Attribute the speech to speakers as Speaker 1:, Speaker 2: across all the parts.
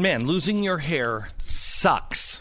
Speaker 1: Man, losing your hair sucks.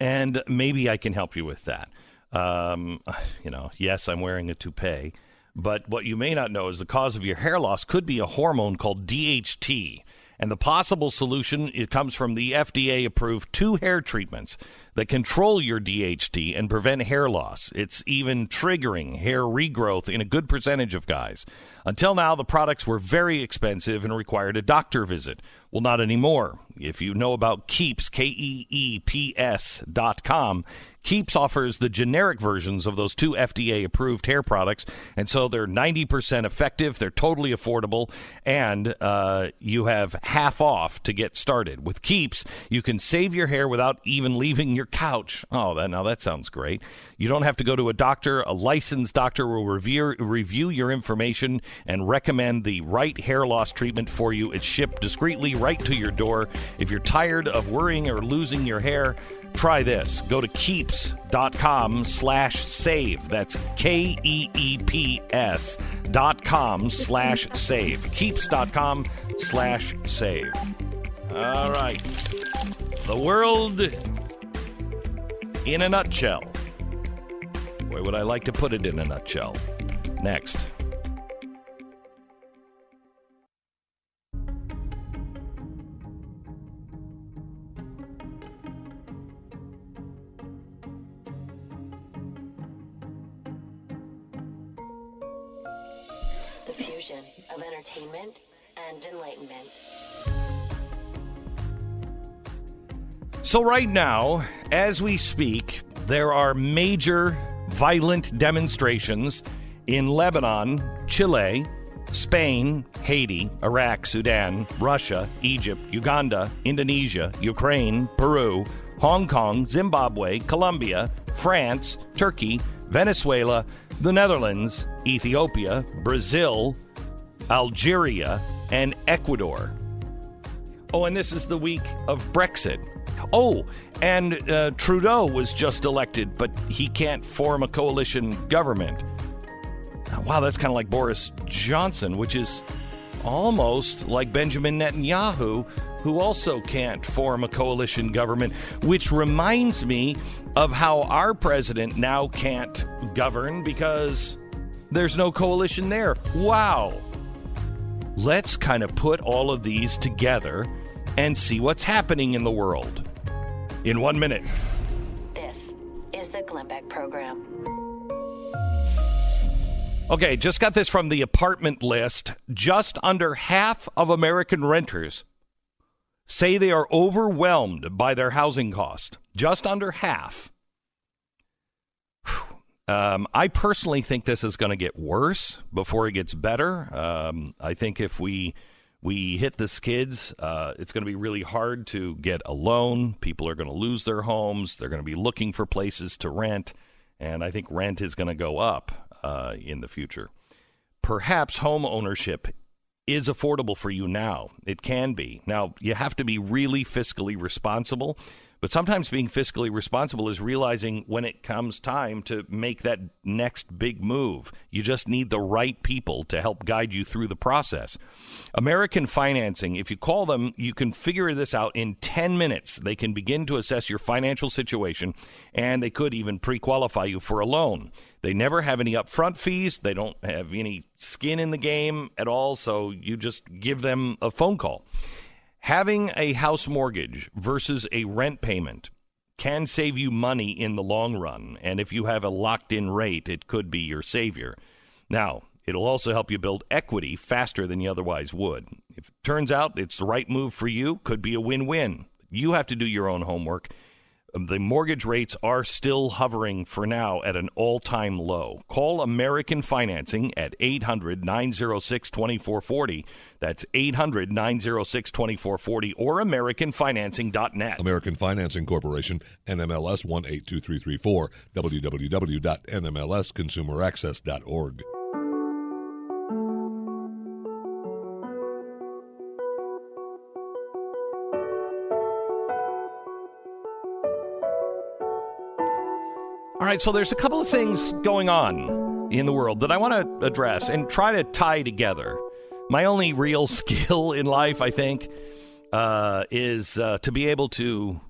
Speaker 1: And maybe I can help you with that. Um, you know, yes, I'm wearing a toupee, but what you may not know is the cause of your hair loss could be a hormone called DHT. And the possible solution it comes from the FDA approved two hair treatments that control your DHT and prevent hair loss. It's even triggering hair regrowth in a good percentage of guys. Until now, the products were very expensive and required a doctor visit. Well, not anymore. If you know about Keeps, K E E P S dot com, Keeps offers the generic versions of those two FDA approved hair products, and so they're 90% effective, they're totally affordable, and uh, you have half off to get started. With Keeps, you can save your hair without even leaving your couch. Oh, that, now that sounds great. You don't have to go to a doctor. A licensed doctor will review, review your information and recommend the right hair loss treatment for you. It's shipped discreetly right to your door. If you're tired of worrying or losing your hair, try this. Go to keeps.com slash save. That's K E E P S dot com slash save. Keeps.com slash save. All right. The world in a nutshell. Where would I like to put it in a nutshell? Next.
Speaker 2: The fusion of entertainment and enlightenment.
Speaker 1: So, right now, as we speak, there are major violent demonstrations in Lebanon, Chile, Spain, Haiti, Iraq, Sudan, Russia, Egypt, Uganda, Indonesia, Ukraine, Peru, Hong Kong, Zimbabwe, Colombia, France, Turkey, Venezuela, the Netherlands, Ethiopia, Brazil, Algeria, and Ecuador. Oh, and this is the week of Brexit. Oh, and uh, Trudeau was just elected, but he can't form a coalition government. Wow, that's kind of like Boris Johnson, which is almost like Benjamin Netanyahu, who also can't form a coalition government, which reminds me of how our president now can't govern because there's no coalition there. Wow. Let's kind of put all of these together and see what's happening in the world. In one minute.
Speaker 2: This is the Glenn Beck Program.
Speaker 1: Okay, just got this from the apartment list. Just under half of American renters say they are overwhelmed by their housing cost. Just under half. Um, I personally think this is going to get worse before it gets better. Um, I think if we we hit the skids, uh, it's going to be really hard to get a loan. People are going to lose their homes. They're going to be looking for places to rent, and I think rent is going to go up uh, in the future. Perhaps home ownership is affordable for you now. It can be. Now, you have to be really fiscally responsible. But sometimes being fiscally responsible is realizing when it comes time to make that next big move. You just need the right people to help guide you through the process. American Financing, if you call them, you can figure this out in 10 minutes. They can begin to assess your financial situation and they could even pre qualify you for a loan. They never have any upfront fees, they don't have any skin in the game at all, so you just give them a phone call. Having a house mortgage versus a rent payment can save you money in the long run. And if you have a locked in rate, it could be your savior. Now, it'll also help you build equity faster than you otherwise would. If it turns out it's the right move for you, could be a win win. You have to do your own homework. Um, the mortgage rates are still hovering for now at an all time low. Call American Financing at 800 906 2440. That's 800 906 2440 or AmericanFinancing.net.
Speaker 3: American Financing Corporation, NMLS 182334, www.nmlsconsumeraccess.org.
Speaker 1: right, so there's a couple of things going on in the world that I want to address and try to tie together. My only real skill in life, I think, uh, is uh, to be able to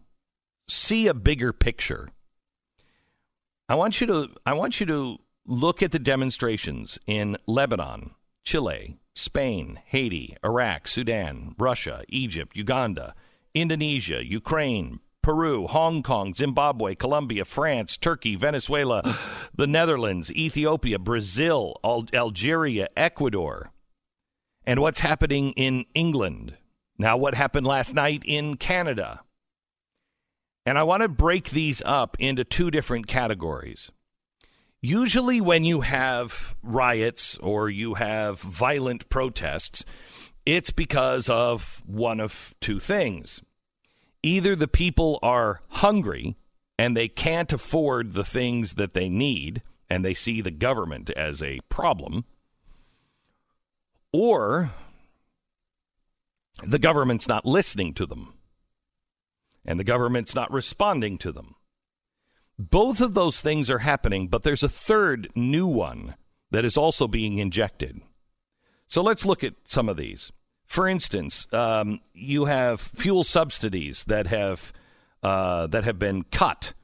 Speaker 1: see a bigger picture. I want you to I want you to look at the demonstrations in Lebanon, Chile, Spain, Haiti, Iraq, Sudan, Russia, Egypt, Uganda, Indonesia, Ukraine, Peru, Hong Kong, Zimbabwe, Colombia, France, Turkey, Venezuela, the Netherlands, Ethiopia, Brazil, Al- Algeria, Ecuador, and what's happening in England. Now, what happened last night in Canada? And I want to break these up into two different categories. Usually, when you have riots or you have violent protests, it's because of one of two things. Either the people are hungry and they can't afford the things that they need, and they see the government as a problem, or the government's not listening to them and the government's not responding to them. Both of those things are happening, but there's a third new one that is also being injected. So let's look at some of these. For instance, um, you have fuel subsidies that have uh, that have been cut.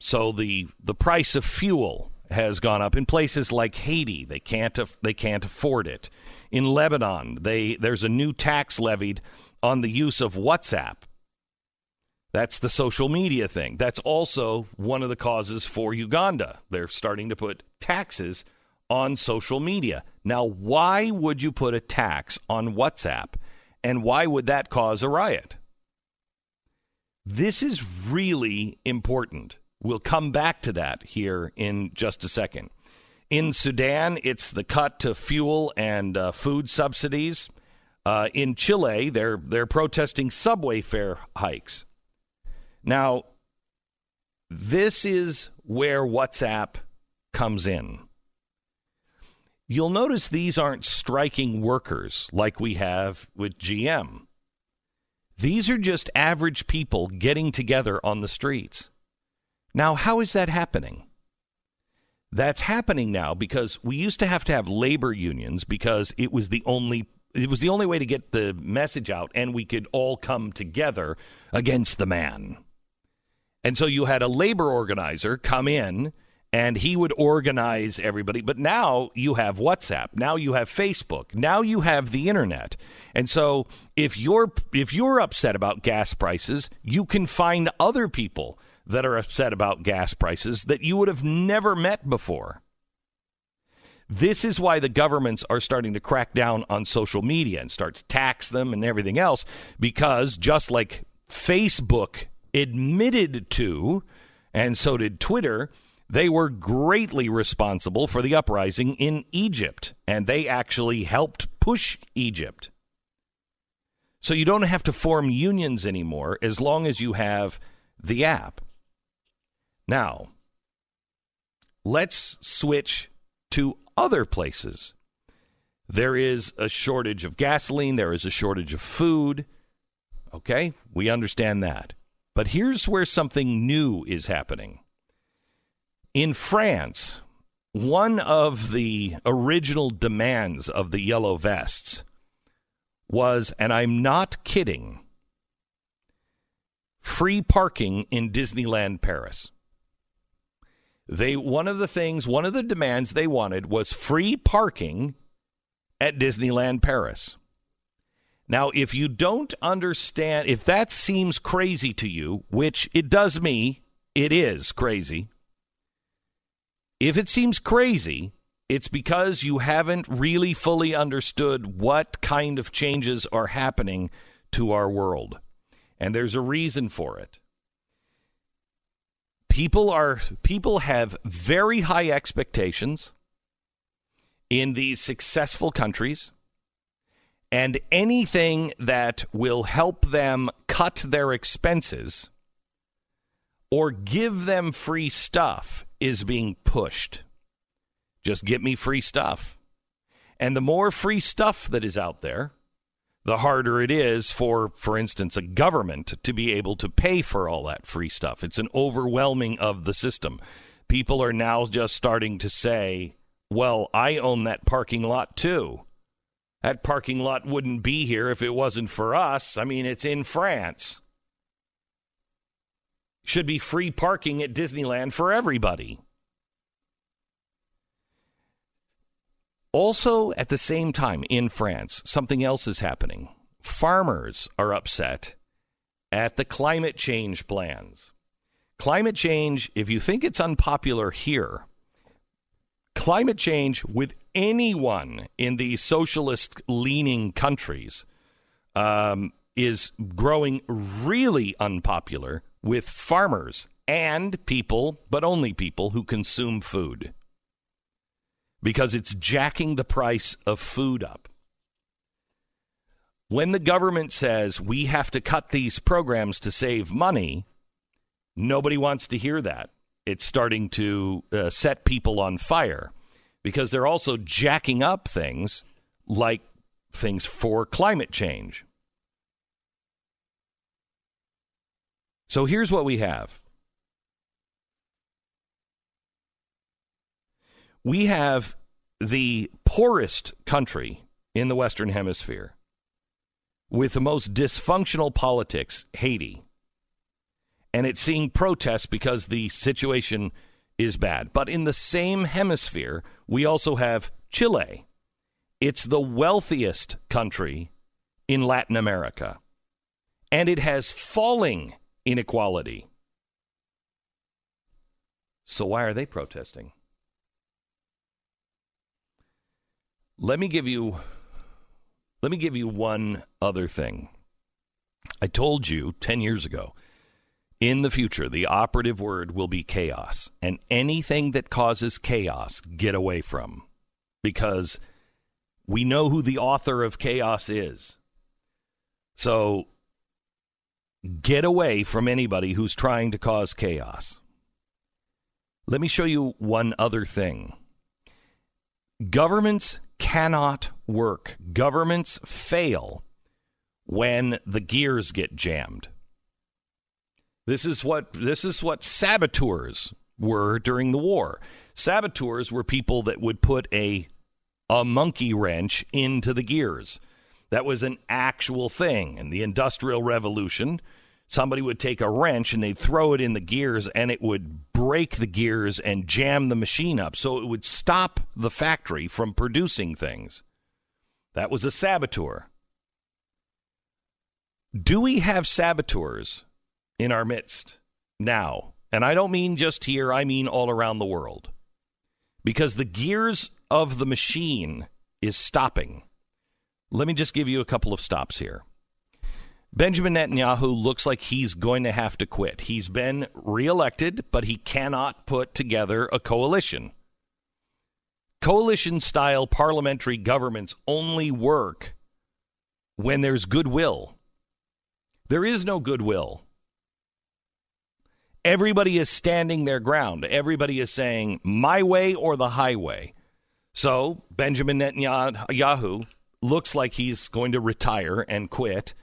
Speaker 1: So the the price of fuel has gone up in places like Haiti. They can't they can't afford it. In Lebanon, they there's a new tax levied on the use of WhatsApp that's the social media thing. That's also one of the causes for Uganda. They're starting to put taxes on social media. Now, why would you put a tax on WhatsApp? And why would that cause a riot? This is really important. We'll come back to that here in just a second. In Sudan, it's the cut to fuel and uh, food subsidies. Uh, in Chile, they're they're protesting subway fare hikes. Now, this is where WhatsApp comes in. You'll notice these aren't striking workers like we have with GM. These are just average people getting together on the streets. Now, how is that happening? That's happening now because we used to have to have labor unions because it was the only it was the only way to get the message out and we could all come together against the man. And so you had a labor organizer come in and he would organize everybody. But now you have WhatsApp. Now you have Facebook. Now you have the internet. And so if you're if you're upset about gas prices, you can find other people that are upset about gas prices that you would have never met before. This is why the governments are starting to crack down on social media and start to tax them and everything else because just like Facebook admitted to, and so did Twitter, they were greatly responsible for the uprising in Egypt, and they actually helped push Egypt. So you don't have to form unions anymore as long as you have the app. Now, let's switch to other places. There is a shortage of gasoline, there is a shortage of food. Okay, we understand that. But here's where something new is happening. In France, one of the original demands of the Yellow Vests was, and I'm not kidding, free parking in Disneyland Paris. They one of the things, one of the demands they wanted was free parking at Disneyland Paris. Now, if you don't understand, if that seems crazy to you, which it does me, it is crazy. If it seems crazy, it's because you haven't really fully understood what kind of changes are happening to our world. And there's a reason for it. People are people have very high expectations in these successful countries and anything that will help them cut their expenses or give them free stuff is being pushed. Just get me free stuff. And the more free stuff that is out there, the harder it is for, for instance, a government to be able to pay for all that free stuff. It's an overwhelming of the system. People are now just starting to say, well, I own that parking lot too. That parking lot wouldn't be here if it wasn't for us. I mean, it's in France. Should be free parking at Disneyland for everybody. Also, at the same time, in France, something else is happening. Farmers are upset at the climate change plans. Climate change, if you think it's unpopular here, climate change with anyone in the socialist leaning countries um, is growing really unpopular with farmers and people, but only people who consume food because it's jacking the price of food up. When the government says we have to cut these programs to save money, nobody wants to hear that. It's starting to uh, set people on fire because they're also jacking up things like things for climate change. So here's what we have we have the poorest country in the Western Hemisphere with the most dysfunctional politics, Haiti. And it's seeing protests because the situation is bad. But in the same hemisphere, we also have Chile. It's the wealthiest country in Latin America. And it has falling inequality. So why are they protesting? Let me give you let me give you one other thing. I told you 10 years ago in the future the operative word will be chaos and anything that causes chaos get away from because we know who the author of chaos is. So get away from anybody who's trying to cause chaos. Let me show you one other thing. Governments cannot work. Governments fail when the gears get jammed. This is what this is what saboteurs were during the war. Saboteurs were people that would put a a monkey wrench into the gears. That was an actual thing. In the Industrial Revolution, somebody would take a wrench and they'd throw it in the gears and it would break the gears and jam the machine up. So it would stop the factory from producing things. That was a saboteur. Do we have saboteurs in our midst now? And I don't mean just here, I mean all around the world. Because the gears of the machine is stopping. Let me just give you a couple of stops here. Benjamin Netanyahu looks like he's going to have to quit. He's been reelected, but he cannot put together a coalition. Coalition style parliamentary governments only work when there's goodwill. There is no goodwill. Everybody is standing their ground. Everybody is saying, my way or the highway. So Benjamin Netanyahu looks like he's going to retire and quit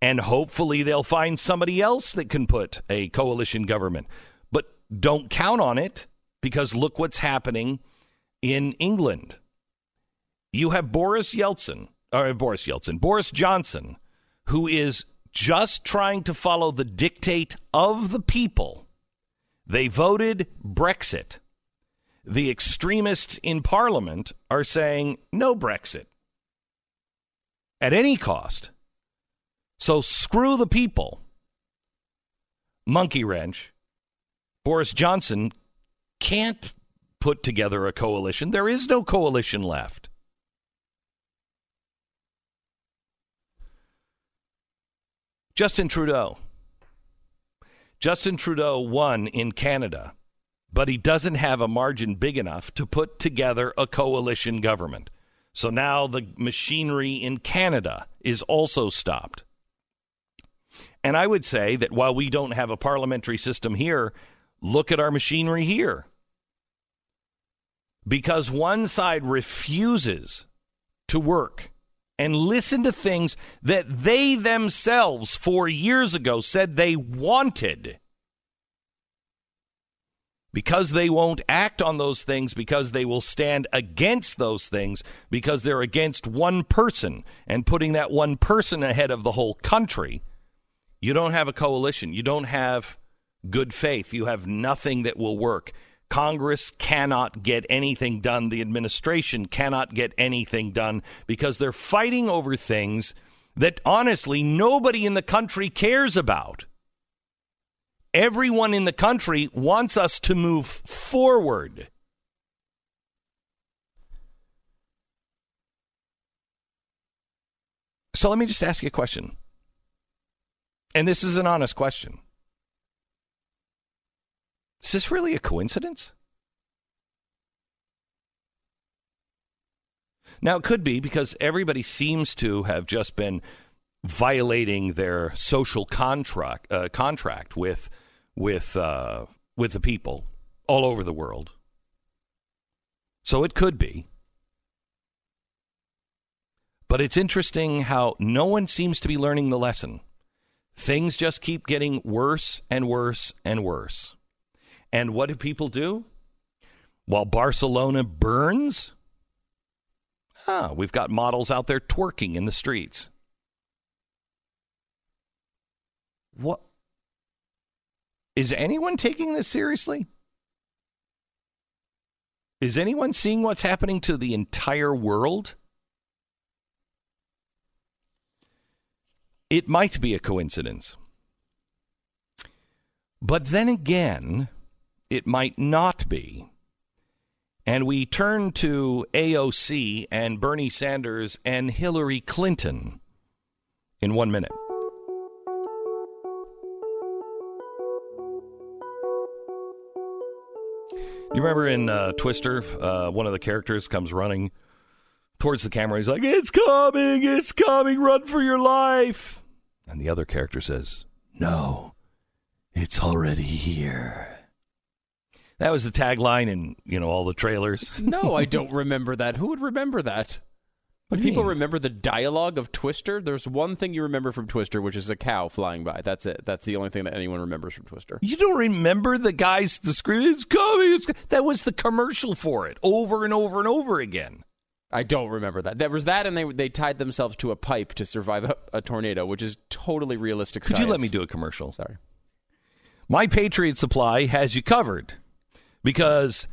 Speaker 1: and hopefully they'll find somebody else that can put a coalition government. But don't count on it because look what's happening in England. You have Boris Yeltsin, or Boris Yeltsin, Boris Johnson, who is just trying to follow the dictate of the people. They voted Brexit. The extremists in Parliament are saying no Brexit at any cost. So screw the people. Monkey wrench. Boris Johnson can't put together a coalition. There is no coalition left. Justin Trudeau. Justin Trudeau won in Canada, but he doesn't have a margin big enough to put together a coalition government. So now the machinery in Canada is also stopped. And I would say that while we don't have a parliamentary system here, look at our machinery here. Because one side refuses to work and listen to things that they themselves four years ago said they wanted. Because they won't act on those things, because they will stand against those things, because they're against one person and putting that one person ahead of the whole country, you don't have a coalition. You don't have good faith. You have nothing that will work. Congress cannot get anything done. The administration cannot get anything done because they're fighting over things that honestly nobody in the country cares about. Everyone in the country wants us to move forward. So let me just ask you a question. And this is an honest question. Is this really a coincidence? Now, it could be because everybody seems to have just been violating their social contract uh, contract with with uh, with the people all over the world. So it could be. But it's interesting how no one seems to be learning the lesson. Things just keep getting worse and worse and worse. And what do people do? While Barcelona burns, ah, we've got models out there twerking in the streets. What? Is anyone taking this seriously? Is anyone seeing what's happening to the entire world? It might be a coincidence. But then again, it might not be. And we turn to AOC and Bernie Sanders and Hillary Clinton in one minute. You remember in uh, Twister, uh, one of the characters comes running towards the camera. He's like, It's coming, it's coming, run for your life. And the other character says, No, it's already here. That was the tagline in, you know, all the trailers.
Speaker 4: no, I don't remember that. Who would remember that? But people remember the dialogue of Twister. There's one thing you remember from Twister, which is a cow flying by. That's it. That's the only thing that anyone remembers from Twister.
Speaker 1: You don't remember the guys the scream it's coming, it's co-" that was the commercial for it over and over and over again.
Speaker 4: I don't remember that. There was that, and they they tied themselves to a pipe to survive a, a tornado, which is totally realistic.
Speaker 1: Could you let me do a commercial?
Speaker 4: Sorry.
Speaker 1: My Patriot Supply has you covered because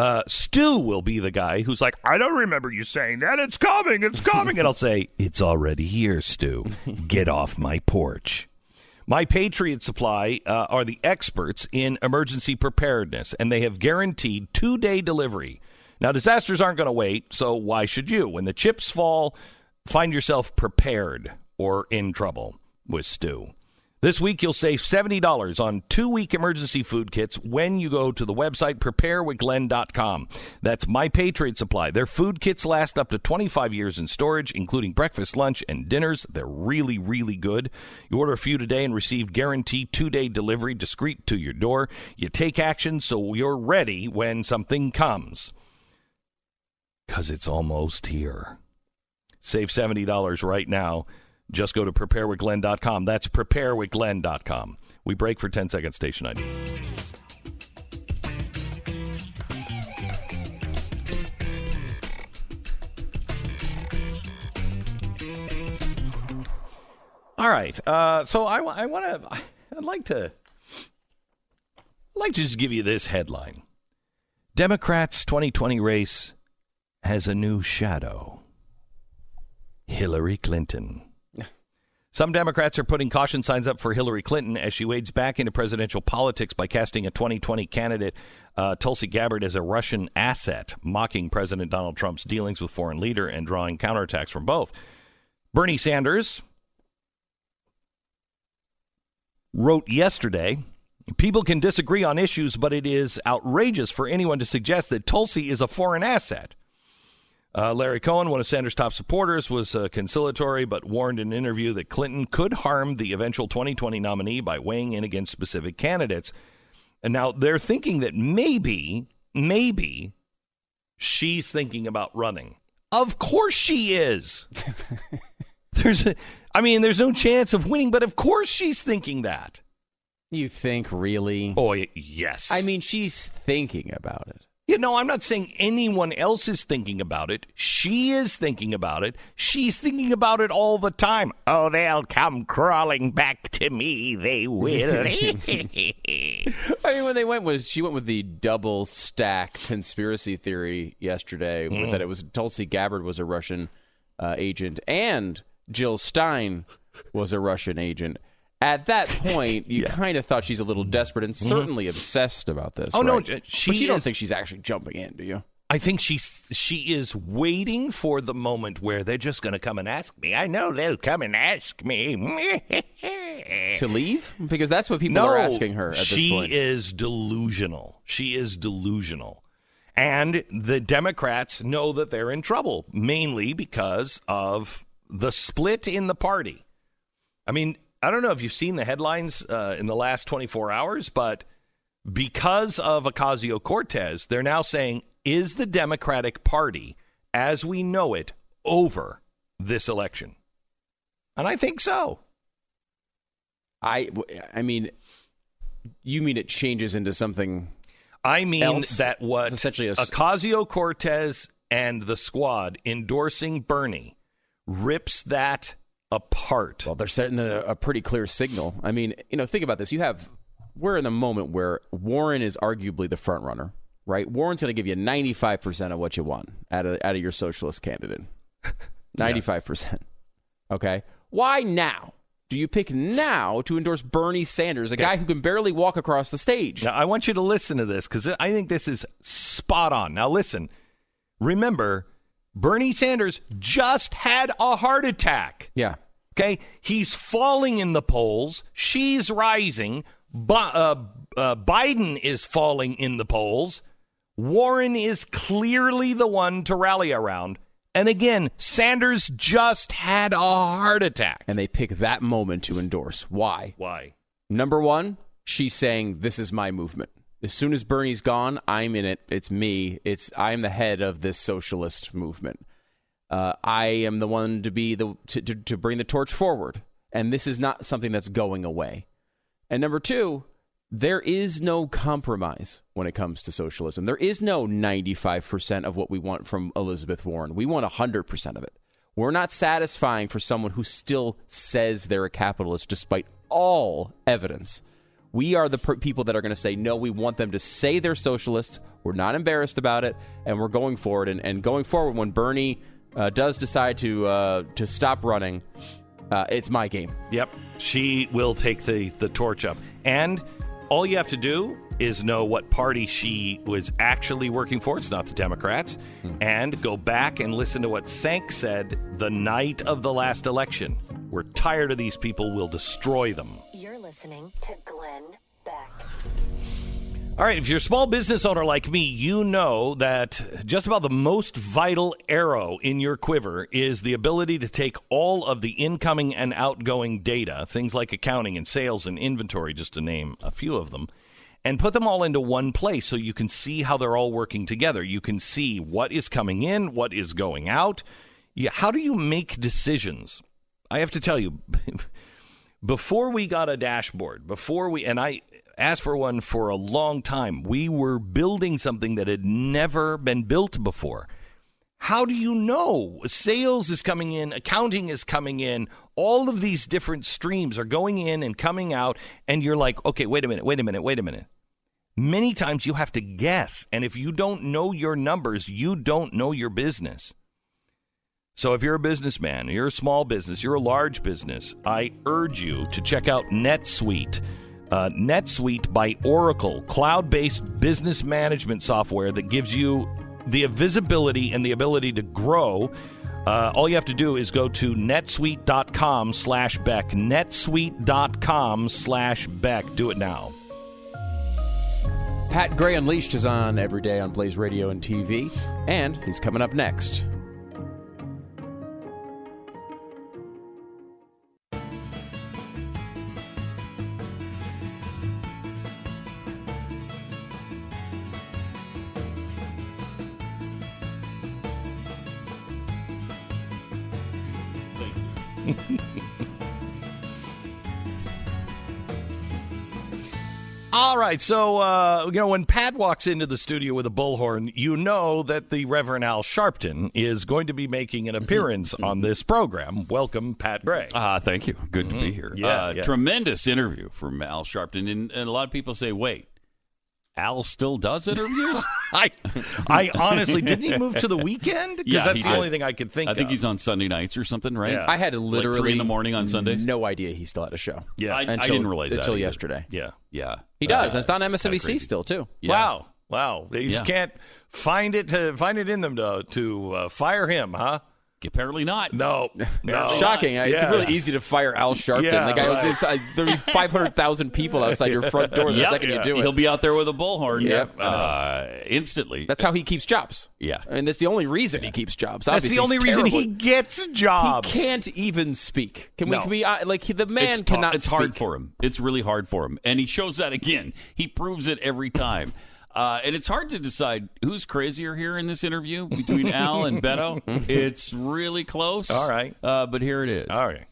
Speaker 1: uh, Stu will be the guy who's like, I don't remember you saying that. It's coming. It's coming. and I'll say, It's already here, Stu. Get off my porch. My Patriot Supply uh, are the experts in emergency preparedness, and they have guaranteed two day delivery. Now, disasters aren't going to wait, so why should you? When the chips fall, find yourself prepared or in trouble with Stu. This week, you'll save $70 on two week emergency food kits when you go to the website preparewithglenn.com. That's My Patriot Supply. Their food kits last up to 25 years in storage, including breakfast, lunch, and dinners. They're really, really good. You order a few today and receive guaranteed two day delivery discreet to your door. You take action so you're ready when something comes. Because it's almost here. Save $70 right now. Just go to preparewithglenn.com. That's preparewithglenn.com. We break for 10 seconds, station ID. All right. Uh, so I, I want to, I'd like to, I'd like to just give you this headline Democrats' 2020 race has a new shadow Hillary Clinton. Some Democrats are putting caution signs up for Hillary Clinton as she wades back into presidential politics by casting a 2020 candidate, uh, Tulsi Gabbard, as a Russian asset, mocking President Donald Trump's dealings with foreign leader and drawing counterattacks from both. Bernie Sanders wrote yesterday People can disagree on issues, but it is outrageous for anyone to suggest that Tulsi is a foreign asset. Uh, Larry Cohen, one of Sanders' top supporters, was uh, conciliatory but warned in an interview that Clinton could harm the eventual 2020 nominee by weighing in against specific candidates. And now they're thinking that maybe, maybe she's thinking about running. Of course she is. there's, a, I mean, there's no chance of winning, but of course she's thinking that.
Speaker 4: You think really?
Speaker 1: Oh, yes.
Speaker 4: I mean, she's thinking about it.
Speaker 1: You know, I'm not saying anyone else is thinking about it. She is thinking about it. She's thinking about it all the time. Oh, they'll come crawling back to me. They will.
Speaker 4: I mean, when they went with, she went with the double stack conspiracy theory yesterday with that it was Tulsi Gabbard was a Russian uh, agent and Jill Stein was a Russian agent. At that point, you kind of thought she's a little desperate and certainly obsessed about this.
Speaker 1: Oh, no,
Speaker 4: right?
Speaker 1: uh, she
Speaker 4: but you don't think she's actually jumping in, do you?
Speaker 1: I think she's she is waiting for the moment where they're just going to come and ask me. I know they'll come and ask me.
Speaker 4: To leave? Because that's what people
Speaker 1: no,
Speaker 4: are asking her at this
Speaker 1: she is delusional. She is delusional. And the Democrats know that they're in trouble, mainly because of the split in the party. I mean, I don't know if you've seen the headlines uh, in the last 24 hours, but because of Ocasio Cortez, they're now saying, is the Democratic Party, as we know it, over this election? And I think so.
Speaker 4: I, I mean, you mean it changes into something
Speaker 1: I mean
Speaker 4: else.
Speaker 1: that what
Speaker 4: It's essentially a
Speaker 1: Ocasio Cortez and the squad endorsing Bernie rips that apart.
Speaker 4: Well, they're setting a, a pretty clear signal. I mean, you know, think about this. You have we're in a moment where Warren is arguably the front runner, right? Warren's going to give you ninety five percent of what you want out of out of your socialist candidate. Ninety five percent. Okay. Why now? Do you pick now to endorse Bernie Sanders, a guy who can barely walk across the stage?
Speaker 1: Now, I want you to listen to this because I think this is spot on. Now, listen. Remember, Bernie Sanders just had a heart attack.
Speaker 4: Yeah.
Speaker 1: Okay, he's falling in the polls. She's rising. Uh, uh, Biden is falling in the polls. Warren is clearly the one to rally around. And again, Sanders just had a heart attack.
Speaker 4: And they pick that moment to endorse. Why?
Speaker 1: Why?
Speaker 4: Number one, she's saying, This is my movement. As soon as Bernie's gone, I'm in it. It's me. It's I'm the head of this socialist movement. Uh, I am the one to be the to, to, to bring the torch forward, and this is not something that's going away. And number two, there is no compromise when it comes to socialism. There is no 95% of what we want from Elizabeth Warren. We want 100% of it. We're not satisfying for someone who still says they're a capitalist despite all evidence. We are the per- people that are going to say, no, we want them to say they're socialists. We're not embarrassed about it, and we're going forward. And, and going forward, when Bernie uh, does decide to, uh, to stop running, uh, it's my game.
Speaker 1: Yep. She will take the, the torch up. And all you have to do is know what party she was actually working for. It's not the Democrats. And go back and listen to what Sank said the night of the last election. We're tired of these people. We'll destroy them.
Speaker 2: Listening to Glenn Beck.
Speaker 1: All right, if you're a small business owner like me, you know that just about the most vital arrow in your quiver is the ability to take all of the incoming and outgoing data, things like accounting and sales and inventory, just to name a few of them, and put them all into one place so you can see how they're all working together. You can see what is coming in, what is going out. How do you make decisions? I have to tell you, before we got a dashboard, before we, and I asked for one for a long time, we were building something that had never been built before. How do you know? Sales is coming in, accounting is coming in, all of these different streams are going in and coming out, and you're like, okay, wait a minute, wait a minute, wait a minute. Many times you have to guess, and if you don't know your numbers, you don't know your business. So if you're a businessman, you're a small business, you're a large business, I urge you to check out NetSuite. Uh, NetSuite by Oracle, cloud based business management software that gives you the visibility and the ability to grow. Uh, all you have to do is go to netsuite.com slash Beck. netsuite.com slash Beck. Do it now.
Speaker 4: Pat Gray Unleashed is on every day on Blaze Radio and TV, and he's coming up next.
Speaker 1: All right, so uh, you know when Pat walks into the studio with a bullhorn, you know that the Reverend Al Sharpton is going to be making an appearance on this program. Welcome, Pat Gray.
Speaker 5: Ah, uh, thank you. Good mm-hmm. to be
Speaker 1: mm-hmm. here. Yeah,
Speaker 5: uh,
Speaker 1: yeah,
Speaker 5: tremendous interview from Al Sharpton, and, and a lot of people say, "Wait, Al still does interviews?"
Speaker 1: I, I honestly didn't he move to the weekend? Because
Speaker 5: Yeah,
Speaker 1: that's the
Speaker 5: did.
Speaker 1: only thing I could think. Of.
Speaker 5: I think
Speaker 1: of.
Speaker 5: he's on Sunday nights or something, right?
Speaker 1: Yeah.
Speaker 4: I had
Speaker 5: Like
Speaker 4: literally
Speaker 5: three in the morning on Sundays.
Speaker 4: No idea he still had a show.
Speaker 1: Yeah.
Speaker 5: I, I
Speaker 4: until,
Speaker 5: didn't realize that
Speaker 4: until
Speaker 5: either.
Speaker 4: yesterday.
Speaker 1: Yeah.
Speaker 5: Yeah,
Speaker 4: He does.
Speaker 5: Uh,
Speaker 4: and it's on
Speaker 5: kinda
Speaker 4: MSNBC still too.
Speaker 5: Yeah.
Speaker 1: Wow. Wow. They just can't find it to find it in them to to uh, fire him, huh?
Speaker 5: Apparently not.
Speaker 1: No. No.
Speaker 4: Shocking. It's
Speaker 1: Yeah.
Speaker 4: really easy to fire Al Sharpton.
Speaker 1: Yeah,
Speaker 4: the guy
Speaker 1: right.
Speaker 4: was there'll be five hundred thousand people outside your front door the
Speaker 5: Yep.
Speaker 4: second you do it.
Speaker 5: He'll be out there with a bullhorn.
Speaker 4: Yep.
Speaker 5: Uh, instantly.
Speaker 4: That's how he keeps jobs.
Speaker 5: Yeah.
Speaker 4: I mean, that's the only reason he keeps jobs.
Speaker 1: That's
Speaker 4: Obviously,
Speaker 1: the only reason he gets jobs.
Speaker 4: He can't even speak. Can we?
Speaker 1: No.
Speaker 4: Can we? Uh, like he, the man
Speaker 5: it's tou-
Speaker 4: cannot.
Speaker 5: It's hard for him. It's really hard for him, and he shows that again. He proves it every time. Uh, and it's hard to decide who's crazier here in this interview between Al and Beto. It's really close.
Speaker 1: All right.
Speaker 5: uh, but here it is.
Speaker 1: All right.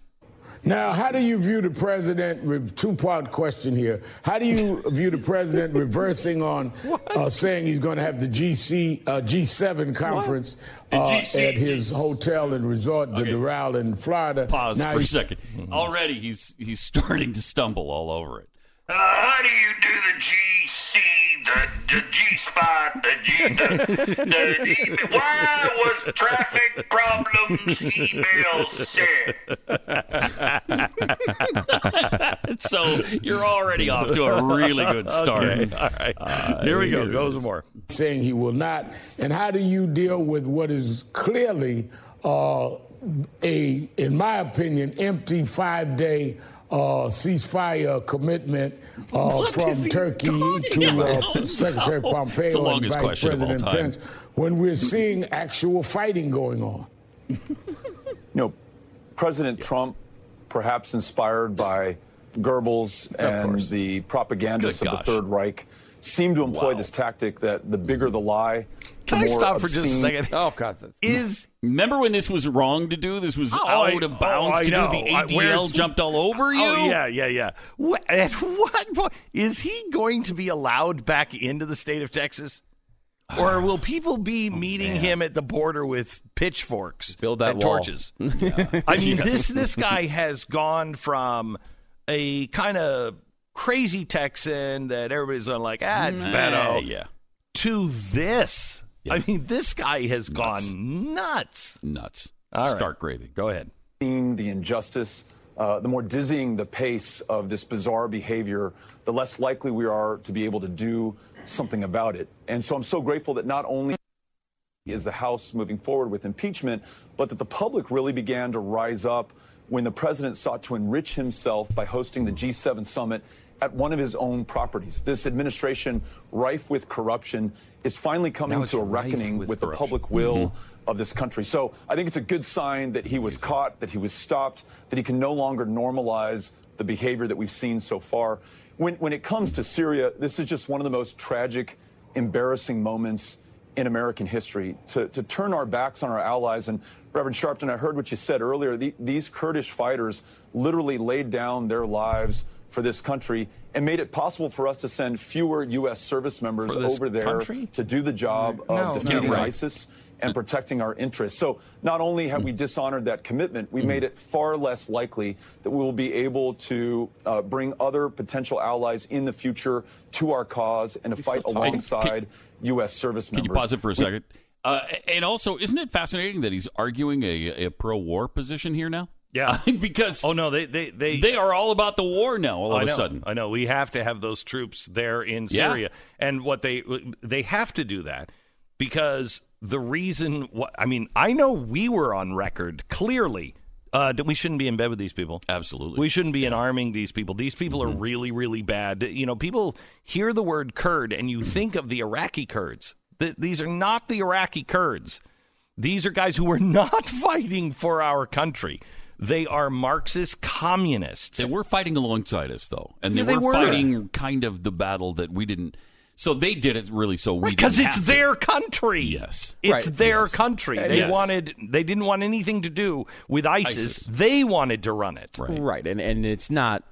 Speaker 6: Now, how do you view the president? with Two-part question here. How do you view the president reversing on uh, saying he's going to have the GC uh, G7 conference uh,
Speaker 5: GC
Speaker 6: at his hotel and resort, the
Speaker 5: Okay.
Speaker 6: Doral in Florida?
Speaker 5: Pause
Speaker 6: Now
Speaker 5: for a
Speaker 6: he's-
Speaker 5: second. Already, he's he's starting to stumble all over it.
Speaker 7: Uh, how do you do the GC, the, the G spot, the G, the, the email? Why was traffic problems email sent?
Speaker 5: So you're already off to a really good start.
Speaker 1: Okay. All right. Here we go. Go some more.
Speaker 6: saying he will not. And how do you deal with what is clearly uh, a, in my opinion, empty five-day uh, ceasefire commitment uh, from Turkey to uh. Secretary
Speaker 5: No.
Speaker 6: Pompeo and Vice
Speaker 5: question of all
Speaker 6: President
Speaker 5: time.
Speaker 6: Pence when we're seeing actual fighting going on?
Speaker 8: you know, President Trump, perhaps inspired by Goebbels and the propagandists
Speaker 5: Good
Speaker 8: of the. Third Reich, seem to employ
Speaker 5: Wow.
Speaker 8: this tactic that the bigger the lie, the
Speaker 1: Can I
Speaker 8: more
Speaker 1: stop for just a second?
Speaker 4: Oh God. that's-
Speaker 1: Is
Speaker 5: Remember when this was wrong to do? This was
Speaker 1: Oh, I-
Speaker 5: out of
Speaker 1: oh,
Speaker 5: bounds
Speaker 1: I
Speaker 5: to
Speaker 1: know.
Speaker 5: do. The
Speaker 1: I-
Speaker 5: ADL
Speaker 1: where's-
Speaker 5: jumped all over you.
Speaker 1: Oh yeah, yeah, yeah. What, at what point is he going to be allowed back into the state of Texas? Or will people be meeting him at the border with pitchforks,
Speaker 4: Build that
Speaker 1: and
Speaker 4: wall.
Speaker 1: torches? I mean, this this guy has gone from a kind of crazy Texan that everybody's on like, ah, it's Beto,
Speaker 5: Eh, yeah,
Speaker 1: to this. I mean, this guy has
Speaker 5: Nuts.
Speaker 1: gone nuts.
Speaker 5: nuts.
Speaker 1: All right.
Speaker 5: Stark gravy.
Speaker 1: Go ahead.
Speaker 8: seen the injustice, uh, the more dizzying the pace of this bizarre behavior, the less likely we are to be able to do something about it. And so I'm so grateful that not only is the House moving forward with impeachment, but that the public really began to rise up when the president sought to enrich himself by hosting the G7 summit at one of his own properties. This administration, rife with corruption, is finally coming to a reckoning
Speaker 1: with
Speaker 8: with, the public will of this country. So I think it's a good sign that he was caught, that he was stopped, that he can no longer normalize the behavior that we've seen so far. When, when it comes to Syria, this is just one of the most tragic, embarrassing moments in American history. To, to turn our backs on our allies, and Reverend Sharpton, I heard what you said earlier. The, these Kurdish fighters literally laid down their lives for this country and made it possible for us to send fewer U.S. service members over there
Speaker 1: country?
Speaker 8: to do the job of
Speaker 1: No, no,
Speaker 8: defeating
Speaker 1: right.
Speaker 8: ISIS and protecting our interests. So not only have we dishonored that commitment, we made it far less likely that we will be able to uh, bring other potential allies in the future to our cause and to fight
Speaker 5: talking.
Speaker 8: alongside U.S. service members.
Speaker 5: Can you pause it for a
Speaker 8: We-
Speaker 5: second? Uh, and also, isn't it fascinating that he's arguing a, a pro-war position here now?
Speaker 1: Yeah.
Speaker 5: because
Speaker 1: Oh no, they they they
Speaker 5: they are all about the war now. All of
Speaker 1: I
Speaker 5: a
Speaker 1: know,
Speaker 5: sudden,
Speaker 1: I know we have to have those troops there in
Speaker 5: Yeah.
Speaker 1: Syria, and what they they have to do that because the reason. What I mean, I know we were on record clearly uh, that we shouldn't be in bed with these people.
Speaker 5: Absolutely.
Speaker 1: we shouldn't be in arming these people. These people
Speaker 5: Mm-hmm.
Speaker 1: are really really bad. You know, people hear the word Kurd and you think of the Iraqi Kurds. Th- these are not the Iraqi Kurds. These are guys who are not fighting for our country. They are Marxist communists.
Speaker 5: They were fighting alongside us, though, and they,
Speaker 1: Yeah, they
Speaker 5: were,
Speaker 1: were.
Speaker 5: fighting kind of the battle that we didn't. So they did it really so we
Speaker 1: because
Speaker 5: didn't
Speaker 1: it's
Speaker 5: have to.
Speaker 1: their country.
Speaker 5: Yes.
Speaker 1: it's
Speaker 4: Right.
Speaker 1: their
Speaker 5: Yes.
Speaker 1: country. They
Speaker 5: Yes.
Speaker 1: wanted. They didn't want anything to do with ISIS.
Speaker 5: ISIS.
Speaker 1: They wanted to run it.
Speaker 5: Right.
Speaker 4: Right, and and it's not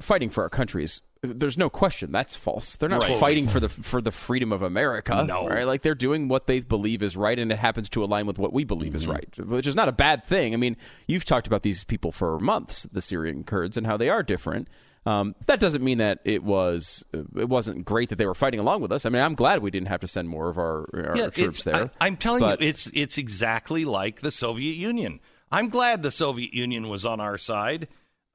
Speaker 4: fighting for our country is there's no question that's false. They're not
Speaker 1: Right.
Speaker 4: fighting for the for the freedom of America.
Speaker 1: No.
Speaker 4: right? Like they're doing what they believe is right, and it happens to align with what we believe is right, which is not a bad thing. I mean, you've talked about these people for months, the Syrian Kurds, and how they are different. Um, that doesn't mean that it was it wasn't great that they were fighting along with us. I mean, I'm glad we didn't have to send more of our, our
Speaker 1: Yeah,
Speaker 4: troops there.
Speaker 1: I, am telling
Speaker 4: But-
Speaker 1: you, it's it's exactly like the Soviet Union. I'm glad the Soviet Union was on our side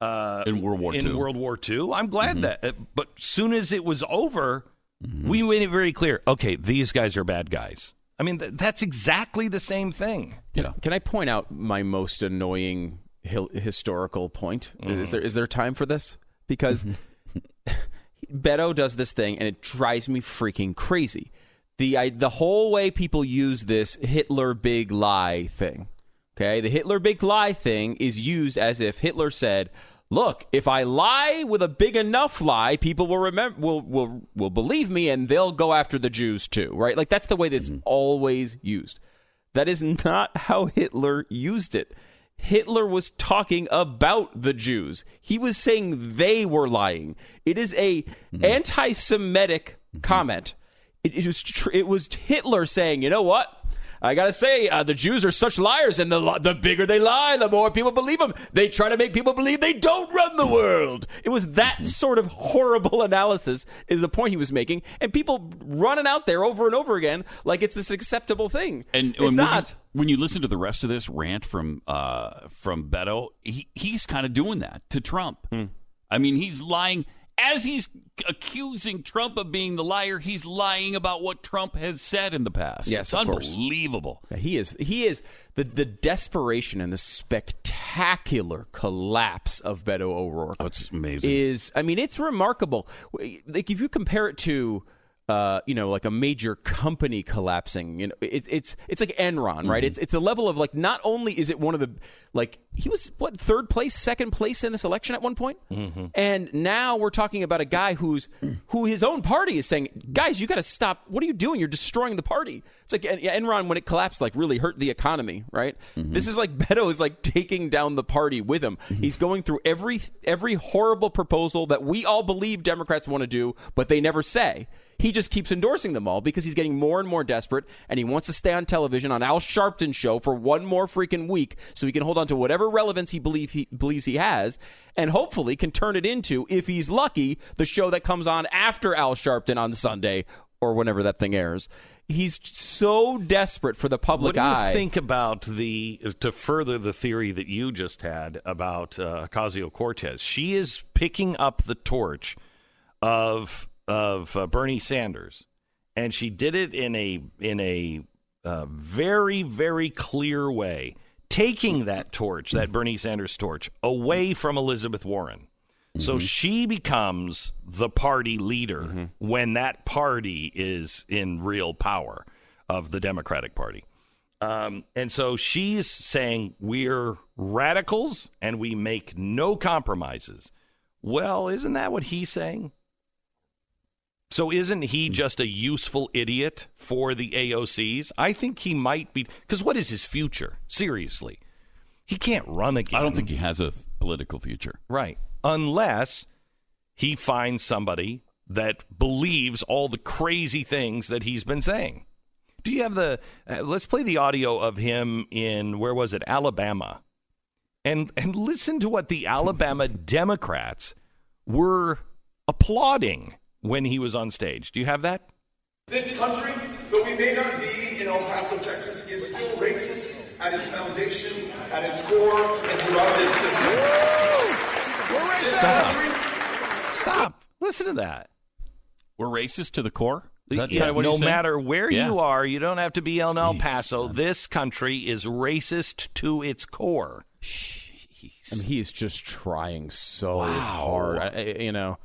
Speaker 1: uh,
Speaker 5: In World War
Speaker 1: in
Speaker 5: II.
Speaker 1: World War II. I'm glad that, uh, but soon as it was over,
Speaker 5: Mm-hmm.
Speaker 1: we made it very clear. Okay, these guys are bad guys. I mean, th- that's exactly the same thing.
Speaker 5: Yeah.
Speaker 4: Can I point out my most annoying hil- historical point? Is there is there time for this? Because Beto does this thing and it drives me freaking crazy. The I, the whole way people use this Hitler big lie thing. Okay, the Hitler big lie thing is used as if Hitler said, "Look, if I lie with a big enough lie, people will remember will will will believe me and they'll go after the Jews too." Right? Like that's the way that's mm-hmm. always used. That is not how Hitler used it. Hitler was talking about the Jews. He was saying they were lying. It is a mm-hmm. anti-Semitic mm-hmm. comment. It, it was tr- it was Hitler saying, "You know what? I gotta say, uh, the Jews are such liars, and the the bigger they lie, the more people believe them. They try to make people believe they don't run the world. It was that sort of horrible analysis is the point he was making, and people running out there over and over again like it's this acceptable thing.
Speaker 5: And
Speaker 4: it's
Speaker 5: when,
Speaker 4: not.
Speaker 5: You, when you listen to the rest of this rant from uh, from Beto, he, he's kind of doing that to Trump.
Speaker 4: Hmm.
Speaker 5: I mean, he's lying as he's accusing Trump of being the liar. He's lying about what Trump has said in the past.
Speaker 4: Yes,
Speaker 5: it's
Speaker 4: course.
Speaker 5: unbelievable.
Speaker 4: Yeah, He is. He is the the desperation and the spectacular collapse of Beto O'Rourke.
Speaker 5: Oh, it's amazing.
Speaker 4: Is I mean, it's remarkable. Like if you compare it to. Uh, you know, like a major company collapsing. You know, it's it's it's like Enron, right? Mm-hmm. It's it's a level of like not only is it one of the like he was what third place, second place in this election at one point, mm-hmm. and now we're talking about a guy who's who his own party is saying, guys, you got to stop. What are you doing? You're destroying the party. It's like Enron when it collapsed, like really hurt the economy, right? Mm-hmm. This is like Beto is like taking down the party with him. He's going through every every horrible proposal that we all believe Democrats want to do, but they never say. He just keeps endorsing them all because he's getting more and more desperate, and he wants to stay on television on Al Sharpton show for one more freaking week, so he can hold on to whatever relevance he believe he believes he has, and hopefully can turn it into, if he's lucky, the show that comes on after Al Sharpton on Sunday or whenever that thing airs. He's so desperate for the public
Speaker 1: What do you
Speaker 4: eye.
Speaker 1: think about the to further the theory that you just had about uh, Ocasio Cortez? She is picking up the torch of of uh, Bernie Sanders, and she did it in a in a uh, very very clear way, taking that torch, that Bernie Sanders torch, away from Elizabeth Warren. So she becomes the party leader when that party is in real power of the Democratic Party. Um, and so she's saying we're radicals and we make no compromises. Well, isn't that what he's saying? So isn't he just a useful idiot for the AOCs? I think he might be because what is his future? Seriously, he can't run again.
Speaker 5: I don't think he has a political future.
Speaker 1: Right. Unless he finds somebody that believes all the crazy things that he's been saying. Do you have the uh, let's play the audio of him in where was it? Alabama. And and listen to what the Alabama Democrats were applauding when he was on stage. Do you have that?
Speaker 9: This country, though we may not be in El Paso, Texas, is still racist at its foundation, at its core, and throughout this system. This
Speaker 1: Stop.
Speaker 9: country
Speaker 1: Stop. Listen to that.
Speaker 5: We're racist to the core. Is that
Speaker 1: Yeah,
Speaker 5: kind of what
Speaker 1: no matter where
Speaker 5: Yeah.
Speaker 1: you are, you don't have to be in El Paso. this country is racist to its core.
Speaker 4: I mean, he is just trying so hard. I, I- you know,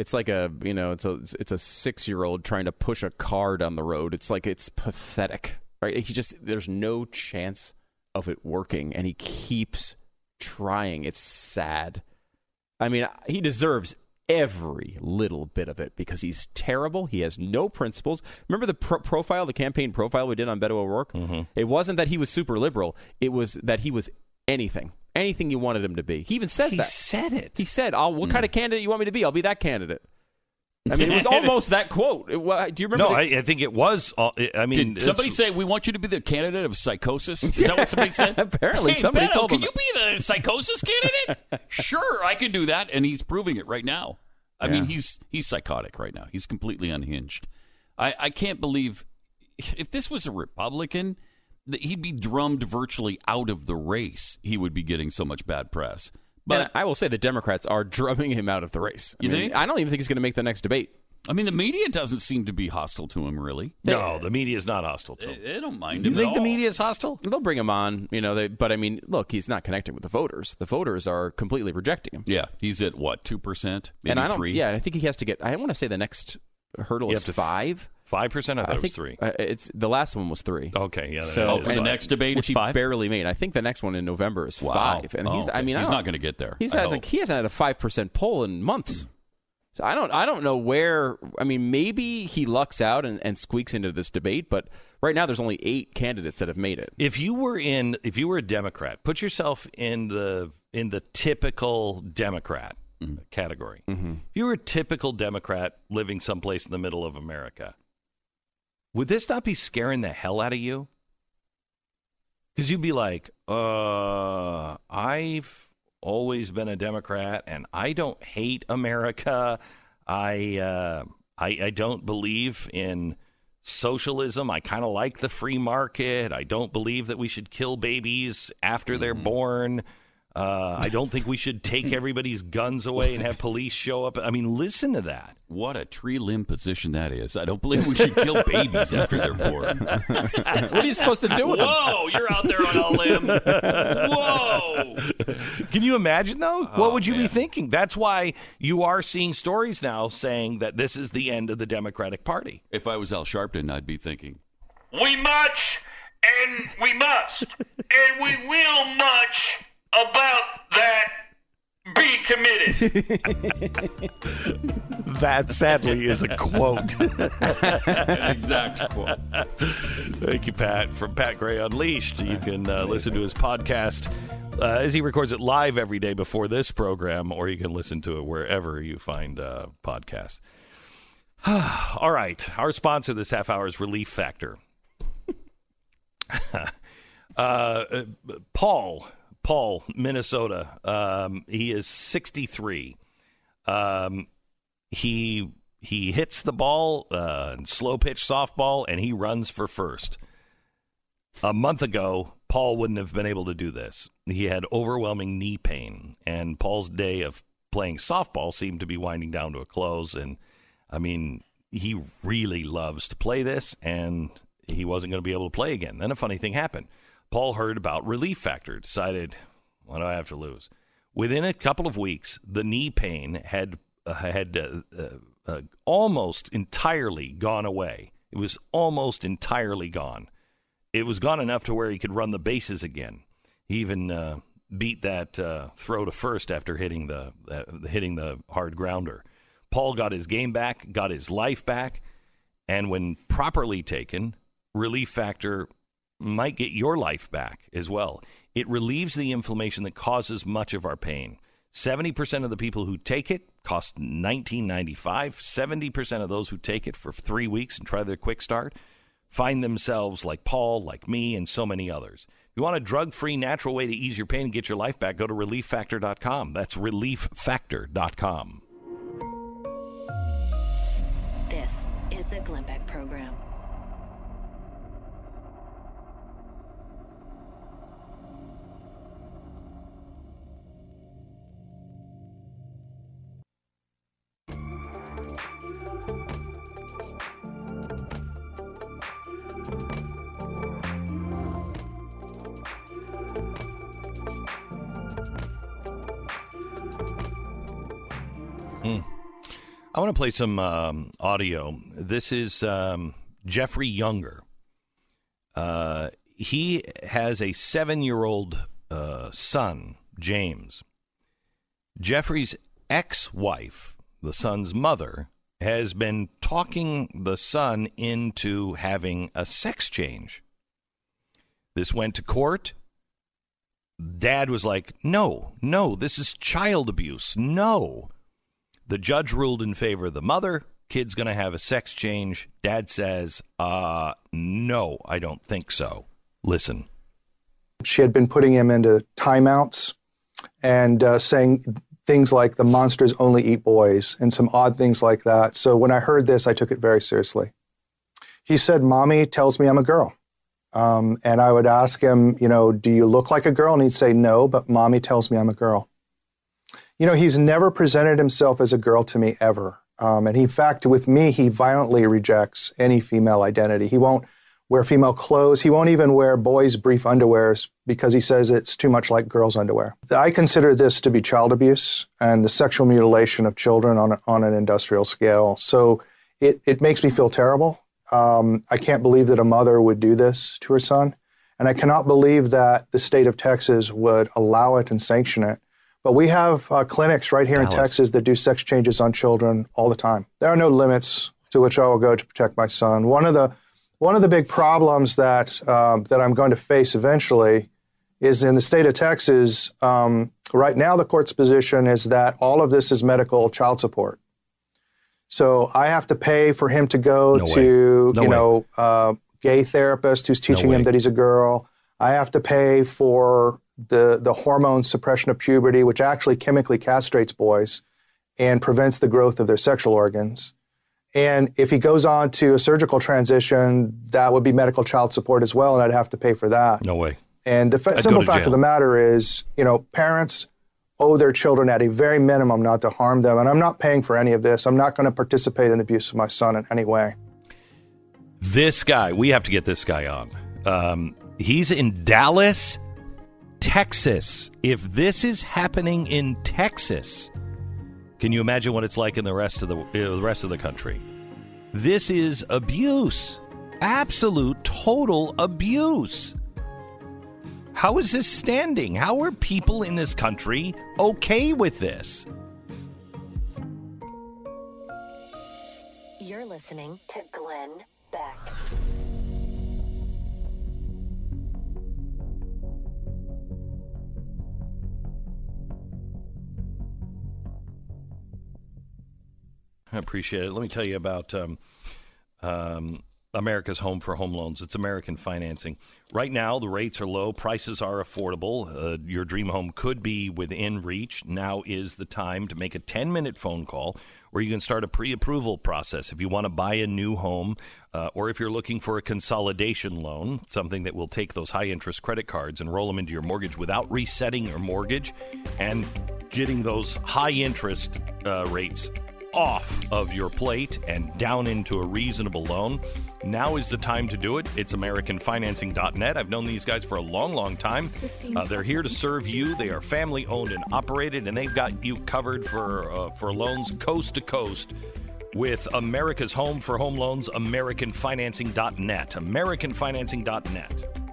Speaker 4: it's like a you know, it's a it's a six year old trying to push a car down the road. It's like it's pathetic, right? He just there's no chance of it working, and he keeps trying. It's sad. I mean, he deserves every little bit of it because he's terrible. He has no principles. Remember the pro- profile, the campaign profile we did on Beto O'Rourke? Mm-hmm. It wasn't that he was super liberal. It was that he was anything, anything you wanted him to be. He even says
Speaker 1: He
Speaker 4: that.
Speaker 1: said it.
Speaker 4: He said, "I'll what kind hmm. of candidate you want me to be? I'll be that candidate." I mean, it was almost that quote. It wa- do you remember?
Speaker 1: No,
Speaker 4: the-
Speaker 1: I, I think it was. all- I mean,
Speaker 5: Did somebody say we want you to be the candidate of psychosis? Is that what somebody said?
Speaker 4: Apparently,
Speaker 5: hey,
Speaker 4: somebody
Speaker 5: Beto,
Speaker 4: told
Speaker 5: can you be the psychosis candidate? sure, I could do that, and he's proving it right now. I mean, he's he's psychotic right now. He's completely unhinged. I, I can't believe if this was a Republican, that he'd be drummed virtually out of the race. He would be getting so much bad press.
Speaker 4: But
Speaker 5: But
Speaker 4: I will say the Democrats are drumming him out of the race. I
Speaker 5: You
Speaker 4: mean,
Speaker 5: think?
Speaker 4: I don't even think he's going to make the next debate.
Speaker 5: I mean, the media doesn't seem to be hostile to him. Really,
Speaker 1: No, the media is not hostile to him.
Speaker 5: they don't mind
Speaker 1: You
Speaker 5: him.
Speaker 1: think
Speaker 5: at
Speaker 1: the media is hostile?
Speaker 4: They'll bring him on, you know. They, but I mean, look, he's not connecting with the voters. The voters are completely rejecting him.
Speaker 5: Yeah, he's at what two percent?
Speaker 4: and I don't.
Speaker 5: three.
Speaker 4: Yeah, I think he has to get. I want to say the next hurdle
Speaker 1: You
Speaker 4: is
Speaker 1: have to f-
Speaker 4: five.
Speaker 1: Five percent. I thought
Speaker 4: I
Speaker 1: it was
Speaker 4: think
Speaker 1: three.
Speaker 4: uh, it's the last one was three.
Speaker 1: Okay, yeah.
Speaker 4: So
Speaker 5: Oh,
Speaker 1: that
Speaker 5: for the next debate,
Speaker 4: which
Speaker 5: it's
Speaker 4: he
Speaker 5: five.
Speaker 4: barely made. I think the next one in November is
Speaker 5: Wow.
Speaker 4: five, and
Speaker 5: Oh,
Speaker 4: he's. I mean,
Speaker 5: he's
Speaker 4: don't-
Speaker 5: going to get there.
Speaker 4: He's hasn't. He hasn't had a five percent poll in months. So I don't. I don't know where. I mean, maybe he lucks out and, and squeaks into this debate, but right now there's only eight candidates that have made it.
Speaker 1: If you were in, if you were a Democrat, put yourself in the in the typical Democrat category. If you were a typical Democrat living someplace in the middle of America, would this not be scaring the hell out of you? Because you'd be like, uh, I've always been a Democrat, and I don't hate America. I uh, I, I don't believe in socialism. I kind of like the free market. I don't believe that we should kill babies after they're born. Uh, I don't think we should take everybody's guns away and have police show up. I mean, listen to that.
Speaker 5: What a tree limb position that is. I don't believe we should kill babies after they're born.
Speaker 4: What are you supposed to do with them?
Speaker 5: Whoa, you're out there on a limb. Whoa.
Speaker 1: Can you imagine though? what would you be thinking? That's why you are seeing stories now saying that this is the end of the Democratic Party.
Speaker 5: If I was Al Sharpton, I'd be thinking,
Speaker 7: We much and we must and we will much about that be committed.
Speaker 1: That sadly is a quote.
Speaker 5: an exact quote.
Speaker 1: Thank you, Pat. From Pat Gray Unleashed. You can uh, listen to his podcast uh, as he records it live every day before this program, or you can listen to it wherever you find uh, podcasts. All right. Our sponsor this half hour is Relief Factor. uh, uh, Paul, Paul, Minnesota. Um, he is 63. Um, he he hits the ball, uh, slow pitch softball, and he runs for first. A month ago, Paul wouldn't have been able to do this. He had overwhelming knee pain, and Paul's day of playing softball seemed to be winding down to a close. And I mean, he really loves to play this, and he wasn't going to be able to play again. Then a funny thing happened. Paul heard about Relief Factor, decided, what do I have to lose? Within a couple of weeks, the knee pain had uh, had uh, uh, uh, almost entirely gone away. It was almost entirely gone. It was gone enough to where he could run the bases again. He even uh, beat that uh, throw to first after hitting the hitting the hard grounder. Paul got his game back, got his life back, and when properly taken, Relief Factor might get your life back as well. It relieves the inflammation that causes much of our pain. 70% of the people who take it cost $19.95. 70% of those who take it for three weeks and try their quick start find themselves like Paul, like me, and so many others. If you want a drug free, natural way to ease your pain and get your life back, go to relieffactor.com. That's relieffactor.com.
Speaker 2: This is the Glenn Beck Program.
Speaker 1: I want to play some um, audio. This is um, Jeffrey Younger. Uh, he has a seven year old uh, son, James. Jeffrey's ex wife, the son's mother, has been talking the son into having a sex change. This went to court. Dad was like, no, no, this is child abuse. No. The judge ruled in favor of the mother. Kid's going to have a sex change. Dad says, uh, no, I don't think so. Listen.
Speaker 10: She had been putting him into timeouts and uh, saying things like the monsters only eat boys and some odd things like that. So when I heard this, I took it very seriously. He said, Mommy tells me I'm a girl. Um, and I would ask him, you know, do you look like a girl? And he'd say, no, but mommy tells me I'm a girl. You know, he's never presented himself as a girl to me ever. Um, and in fact, with me, he violently rejects any female identity. He won't wear female clothes. He won't even wear boys' brief underwears because he says it's too much like girls' underwear. I consider this to be child abuse and the sexual mutilation of children on, on an industrial scale. So it, it makes me feel terrible. Um, I can't believe that a mother would do this to her son. And I cannot believe that the state of Texas would allow it and sanction it. But we have uh, clinics right here Dallas. in Texas that do sex changes on children all the time. There are no limits to which I will go to protect my son. One of the one of the big problems that um, that I'm going to face eventually is in the state of Texas. Um, right now, the court's position is that all of this is medical child support. So I have to pay for him to go no to no you way. know uh, gay therapist who's teaching no him that he's a girl. I have to pay for the the hormone suppression of puberty, which actually chemically castrates boys and prevents the growth of their sexual organs. And if he goes on to a surgical transition, that would be medical child support as well, and I'd have to pay for that.
Speaker 1: No way.
Speaker 10: And the f- simple fact jail. of the matter is, you know, parents owe their children at a very minimum not to harm them. And I'm not paying for any of this. I'm not going to participate in the abuse of my son in any way.
Speaker 1: This guy, we have to get this guy on. Um, he's in Dallas, Texas. If this is happening in Texas, can you imagine what it's like in the rest of the, uh, the rest of the country? This is abuse. Absolute total abuse. How is this standing? How are people in this country okay with this?
Speaker 2: You're listening to Glenn
Speaker 1: I appreciate it. Let me tell you about um, um, America's Home for Home Loans. It's American financing. Right now, the rates are low, prices are affordable. Uh, your dream home could be within reach. Now is the time to make a 10 minute phone call where you can start a pre approval process if you want to buy a new home uh, or if you're looking for a consolidation loan, something that will take those high interest credit cards and roll them into your mortgage without resetting your mortgage and getting those high interest uh, rates off of your plate and down into a reasonable loan. Now is the time to do it. It's AmericanFinancing.net. I've known these guys for a long, long time. Uh, they're here to serve you. They are family owned and operated, and they've got you covered for uh, for loans coast to coast with America's Home for Home Loans, AmericanFinancing.net. AmericanFinancing.net.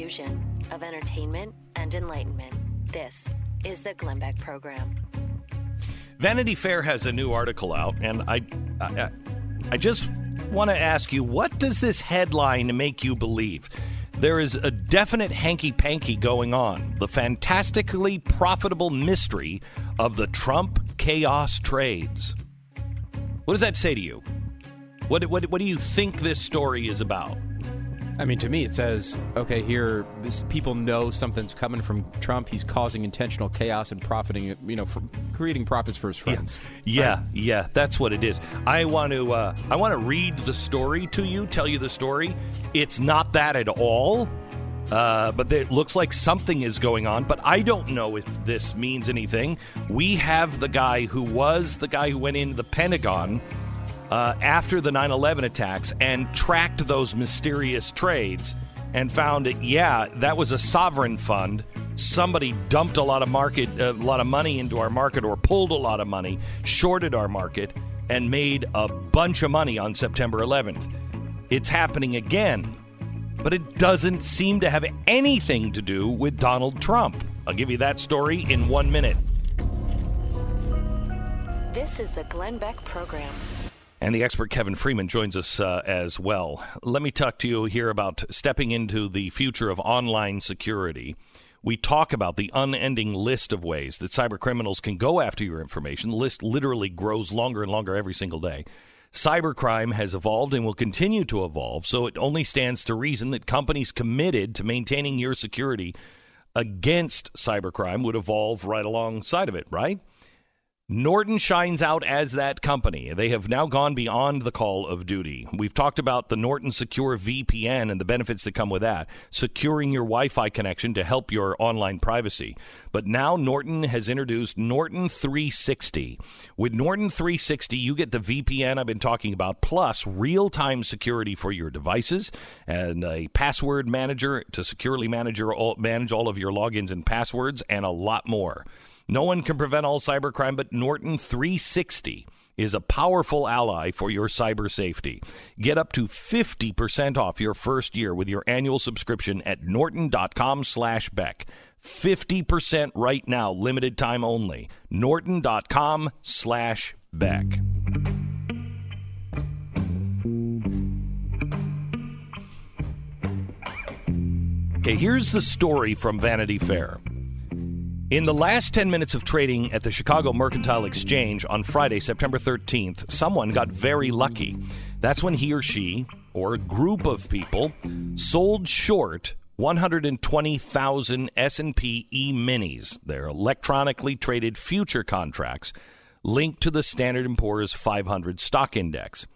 Speaker 2: fusion of entertainment and enlightenment. This is the Glenn Beck Program.
Speaker 1: Vanity Fair has a new article out, and I, I, I just want to ask you, what does this headline make you believe? There is a definite hanky panky going on. The fantastically profitable mystery of the Trump chaos trades. What does that say to you? What, what, what do you think this story is about?
Speaker 4: I mean, to me, it says, okay, here, people know something's coming from Trump. He's causing intentional chaos and profiting, you know, from creating profits for his friends.
Speaker 1: Yeah, right? yeah, that's what it is. I want to, uh, I want to read the story to you, tell you the story. It's not that at all. Uh, but it looks like something is going on. But I don't know if this means anything. We have the guy who was the guy who went into the Pentagon uh, after the 9 11 attacks and tracked those mysterious trades and found that, yeah, that was a sovereign fund. Somebody dumped a lot of market, a lot of money into our market, or pulled a lot of money, shorted our market, and made a bunch of money on September 11th. It's happening again, but it doesn't seem to have anything to do with Donald Trump. I'll give you that story in one minute.
Speaker 2: This is the Glenn Beck Program.
Speaker 1: And the expert Kevin Freeman joins us uh, as well. Let me talk to you here about stepping into the future of online security. We talk about the unending list of ways that cyber criminals can go after your information. The list literally grows longer and longer every single day. Cybercrime has evolved and will continue to evolve, so it only stands to reason that companies committed to maintaining your security against cybercrime would evolve right alongside of it, right? Norton shines out as that company. They have now gone beyond the call of duty. We've talked about the Norton Secure VPN and the benefits that come with that, securing your Wi Fi connection to help your online privacy. But now Norton has introduced Norton 360. With Norton 360, you get the VPN I've been talking about, plus real time security for your devices and a password manager to securely manage, your, manage all of your logins and passwords, and a lot more. No one can prevent all cybercrime, but Norton 360 is a powerful ally for your cyber safety. Get up to 50% off your first year with your annual subscription at norton.com slash Beck. 50% right now, limited time only. norton.com slash Beck. Okay, here's the story from Vanity Fair. In the last 10 minutes of trading at the Chicago Mercantile Exchange on Friday, September 13th, someone got very lucky. That's when he or she, or a group of people, sold short 120,000 S&P E-minis. They're electronically traded future contracts linked to the Standard & Poor's 500 stock index.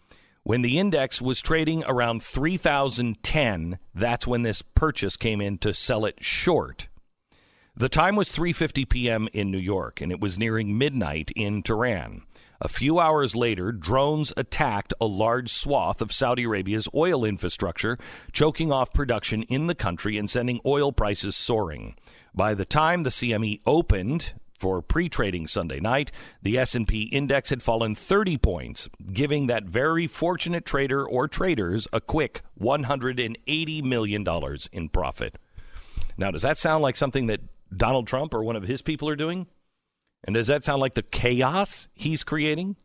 Speaker 1: When the index was trading around 3010, that's when this purchase came in to sell it short. The time was 3:50 p.m. in New York and it was nearing midnight in Tehran. A few hours later, drones attacked a large swath of Saudi Arabia's oil infrastructure, choking off production in the country and sending oil prices soaring. By the time the CME opened for pre-trading Sunday night, the S&P index had fallen 30 points, giving that very fortunate trader or traders a quick 180 million dollars in profit. Now, does that sound like something that Donald Trump or one of his people are doing? And does that sound like the chaos he's creating?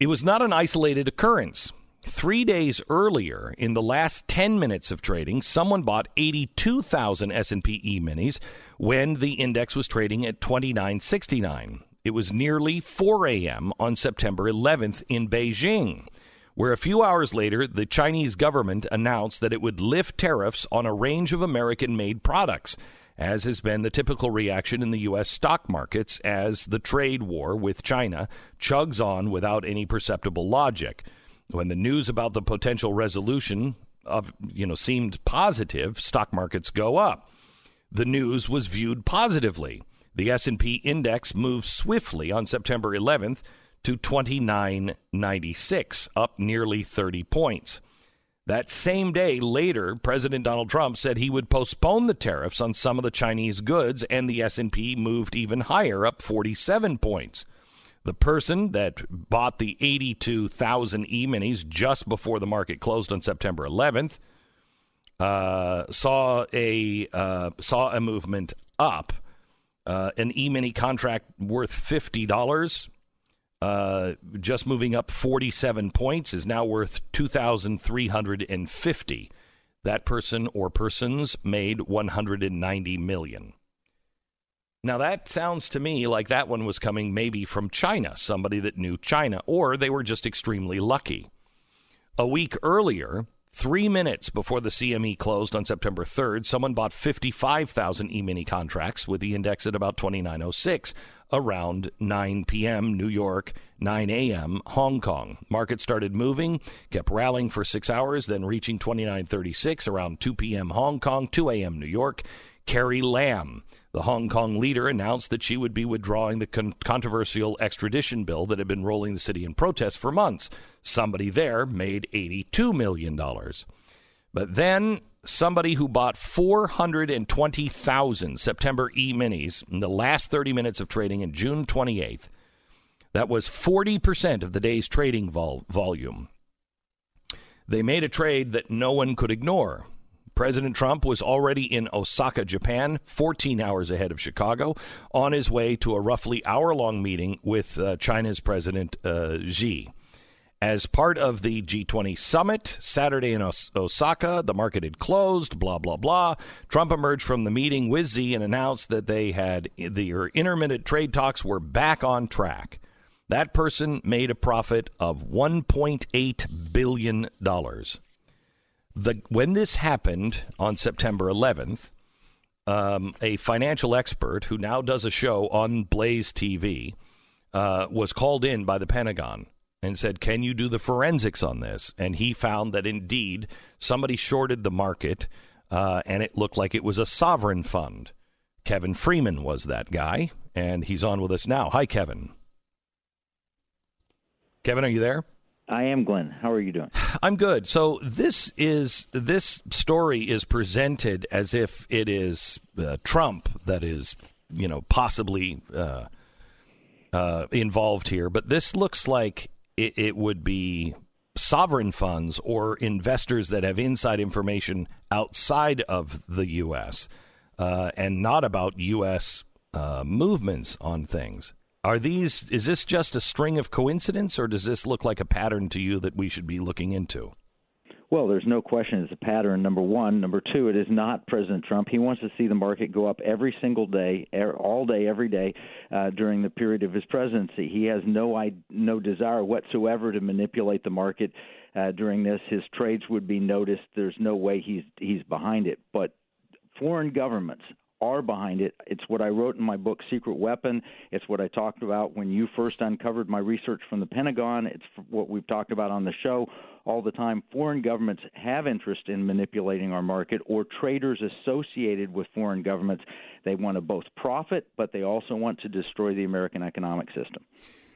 Speaker 1: It was not an isolated occurrence. Three days earlier, in the last 10 minutes of trading, someone bought 82,000 S&P E-minis when the index was trading at 2969. It was nearly 4 a.m. on September 11th in Beijing, where a few hours later, the Chinese government announced that it would lift tariffs on a range of American-made products – as has been the typical reaction in the U.S. stock markets as the trade war with China chugs on without any perceptible logic. When the news about the potential resolution of you know seemed positive, stock markets go up. The news was viewed positively. The S&P index moved swiftly on September 11th to 2996, up nearly 30 points. That same day, later, President Donald Trump said he would postpone the tariffs on some of the Chinese goods, and the S&P moved even higher, up 47 points. The person that bought the 82,000 e-minis just before the market closed on September 11th uh, saw a uh, saw a movement up. Uh, an e-mini contract worth fifty dollars uh, just moving up 47 points, is now worth 2,350. That person or persons made 190 million. Now that sounds to me like that one was coming maybe from China, somebody that knew China, or they were just extremely lucky. A week earlier, Three minutes before the CME closed on September 3rd, someone bought 55,000 E mini contracts with the index at about 2906 around 9 p.m. New York, 9 a.m. Hong Kong. Market started moving, kept rallying for six hours, then reaching 2936 around 2 p.m. Hong Kong, 2 a.m. New York. Carrie Lam, the Hong Kong leader, announced that she would be withdrawing the con- controversial extradition bill that had been rolling the city in protest for months. Somebody there made $82 million. But then somebody who bought 420,000 September e minis in the last 30 minutes of trading in June 28th. That was 40% of the day's trading vol- volume. They made a trade that no one could ignore. President Trump was already in Osaka, Japan, 14 hours ahead of Chicago, on his way to a roughly hour long meeting with uh, China's President uh, Xi. As part of the G20 summit Saturday in Os- Osaka, the market had closed, blah, blah, blah. Trump emerged from the meeting with Xi and announced that they had their intermittent trade talks were back on track. That person made a profit of $1.8 billion. The, when this happened on September 11th, um, a financial expert who now does a show on Blaze TV uh, was called in by the Pentagon and said, Can you do the forensics on this? And he found that indeed somebody shorted the market uh, and it looked like it was a sovereign fund. Kevin Freeman was that guy, and he's on with us now. Hi, Kevin. Kevin, are you there?
Speaker 11: I am Glenn. How are you doing?
Speaker 1: I'm good. So this is this story is presented as if it is uh, Trump that is, you know, possibly uh, uh, involved here, but this looks like it, it would be sovereign funds or investors that have inside information outside of the U.S. Uh, and not about U.S. Uh, movements on things. Are these? Is this just a string of coincidence, or does this look like a pattern to you that we should be looking into?
Speaker 11: Well, there's no question it's a pattern, number one. Number two, it is not President Trump. He wants to see the market go up every single day, all day, every day uh, during the period of his presidency. He has no, no desire whatsoever to manipulate the market uh, during this. His trades would be noticed. There's no way he's, he's behind it. But foreign governments are behind it. It's what I wrote in my book, Secret Weapon. It's what I talked about when you first uncovered my research from the Pentagon. It's what we've talked about on the show all the time. Foreign governments have interest in manipulating our market, or traders associated with foreign governments. They want to both profit, but they also want to destroy the American economic system.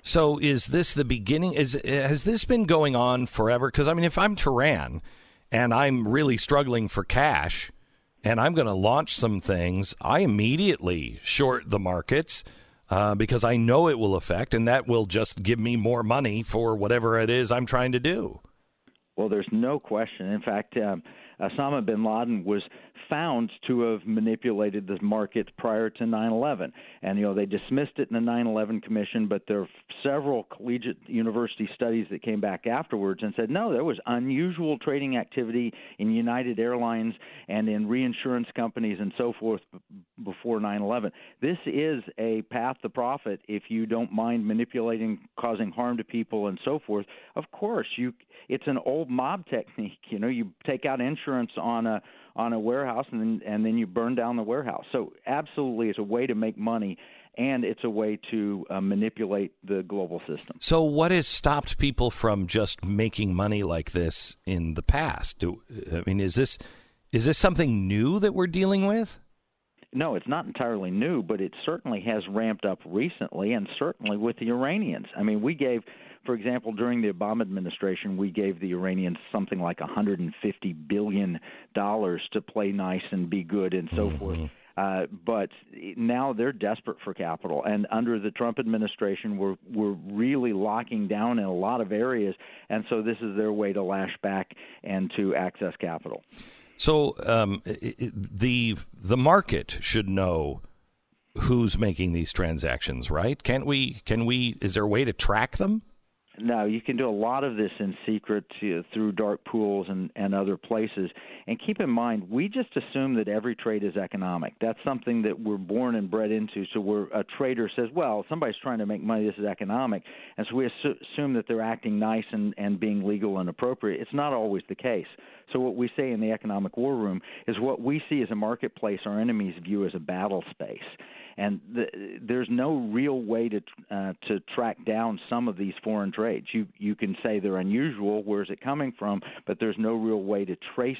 Speaker 1: So, is this the beginning? Is has this been going on forever? Because I mean, if I'm Tehran and I'm really struggling for cash and I'm going to launch some things, I immediately short the markets uh, because I know it will affect, and that will just give me more money for whatever it is I'm trying to do.
Speaker 11: Well, there's no question. In fact, um, Osama bin Laden was found to have manipulated the market prior to 9/11, and you know they dismissed it in the 9/11 Commission, but there are several collegiate university studies that came back afterwards and said no, there was unusual trading activity in United Airlines and in reinsurance companies and so forth before 9/11. This is a path to profit if you don't mind manipulating, causing harm to people, and so forth. Of course, you it's an old mob technique. You know, you take out insurance on a on a warehouse and then and then you burn down the warehouse. So absolutely, it's a way to make money and it's a way to uh, manipulate the global system.
Speaker 1: So, what has stopped people from just making money like this in the past? Do, I mean, is this is this something new that we're dealing with?
Speaker 11: No, it's not entirely new, but it certainly has ramped up recently, and certainly with the Iranians. I mean, we gave for example, during the Obama administration, we gave the Iranians something like 150 billion dollars to play nice and be good and so mm-hmm. forth. Uh, but now they're desperate for capital, and under the Trump administration, we're we're really locking down in a lot of areas, and so this is their way to lash back and to access capital.
Speaker 1: So um, the the market should know who's making these transactions, right? Can't we? Can we? Is there a way to track them?
Speaker 11: No, you can do a lot of this in secret through dark pools and, and other places. And keep in mind, we just assume that every trade is economic. That's something that we're born and bred into. So we're, a trader says, well, somebody's trying to make money, this is economic. And so we assume that they're acting nice and, and being legal and appropriate. It's not always the case. So what we say in the economic war room is what we see as a marketplace, our enemies view as a battle space and the, there's no real way to uh, to track down some of these foreign trades. You you can say they're unusual. Where's it coming from? But there's no real way to trace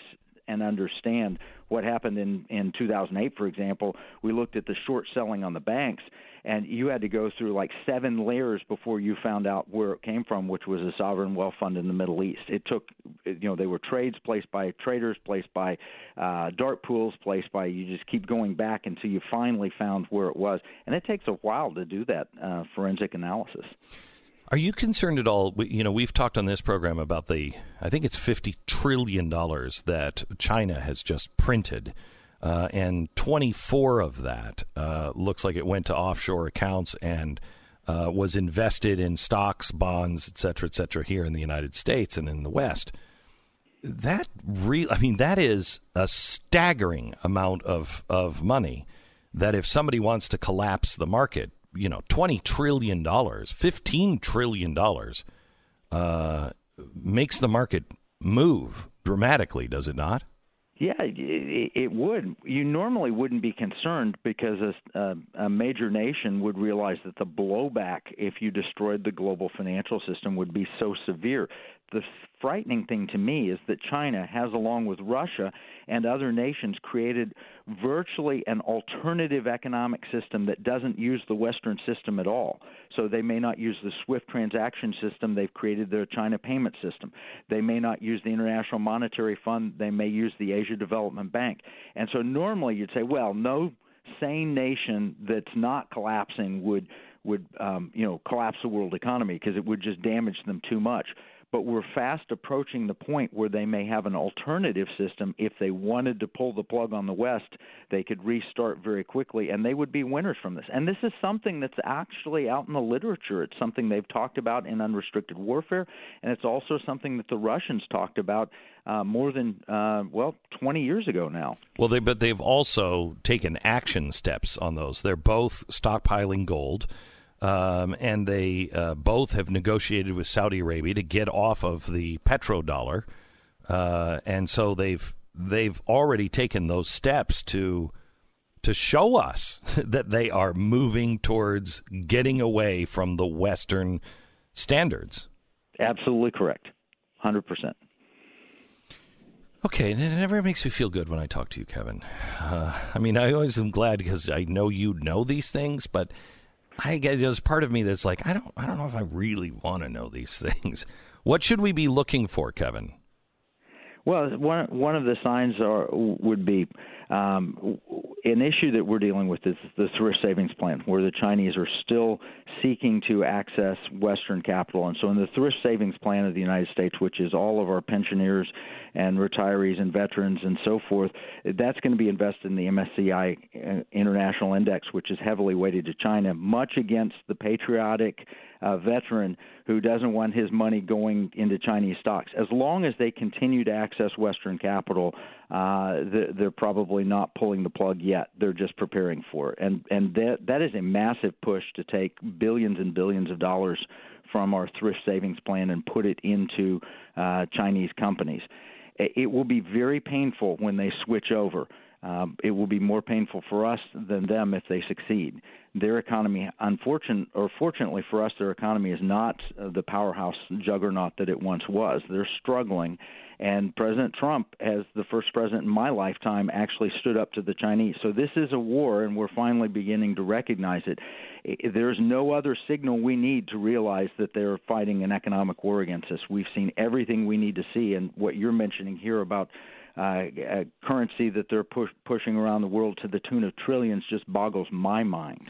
Speaker 11: and understand what happened in in 2008 for example we looked at the short selling on the banks and you had to go through like seven layers before you found out where it came from, which was a sovereign wealth fund in the Middle East. It took, you know, they were trades placed by traders, placed by uh, dark pools, placed by. You just keep going back until you finally found where it was, and it takes a while to do that uh, forensic analysis.
Speaker 1: Are you concerned at all? You know, we've talked on this program about the, I think it's $50 trillion that China has just printed. Uh, and 24 of that uh, looks like it went to offshore accounts and uh, was invested in stocks, bonds, et cetera, et cetera, here in the United States and in the West. That re- I mean, that is a staggering amount of, of money that if somebody wants to collapse the market, you know, $20 trillion, $15 trillion uh, makes the market move dramatically, does it not?
Speaker 11: Yeah, it, would. You normally wouldn't be concerned because a, a major nation would realize that the blowback if you destroyed the global financial system would be so severe. The frightening thing to me is that China has, along with Russia and other nations, created virtually an alternative economic system that doesn't use the Western system at all. So they may not use the SWIFT transaction system, they've created their China payment system. They may not use the International Monetary Fund, they may use the Asia Development Bank. And so normally you'd say, well, no sane nation that's not collapsing would would um, you know collapse the world economy because it would just damage them too much but we're fast approaching the point where they may have an alternative system. If they wanted to pull the plug on the West, they could restart very quickly, and they would be winners from this. And this is something that's actually out in the literature. It's something they've talked about in unrestricted warfare, and it's also something that the Russians talked about uh, more than uh, well 20 years ago now.
Speaker 1: Well, they but they've also taken action steps on those. They're both stockpiling gold. Um, and they uh, both have negotiated with Saudi Arabia to get off of the petrodollar, uh, and so they've they've already taken those steps to to show us that they are moving towards getting away from the Western standards.
Speaker 11: Absolutely correct, hundred percent.
Speaker 1: Okay, and it never makes me feel good when I talk to you, Kevin. Uh, I mean, I always am glad because I know you know these things, but I guess there's part of me that's like, I don't, I don't know if I really want to know these things. What should we be looking for, Kevin?
Speaker 11: Well, one one of the signs are would be um, an issue that we're dealing with is the thrift savings plan, where the Chinese are still seeking to access Western capital. And so, in the thrift savings plan of the United States, which is all of our pensioners and retirees and veterans and so forth, that's going to be invested in the MSCI uh, International Index, which is heavily weighted to China, much against the patriotic uh, veteran who doesn't want his money going into Chinese stocks. As long as they continue to access Western capital, uh, they're probably not pulling the plug yet. They're just preparing for it, and and that that is a massive push to take billions and billions of dollars from our thrift savings plan and put it into uh, Chinese companies. It will be very painful when they switch over. Um, it will be more painful for us than them if they succeed. Their economy, unfortunate or fortunately for us, their economy is not uh, the powerhouse juggernaut that it once was. They're struggling, and President Trump, as the first president in my lifetime, actually stood up to the Chinese. So this is a war, and we're finally beginning to recognize it. There's no other signal we need to realize that they're fighting an economic war against us. We've seen everything we need to see, and what you're mentioning here about uh, currency that they're push, pushing around the world to the tune of trillions just boggles my mind.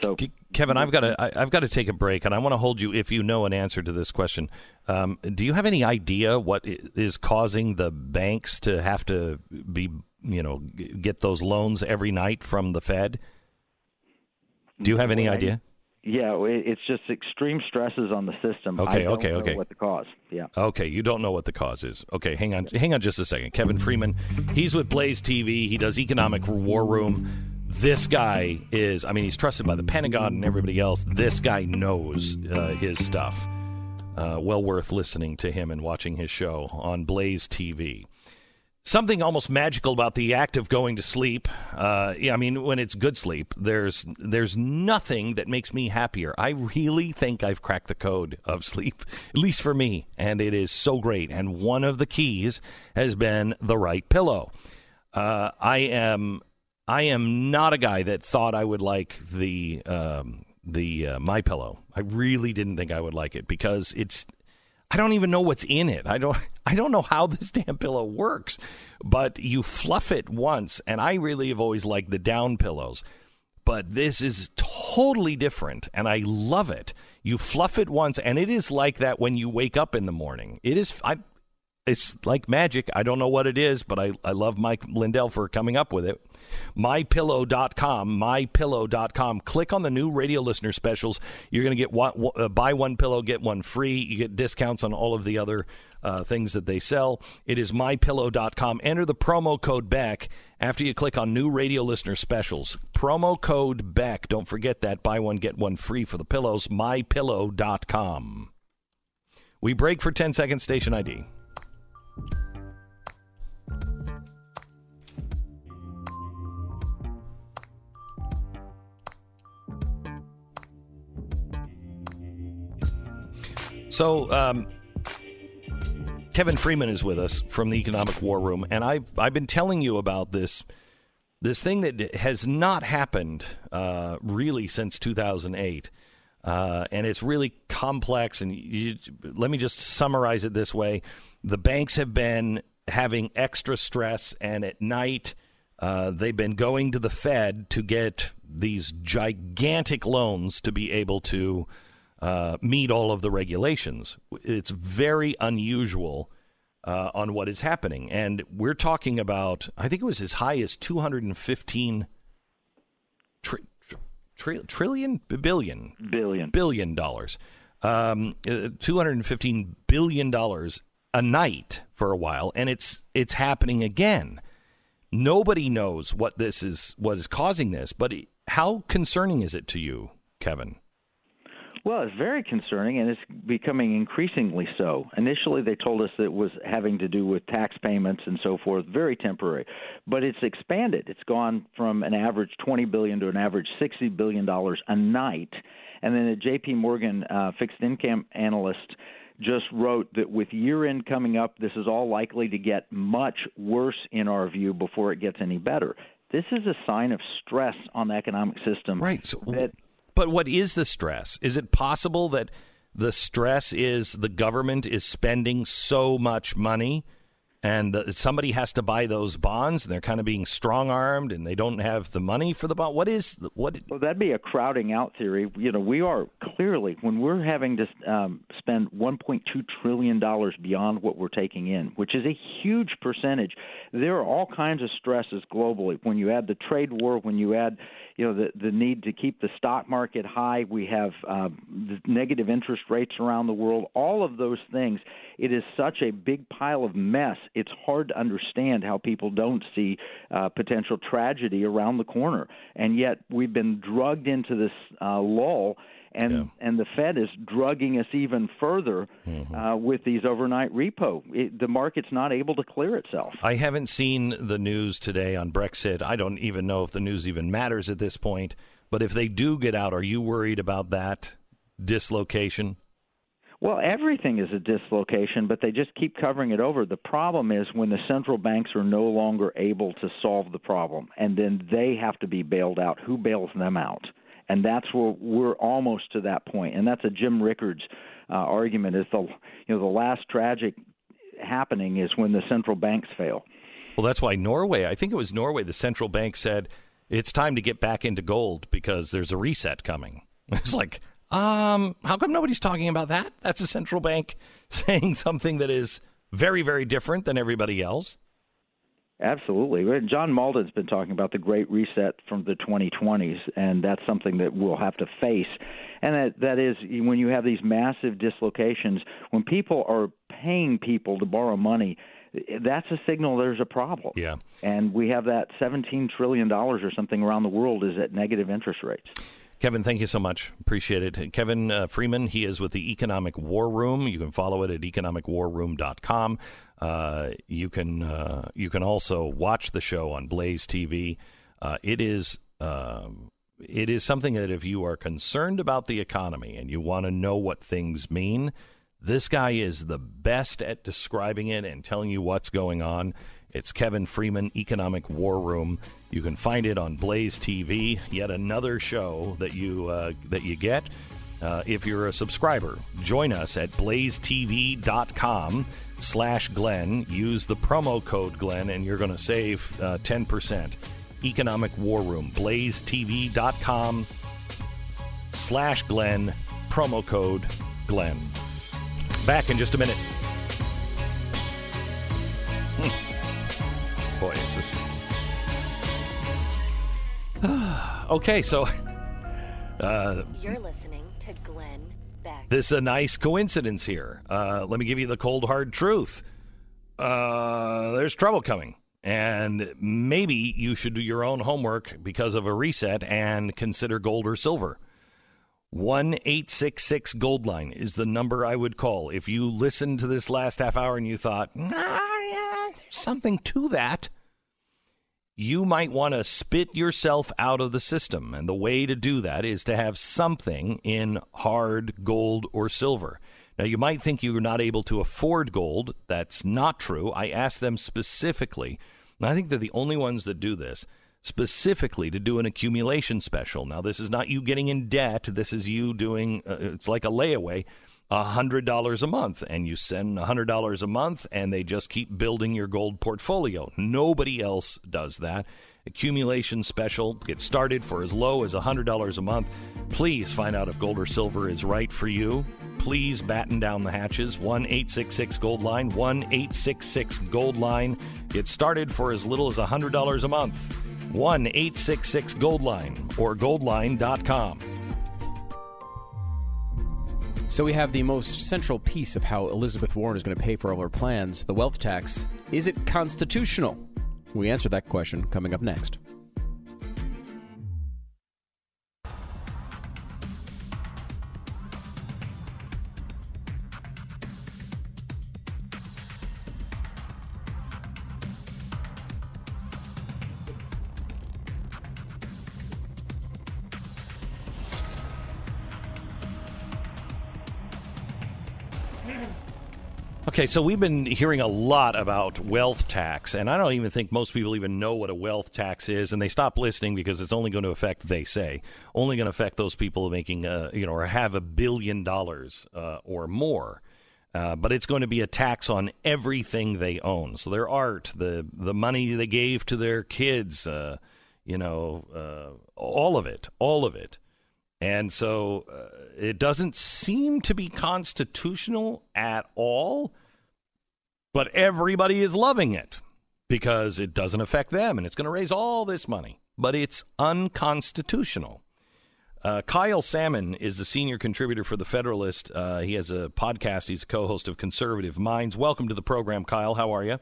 Speaker 11: So,
Speaker 1: Kevin, I've got to I've got to take a break, and I want to hold you if you know an answer to this question. Um, do you have any idea what is causing the banks to have to be you know get those loans every night from the Fed? Do you have any idea?
Speaker 11: Yeah, it's just extreme stresses on the system.
Speaker 1: Okay,
Speaker 11: I don't
Speaker 1: okay,
Speaker 11: know
Speaker 1: okay.
Speaker 11: What the cause? Yeah.
Speaker 1: Okay, you don't know what the cause is. Okay, hang on, hang on just a second. Kevin Freeman, he's with Blaze TV. He does Economic War Room. This guy is, I mean, he's trusted by the Pentagon and everybody else. This guy knows uh, his stuff. Uh, well worth listening to him and watching his show on Blaze TV. Something almost magical about the act of going to sleep. Uh, yeah, I mean, when it's good sleep, there's there's nothing that makes me happier. I really think I've cracked the code of sleep, at least for me, and it is so great. And one of the keys has been the right pillow. Uh, I am I am not a guy that thought I would like the um, the uh, my pillow. I really didn't think I would like it because it's I don't even know what's in it. I don't I don't know how this damn pillow works. But you fluff it once and I really have always liked the down pillows. But this is totally different and I love it. You fluff it once, and it is like that when you wake up in the morning. It is. I. It's like magic. I don't know what it is, but I, I love Mike Lindell for coming up with it. MyPillow.com, MyPillow.com. Click on the new radio listener specials. You're going to get one, uh, buy one pillow, get one free. You get discounts on all of the other uh, things that they sell. It is MyPillow.com. Enter the promo code Beck after you click on new radio listener specials. Promo code Beck. Don't forget that. Buy one, get one free for the pillows. MyPillow.com. We break for 10 seconds, station ID. So, um, Kevin Freeman is with us from the Economic War Room, and I've I've been telling you about this this thing that has not happened uh, really since 2008, uh, and it's really complex. And you, let me just summarize it this way: the banks have been having extra stress, and at night uh, they've been going to the Fed to get these gigantic loans to be able to uh, meet all of the regulations. It's very unusual uh, on what is happening, and we're talking about. I think it was as high as two hundred and fifteen tri- tri- trillion billion
Speaker 11: billion
Speaker 1: billion dollars, um, uh, two hundred and fifteen billion dollars a night for a while, and it's it's happening again. Nobody knows what this is, what is causing this, but how concerning is it to you, Kevin?
Speaker 11: Well, it's very concerning, and it's becoming increasingly so. Initially, they told us that it was having to do with tax payments and so forth, very temporary, but it's expanded. It's gone from an average 20 billion to an average 60 billion dollars a night. And then a J.P. Morgan uh, fixed income analyst just wrote that with year end coming up, this is all likely to get much worse in our view before it gets any better. This is a sign of stress on the economic system.
Speaker 1: Right. So,
Speaker 11: that
Speaker 1: but what is the stress? Is it possible that the stress is the government is spending so much money and the, somebody has to buy those bonds and they're kind of being strong armed and they don't have the money for the bond? What is what?
Speaker 11: Well, that'd be a crowding out theory. You know, we are clearly when we're having to um, spend 1.2 trillion dollars beyond what we're taking in, which is a huge percentage. There are all kinds of stresses globally. When you add the trade war, when you add you know the the need to keep the stock market high. We have uh, negative interest rates around the world. All of those things. It is such a big pile of mess. It's hard to understand how people don't see uh, potential tragedy around the corner, and yet we've been drugged into this uh, lull and
Speaker 1: Yeah.
Speaker 11: and the Fed is drugging us even further
Speaker 1: Mm-hmm.
Speaker 11: uh, with these overnight repo. It, the market's not able to clear itself.
Speaker 1: I haven't seen the news today on Brexit. I don't even know if the news even matters at this point. But if they do get out, are you worried about that dislocation?
Speaker 11: Well, everything is a dislocation, but they just keep covering it over. The problem is when the central banks are no longer able to solve the problem, and then they have to be bailed out. Who bails them out? And that's where we're almost to that point. And that's a Jim Rickards uh, argument: is the you know the last tragic happening is when the central banks fail.
Speaker 1: Well, that's why Norway, I think it was Norway, the central bank said it's time to get back into gold because there's a reset coming. It's like, um, how come nobody's talking about that? That's a central bank saying something that is very, very different than everybody else.
Speaker 11: Absolutely. John Mauldin's been talking about the Great Reset from the 2020s, and that's something that we'll have to face. And that, that is when you have these massive dislocations, when people are paying people to borrow money, that's a signal there's a problem.
Speaker 1: Yeah.
Speaker 11: And we have that $17 trillion or something around the world is at negative interest rates.
Speaker 1: Kevin, thank you so much. Appreciate it. Kevin uh, Freeman, he is with the Economic War Room. You can follow it at economicwarroom.com. Uh, you can uh, you can also watch the show on Blaze TV. Uh, it is um, it is something that if you are concerned about the economy and you want to know what things mean, this guy is the best at describing it and telling you what's going on. It's Kevin Freeman, Economic War Room. You can find it on Blaze TV. Yet another show that you uh, that you get uh, if you're a subscriber. Join us at blazetv.com slash Glenn. Use the promo code Glenn, and you're going to save uh, 10%. Economic War Room, blazetv.com slash Glenn, promo code Glenn. Back in just a minute. Hmm. Boy, is this. okay, so. Uh,
Speaker 2: You're listening to Glenn Beck.
Speaker 1: this is a nice coincidence here. Uh, let me give you the cold hard truth. Uh, there's trouble coming, and maybe you should do your own homework because of a reset and consider gold or silver. One eight six six gold line is the number I would call if you listened to this last half hour and you thought, nah, yeah, there's something to that you might want to spit yourself out of the system. And the way to do that is to have something in hard gold or silver. Now, you might think you're not able to afford gold. That's not true. I asked them specifically, and I think they're the only ones that do this, specifically to do an accumulation special. Now, this is not you getting in debt. This is you doing, uh, it's like a layaway $100 a month and you send $100 a month and they just keep building your gold portfolio. Nobody else does that. Accumulation special Get started for as low as $100 a month. Please find out if gold or silver is right for you. Please batten down the hatches. 1 866 Gold Line, 1 866 Gold Line. Get started for as little as $100 a month. 1 866 Gold Line or goldline.com.
Speaker 4: So we have the most central piece of how Elizabeth Warren is going to pay for all her plans, the wealth tax. Is it constitutional? We answer that question coming up next.
Speaker 1: Okay, so we've been hearing a lot about wealth tax, and I don't even think most people even know what a wealth tax is, and they stop listening because it's only going to affect, they say, only going to affect those people making, uh, you know, or have a billion dollars uh, or more. Uh, but it's going to be a tax on everything they own. So their art, the the money they gave to their kids, uh, you know, uh, all of it, all of it. And so uh, it doesn't seem to be constitutional at all, but everybody is loving it because it doesn't affect them and it's going to raise all this money. But it's unconstitutional. Uh, Kyle Sammin is the senior contributor for The Federalist. Uh, he has a podcast. He's a co host of Conservative Minds. Welcome to the program, Kyle. How are you?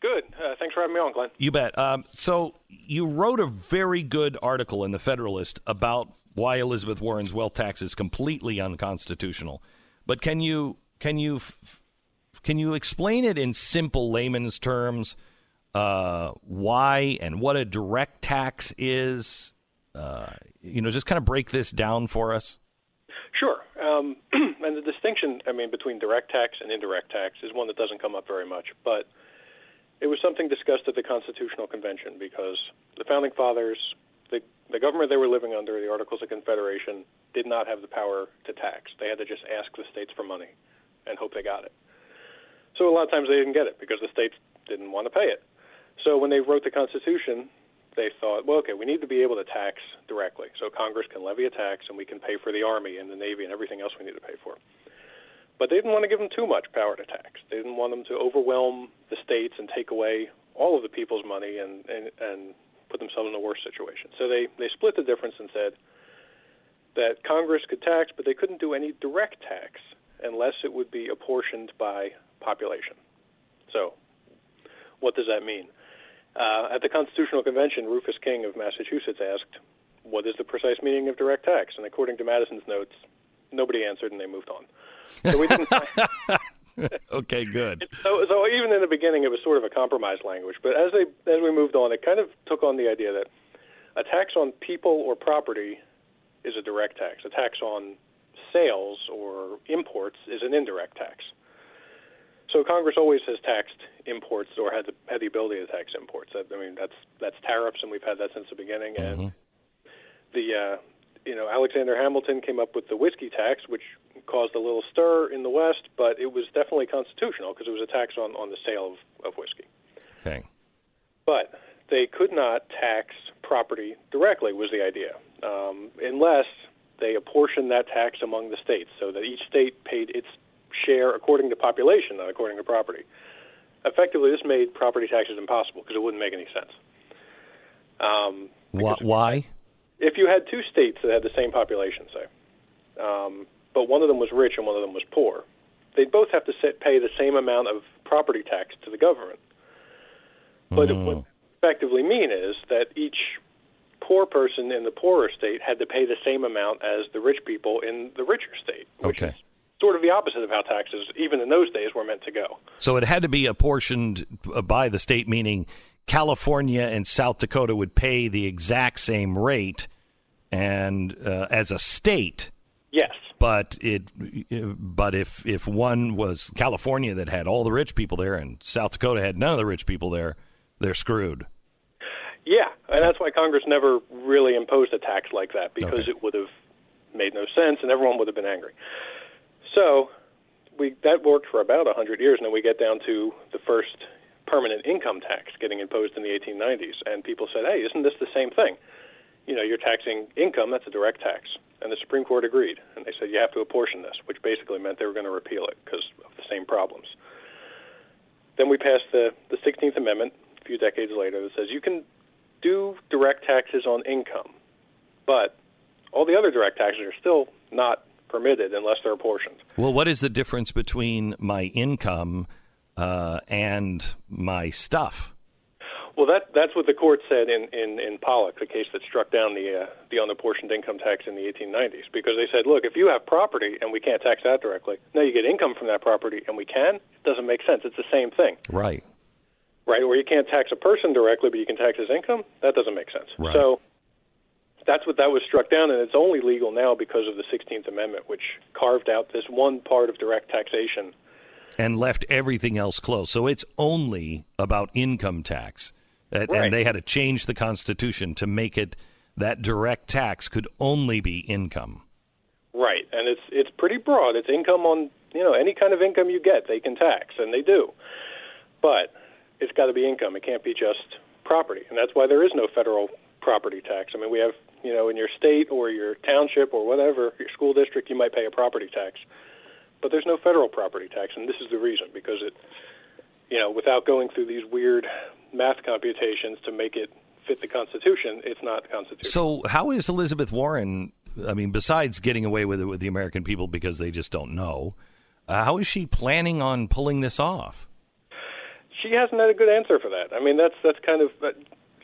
Speaker 12: Good. Uh, thanks for having me on, Glenn.
Speaker 1: You bet. Um, so you wrote a very good article in the Federalist about why Elizabeth Warren's wealth tax is completely unconstitutional. But can you can you f- can you explain it in simple layman's terms? Uh, why and what a direct tax is? Uh, you know, just kind of break this down for us.
Speaker 12: Sure. Um, and the distinction, I mean, between direct tax and indirect tax is one that doesn't come up very much, but it was something discussed at the Constitutional Convention because the founding fathers, the, the government they were living under, the Articles of Confederation, did not have the power to tax. They had to just ask the states for money and hope they got it. So a lot of times they didn't get it because the states didn't want to pay it. So when they wrote the Constitution, they thought, well, okay, we need to be able to tax directly. So Congress can levy a tax and we can pay for the Army and the Navy and everything else we need to pay for. But they didn't want to give them too much power to tax. They didn't want them to overwhelm the states and take away all of the people's money and, and, and put themselves in a worse situation. So they, they split the difference and said that Congress could tax, but they couldn't do any direct tax unless it would be apportioned by population. So, what does that mean? Uh, at the Constitutional Convention, Rufus King of Massachusetts asked, What is the precise meaning of direct tax? And according to Madison's notes, nobody answered and they moved on. So we didn't.
Speaker 1: okay, good.
Speaker 12: So, so even in the beginning, it was sort of a compromise language. But as they as we moved on, it kind of took on the idea that a tax on people or property is a direct tax. A tax on sales or imports is an indirect tax. So Congress always has taxed imports or had the had the ability to tax imports. I mean that's that's tariffs, and we've had that since the beginning. And the uh, you know Alexander Hamilton came up with the whiskey tax, which caused a little stir in the West, but it was definitely constitutional because it was a tax on on the sale of, of whiskey.
Speaker 1: Okay.
Speaker 12: But they could not tax property directly was the idea, um, unless they apportioned that tax among the states so that each state paid its share according to population, not according to property. Effectively, this made property taxes impossible because it wouldn't make any sense. Um,
Speaker 1: Wh- Why?
Speaker 12: If you had two states that had the same population, say, um, but one of them was rich and one of them was poor, they'd both have to sit, pay the same amount of property tax to the government. But it would effectively mean is that each poor person in the poorer state had to pay the same amount as the rich people in the richer state.
Speaker 1: which Okay.
Speaker 12: Sort of the opposite of how taxes, even in those days, were meant to go.
Speaker 1: So it had to be apportioned uh, by the state, meaning California and South Dakota would pay the exact same rate, and uh, as a state.
Speaker 12: Yes.
Speaker 1: But it, but if if one was California that had all the rich people there, and South Dakota had none of the rich people there, they're screwed.
Speaker 12: Yeah, and that's why Congress never really imposed a tax like that because it would have made no sense and everyone would have been angry. So we that worked for about a 100 years, and then we get down to the first permanent income tax getting imposed in the 1890s, and people said, "Hey, isn't this the same thing? You know, you're taxing income; that's a direct tax." And the Supreme Court agreed, and they said you have to apportion this, which basically meant they were going to repeal it because of the same problems. Then we passed the the 16th Amendment a few decades later that says you can do direct taxes on income, but all the other direct taxes are still not permitted unless they're apportioned.
Speaker 1: Well, what is the difference between my income uh, and my stuff?
Speaker 12: Well, that that's what the court said in in in Pollock, the case that struck down the uh, the unapportioned income tax in the 1890s, because they said, look, if you have property and we can't tax that directly, now you get income from that property and we can. It doesn't make sense. It's the same thing,
Speaker 1: Right.
Speaker 12: right? Or you can't tax a person directly, but you can tax his income. That doesn't make sense.
Speaker 1: Right.
Speaker 12: So that's what that was struck down, and it's only legal now because of the 16th Amendment, which carved out this one part of direct taxation.
Speaker 1: And left everything else closed. So it's only about income tax. And,
Speaker 12: Right.
Speaker 1: and they had to change the Constitution to make it that direct tax could only be income.
Speaker 12: Right, and it's it's pretty broad. It's income on you know any kind of income you get, they can tax, and they do. But it's got to be income. It can't be just property, and that's why there is no federal property tax. I mean, we have you know in your state or your township or whatever your school district, you might pay a property tax, but there's no federal property tax, and this is the reason because it you know without going through these weird math computations to make it fit the Constitution, it's not constitutional.
Speaker 1: So how is Elizabeth Warren? I mean, besides getting away with it with the American people because they just don't know, uh, how is she planning on pulling this off?
Speaker 12: she hasn't had a good answer for that. I mean, that's that's kind of uh,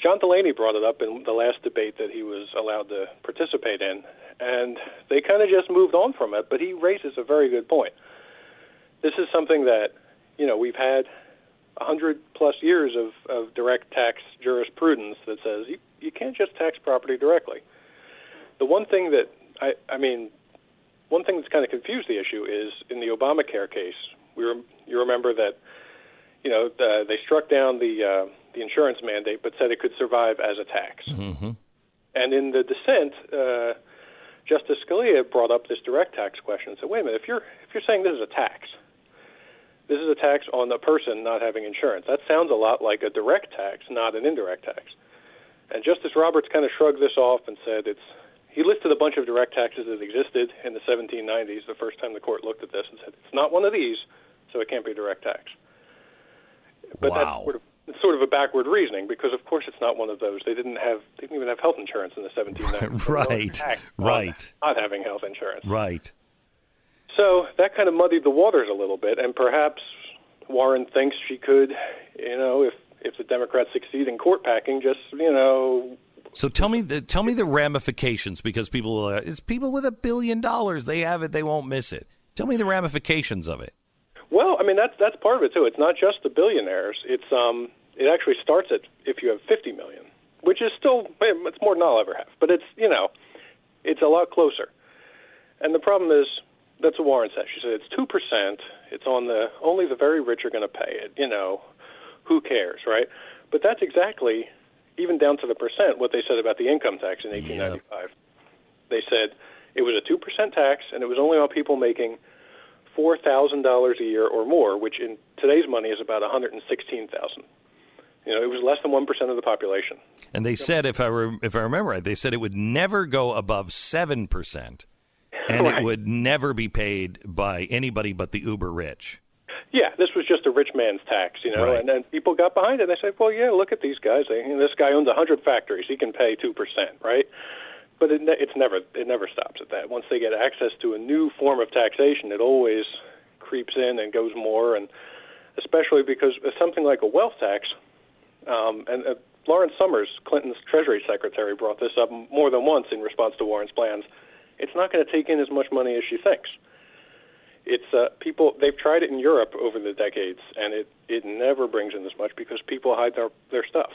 Speaker 12: John Delaney brought it up in the last debate that he was allowed to participate in, and they kind of just moved on from it. But he raises a very good point. This is something that you know we've had hundred plus years of, of direct tax jurisprudence that says you, you can't just tax property directly. The one thing that I, I mean, one thing that's kind of confused the issue is in the Obamacare case. We rem- you remember that you know, uh, they struck down the uh, the insurance mandate, but said it could survive as a tax.
Speaker 1: Mm-hmm.
Speaker 12: And in the dissent, uh, Justice Scalia brought up this direct tax question and said, "Wait a minute, if you're if you're saying this is a tax, this is a tax on the person not having insurance. That sounds a lot like a direct tax, not an indirect tax." And Justice Roberts kind of shrugged this off and said it's. He listed a bunch of direct taxes that existed in the 1790s, the first time the court looked at this, and said it's not one of these, so it can't be a direct tax. But
Speaker 1: Wow.
Speaker 12: that's sort of it's sort of a backward reasoning because of course it's not one of those. They didn't have they didn't even have health insurance in the 1790s. So no
Speaker 1: Right, right.
Speaker 12: Not having health insurance.
Speaker 1: Right.
Speaker 12: So that kind of muddied the waters a little bit, and perhaps Warren thinks she could, you know, if if the Democrats succeed in court packing, just you know,
Speaker 1: So tell me the tell me the ramifications because people uh, it's people with a billion dollars they have it they won't miss it. Tell me the ramifications of it.
Speaker 12: Well, I mean that's that's part of it too. It's not just the billionaires. It's um it actually starts at if you have 50 million, which is still it's more than I'll ever have, but it's you know it's a lot closer. And the problem is that's what Warren said. She said it's two percent. It's on the only the very rich are going to pay it. You know, who cares, right? But that's exactly even down to the percent what they said about the income tax in 1895. They said it was a two percent tax, and it was only on people making four thousand dollars a year or more, which in today's money is about one hundred and sixteen thousand. You know, it was less than one percent of the population.
Speaker 1: And they said, if I re- if I remember right, they said it would never go above seven percent, and
Speaker 12: Right.
Speaker 1: it would never be paid by anybody but the uber rich.
Speaker 12: Yeah, this was just a rich man's tax, you know,
Speaker 1: Right.
Speaker 12: and then people got behind it. and They said, "Well, yeah, look at these guys. They, you know, this guy owns a hundred factories. He can pay two percent, right?" But it, ne- it's never it never stops at that. Once they get access to a new form of taxation, it always creeps in and goes more, and especially because something like a wealth tax, um, and uh, Lawrence Summers, Clinton's Treasury Secretary, brought this up more than once in response to Warren's plans. It's not going to take in as much money as she thinks it's uh, people they've tried it in Europe over the decades, and it it never brings in as much because people hide their their stuff.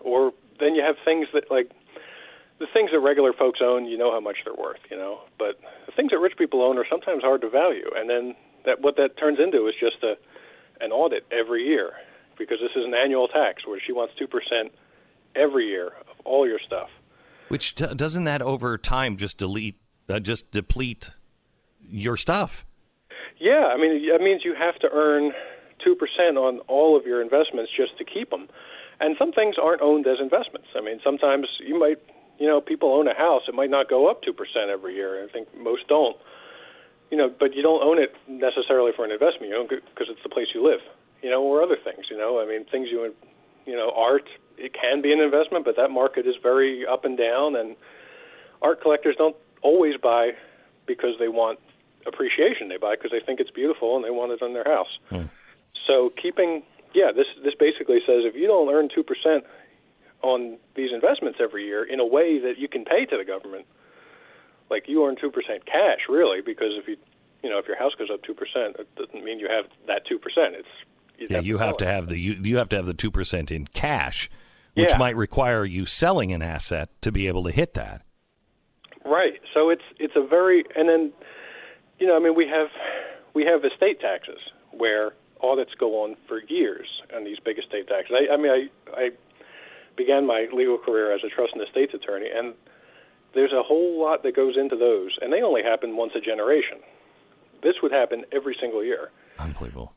Speaker 12: Or then you have things that like the things that regular folks own, you know how much they're worth, you know. But the things that rich people own are sometimes hard to value, and then that what that turns into is just a an audit every year because this is an annual tax where she wants two percent every year of all your stuff.
Speaker 1: Which d- doesn't that over time just delete, uh, just deplete your stuff?
Speaker 12: Yeah, I mean that means you have to earn two percent on all of your investments just to keep them. And some things aren't owned as investments. I mean, sometimes you might, you know, people own a house. It might not go up two percent every year. I think most don't. You know, but you don't own it necessarily for an investment. You own it because it's the place you live. You know, or other things. You know, I mean, things you, you know, art. It can be an investment, but that market is very up and down. And art collectors don't always buy because they want appreciation. They buy because they think it's beautiful and they want it on their house. Hmm. So keeping, yeah, this this basically says if you don't earn two percent on these investments every year in a way that you can pay to the government, like you earn two percent cash, really, because if you, you know, if your house goes up two percent, it doesn't mean you have that two percent. It's you'd
Speaker 1: Yeah,
Speaker 12: have
Speaker 1: you
Speaker 12: to
Speaker 1: have to
Speaker 12: it.
Speaker 1: have the you, you have to have the two percent in cash, which
Speaker 12: Yeah.
Speaker 1: might require you selling an asset to be able to hit that.
Speaker 12: Right. So it's it's a very and then you know, I mean we have we have estate taxes where audits go on for years on these big estate taxes. I, I mean I I began my legal career as a trust and estates attorney and there's a whole lot that goes into those and they only happen once a generation. This would happen every single year.
Speaker 1: Unbelievable.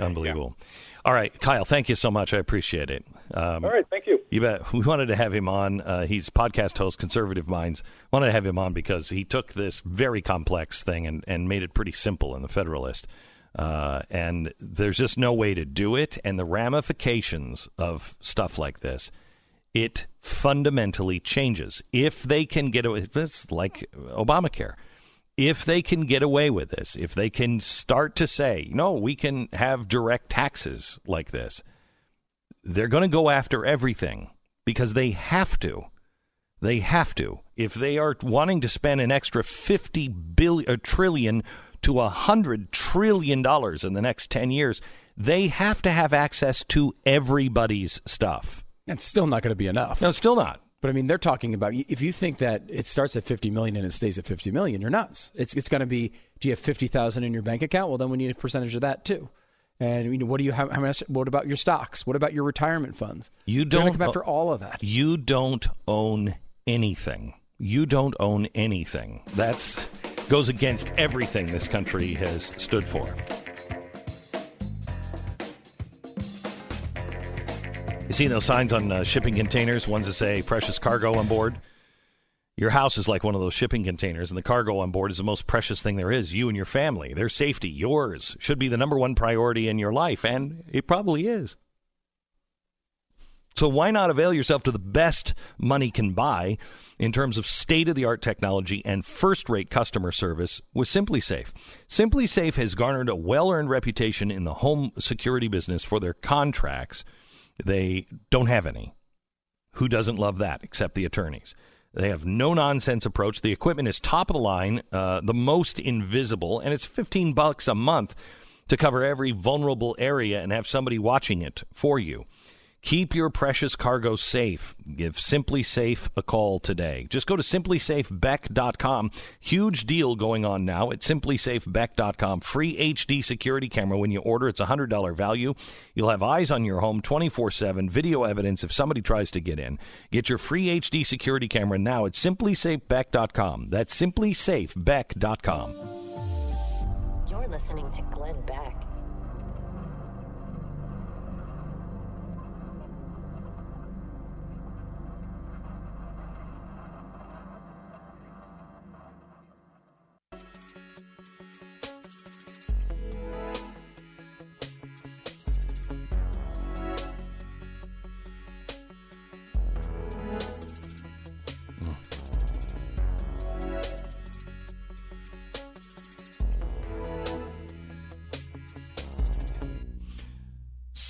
Speaker 1: Unbelievable. All right, Kyle, thank you so much. I appreciate it. Um,
Speaker 12: All right, thank you.
Speaker 1: You bet. We wanted to have him on. Uh, he's podcast host, Conservative Minds. Wanted to have him on because he took this very complex thing and, and made it pretty simple in the Federalist. Uh, and there's just no way to do it. And the ramifications of stuff like this, it fundamentally changes. If they can get away, it's like Obamacare. If they can get away with this, if they can start to say, no, we can have direct taxes like this, they're going to go after everything because they have to. They have to. If they are wanting to spend an extra 50 billion trillion to a 100 trillion dollars in the next 10 years, they have to have access to everybody's stuff.
Speaker 13: It's still not going to be enough.
Speaker 1: No, it's still not.
Speaker 13: But I mean, they're talking about if you think that it starts at 50 million and it stays at 50 million, you're nuts. It's it's going to be do you have 50,000 in your bank account? Well, then we need a percentage of that too. And you know, what do you have? How much? What about your stocks? What about your retirement funds?
Speaker 1: You don't
Speaker 13: come after all of that.
Speaker 1: You don't own anything. You don't own anything. That's goes against everything this country has stood for. You see those signs on uh, shipping containers, ones that say precious cargo on board? Your house is like one of those shipping containers, and the cargo on board is the most precious thing there is. You and your family, their safety, yours, should be the number one priority in your life, and it probably is. So why not avail yourself to the best money can buy in terms of state of the art technology and first rate customer service with SimpliSafe? Simply Safe has garnered a well earned reputation in the home security business for their contracts. They don't have any. Who doesn't love that except the attorneys? They have no nonsense approach. The equipment is top of the line, uh, the most invisible, and it's 15 bucks a month to cover every vulnerable area and have somebody watching it for you. Keep your precious cargo safe. Give SimpliSafe a call today. Just go to simplisafebeck.com. Huge deal going on now at simplisafebeck.com. Free HD security camera when you order. It's a $100 value. You'll have eyes on your home 24 7, video evidence if somebody tries to get in. Get your free HD security camera now at simplisafebeck.com. That's simplisafebeck.com.
Speaker 2: You're listening to Glenn Beck.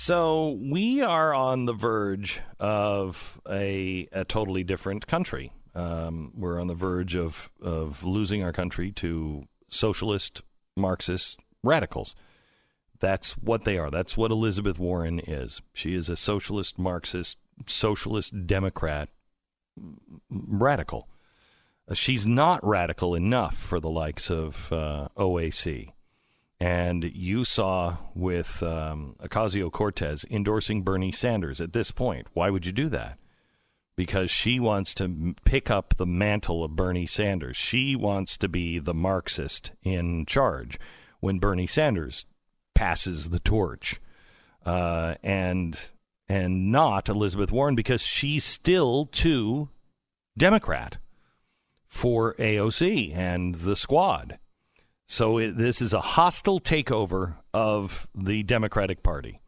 Speaker 1: So we are on the verge of a, a totally different country. Um, we're on the verge of, of losing our country to socialist, Marxist radicals. That's what they are. That's what Elizabeth Warren is. She is a socialist, Marxist, socialist Democrat radical. Uh, she's not radical enough for the likes of uh, OAC. And you saw with um, Ocasio Cortez endorsing Bernie Sanders at this point. Why would you do that? Because she wants to pick up the mantle of Bernie Sanders. She wants to be the Marxist in charge when Bernie Sanders passes the torch. Uh, and and not Elizabeth Warren because she's still too Democrat for AOC and the squad. So it, this is a hostile takeover of the Democratic Party.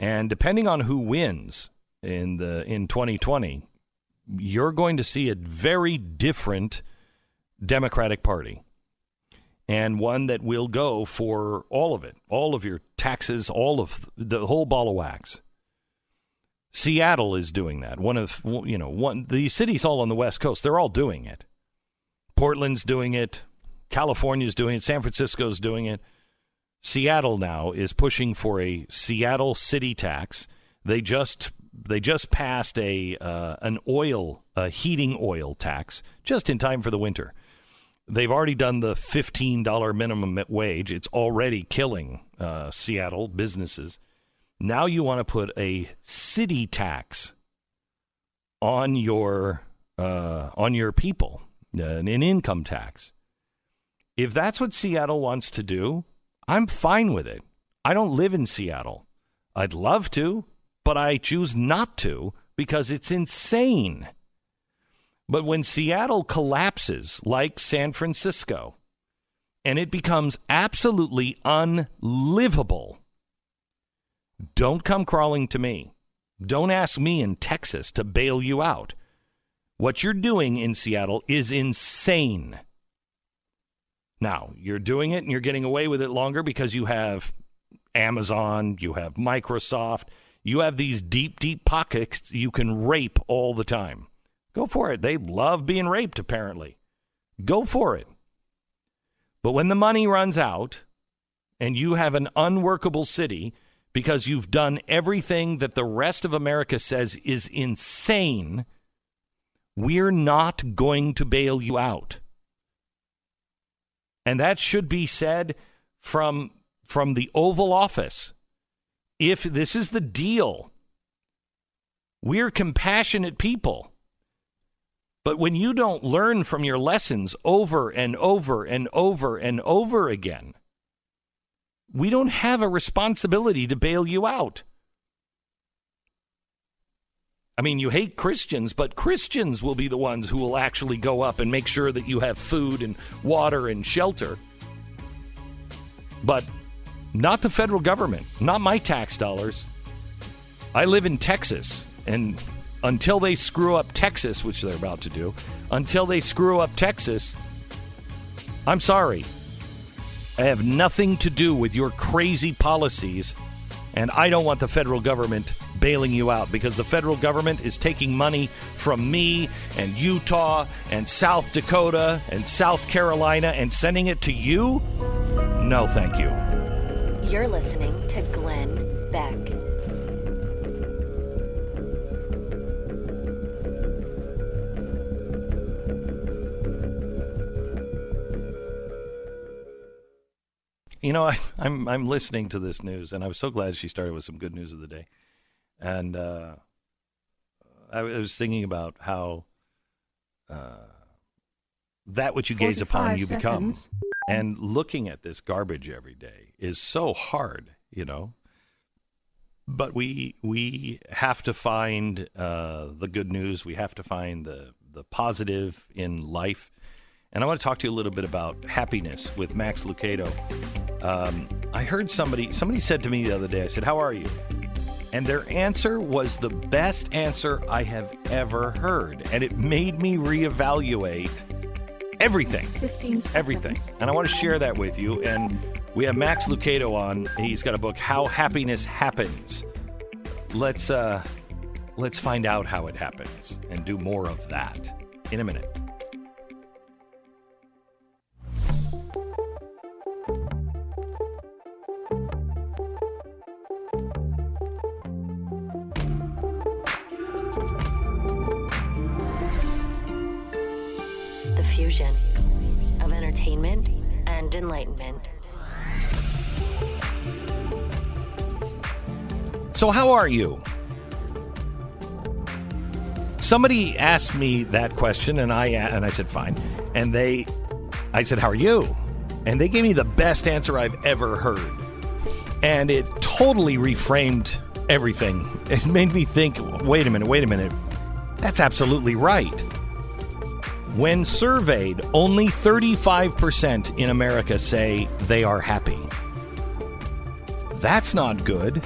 Speaker 1: And depending on who wins in the in 2020, you're going to see a very different Democratic Party. And one that will go for all of it, all of your taxes, all of the whole ball of wax. Seattle is doing that. One of you know, one the cities all on the West Coast, they're all doing it. Portland's doing it. California's doing it. San Francisco's doing it. Seattle now is pushing for a Seattle city tax. They just they just passed a uh, an oil a heating oil tax just in time for the winter. They've already done the fifteen dollar minimum wage. It's already killing uh, Seattle businesses. Now you want to put a city tax on your uh, on your people, an income tax. If that's what Seattle wants to do, I'm fine with it. I don't live in Seattle. I'd love to, but I choose not to because it's insane. But when Seattle collapses like San Francisco and it becomes absolutely unlivable, don't come crawling to me. Don't ask me in Texas to bail you out. What you're doing in Seattle is insane. Now, you're doing it and you're getting away with it longer because you have Amazon, you have Microsoft, you have these deep, deep pockets you can rape all the time. Go for it. They love being raped, apparently. Go for it. But when the money runs out and you have an unworkable city because you've done everything that the rest of America says is insane, we're not going to bail you out. And that should be said from from the Oval Office. If this is the deal, we're compassionate people. But when you don't learn from your lessons over and over and over and over again, we don't have a responsibility to bail you out. I mean, you hate Christians, but Christians will be the ones who will actually go up and make sure that you have food and water and shelter. But not the federal government, not my tax dollars. I live in Texas, and until they screw up Texas, which they're about to do, until they screw up Texas, I'm sorry. I have nothing to do with your crazy policies, and I don't want the federal government bailing you out because the federal government is taking money from me and Utah and South Dakota and South Carolina and sending it to you? No, thank you.
Speaker 2: You're listening to Glenn Beck.
Speaker 1: You know, I, I'm I'm listening to this news, and I was so glad she started with some good news of the day. And uh, I was thinking about how uh, that which you gaze upon,
Speaker 14: 45
Speaker 1: you become. And looking at this garbage every day is so hard, you know. But we we have to find uh, the good news. We have to find the the positive in life. And I want to talk to you a little bit about happiness with Max Lucado. Um, I heard somebody somebody said to me the other day. I said, "How are you?" And their answer was the best answer I have ever heard, and it made me reevaluate everything,
Speaker 14: 15
Speaker 1: everything. And I want to share that with you. And we have Max Lucado on. He's got a book, How Happiness Happens. let's uh, let's find out how it happens and do more of that in a minute.
Speaker 2: Fusion of entertainment and enlightenment.
Speaker 1: So, how are you? Somebody asked me that question, and I and I said fine. And they, I said, "How are you?" And they gave me the best answer I've ever heard, and it totally reframed everything. It made me think. Wait a minute. Wait a minute. That's absolutely right. When surveyed, only 35% in America say they are happy. That's not good.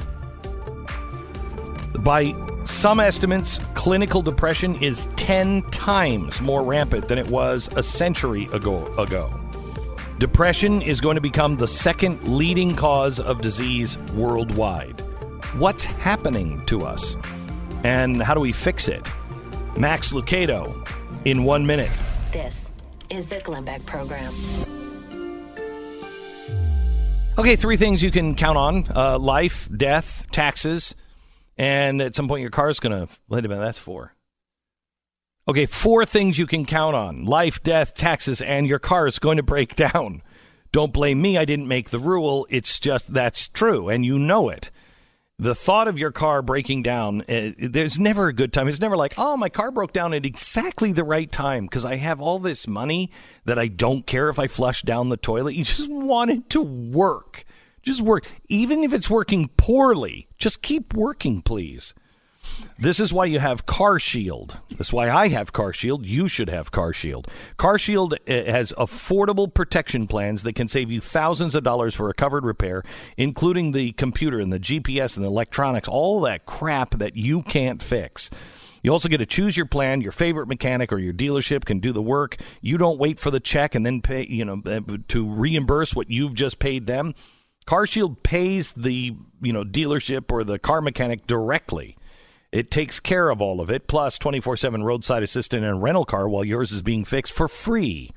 Speaker 1: By some estimates, clinical depression is 10 times more rampant than it was a century ago. ago. Depression is going to become the second leading cause of disease worldwide. What's happening to us? And how do we fix it? Max Lucado in one minute.
Speaker 2: This is the Glenn Beck Program.
Speaker 1: Okay, three things you can count on uh, life, death, taxes, and at some point your car's going to. Wait a minute, that's four. Okay, four things you can count on life, death, taxes, and your car is going to break down. Don't blame me, I didn't make the rule. It's just that's true, and you know it. The thought of your car breaking down, uh, there's never a good time. It's never like, oh, my car broke down at exactly the right time because I have all this money that I don't care if I flush down the toilet. You just want it to work. Just work. Even if it's working poorly, just keep working, please. This is why you have Car Shield. That's why I have Car Shield. You should have Car Shield. Car Shield uh, has affordable protection plans that can save you thousands of dollars for a covered repair, including the computer and the GPS and the electronics, all that crap that you can't fix. You also get to choose your plan. Your favorite mechanic or your dealership can do the work. You don't wait for the check and then pay, you know, uh, to reimburse what you've just paid them. CarShield pays the, you know, dealership or the car mechanic directly. It takes care of all of it, plus 24 7 roadside assistant and rental car while yours is being fixed for free.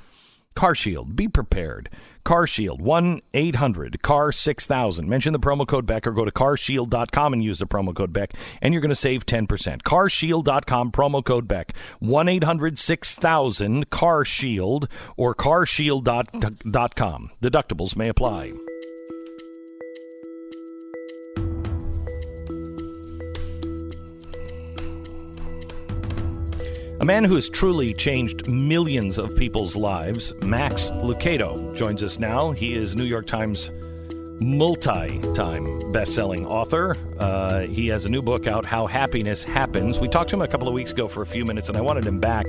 Speaker 1: CarShield, be prepared. CarShield, 1 800 CAR 6000. Mention the promo code Beck or go to carshield.com and use the promo code Beck, and you're going to save 10%. Carshield.com, promo code Beck, 1 800 6000 CarShield or carshield.com. Deductibles may apply. A man who has truly changed millions of people's lives, Max Lucado, joins us now. He is New York Times multi time best selling author. Uh, he has a new book out, How Happiness Happens. We talked to him a couple of weeks ago for a few minutes, and I wanted him back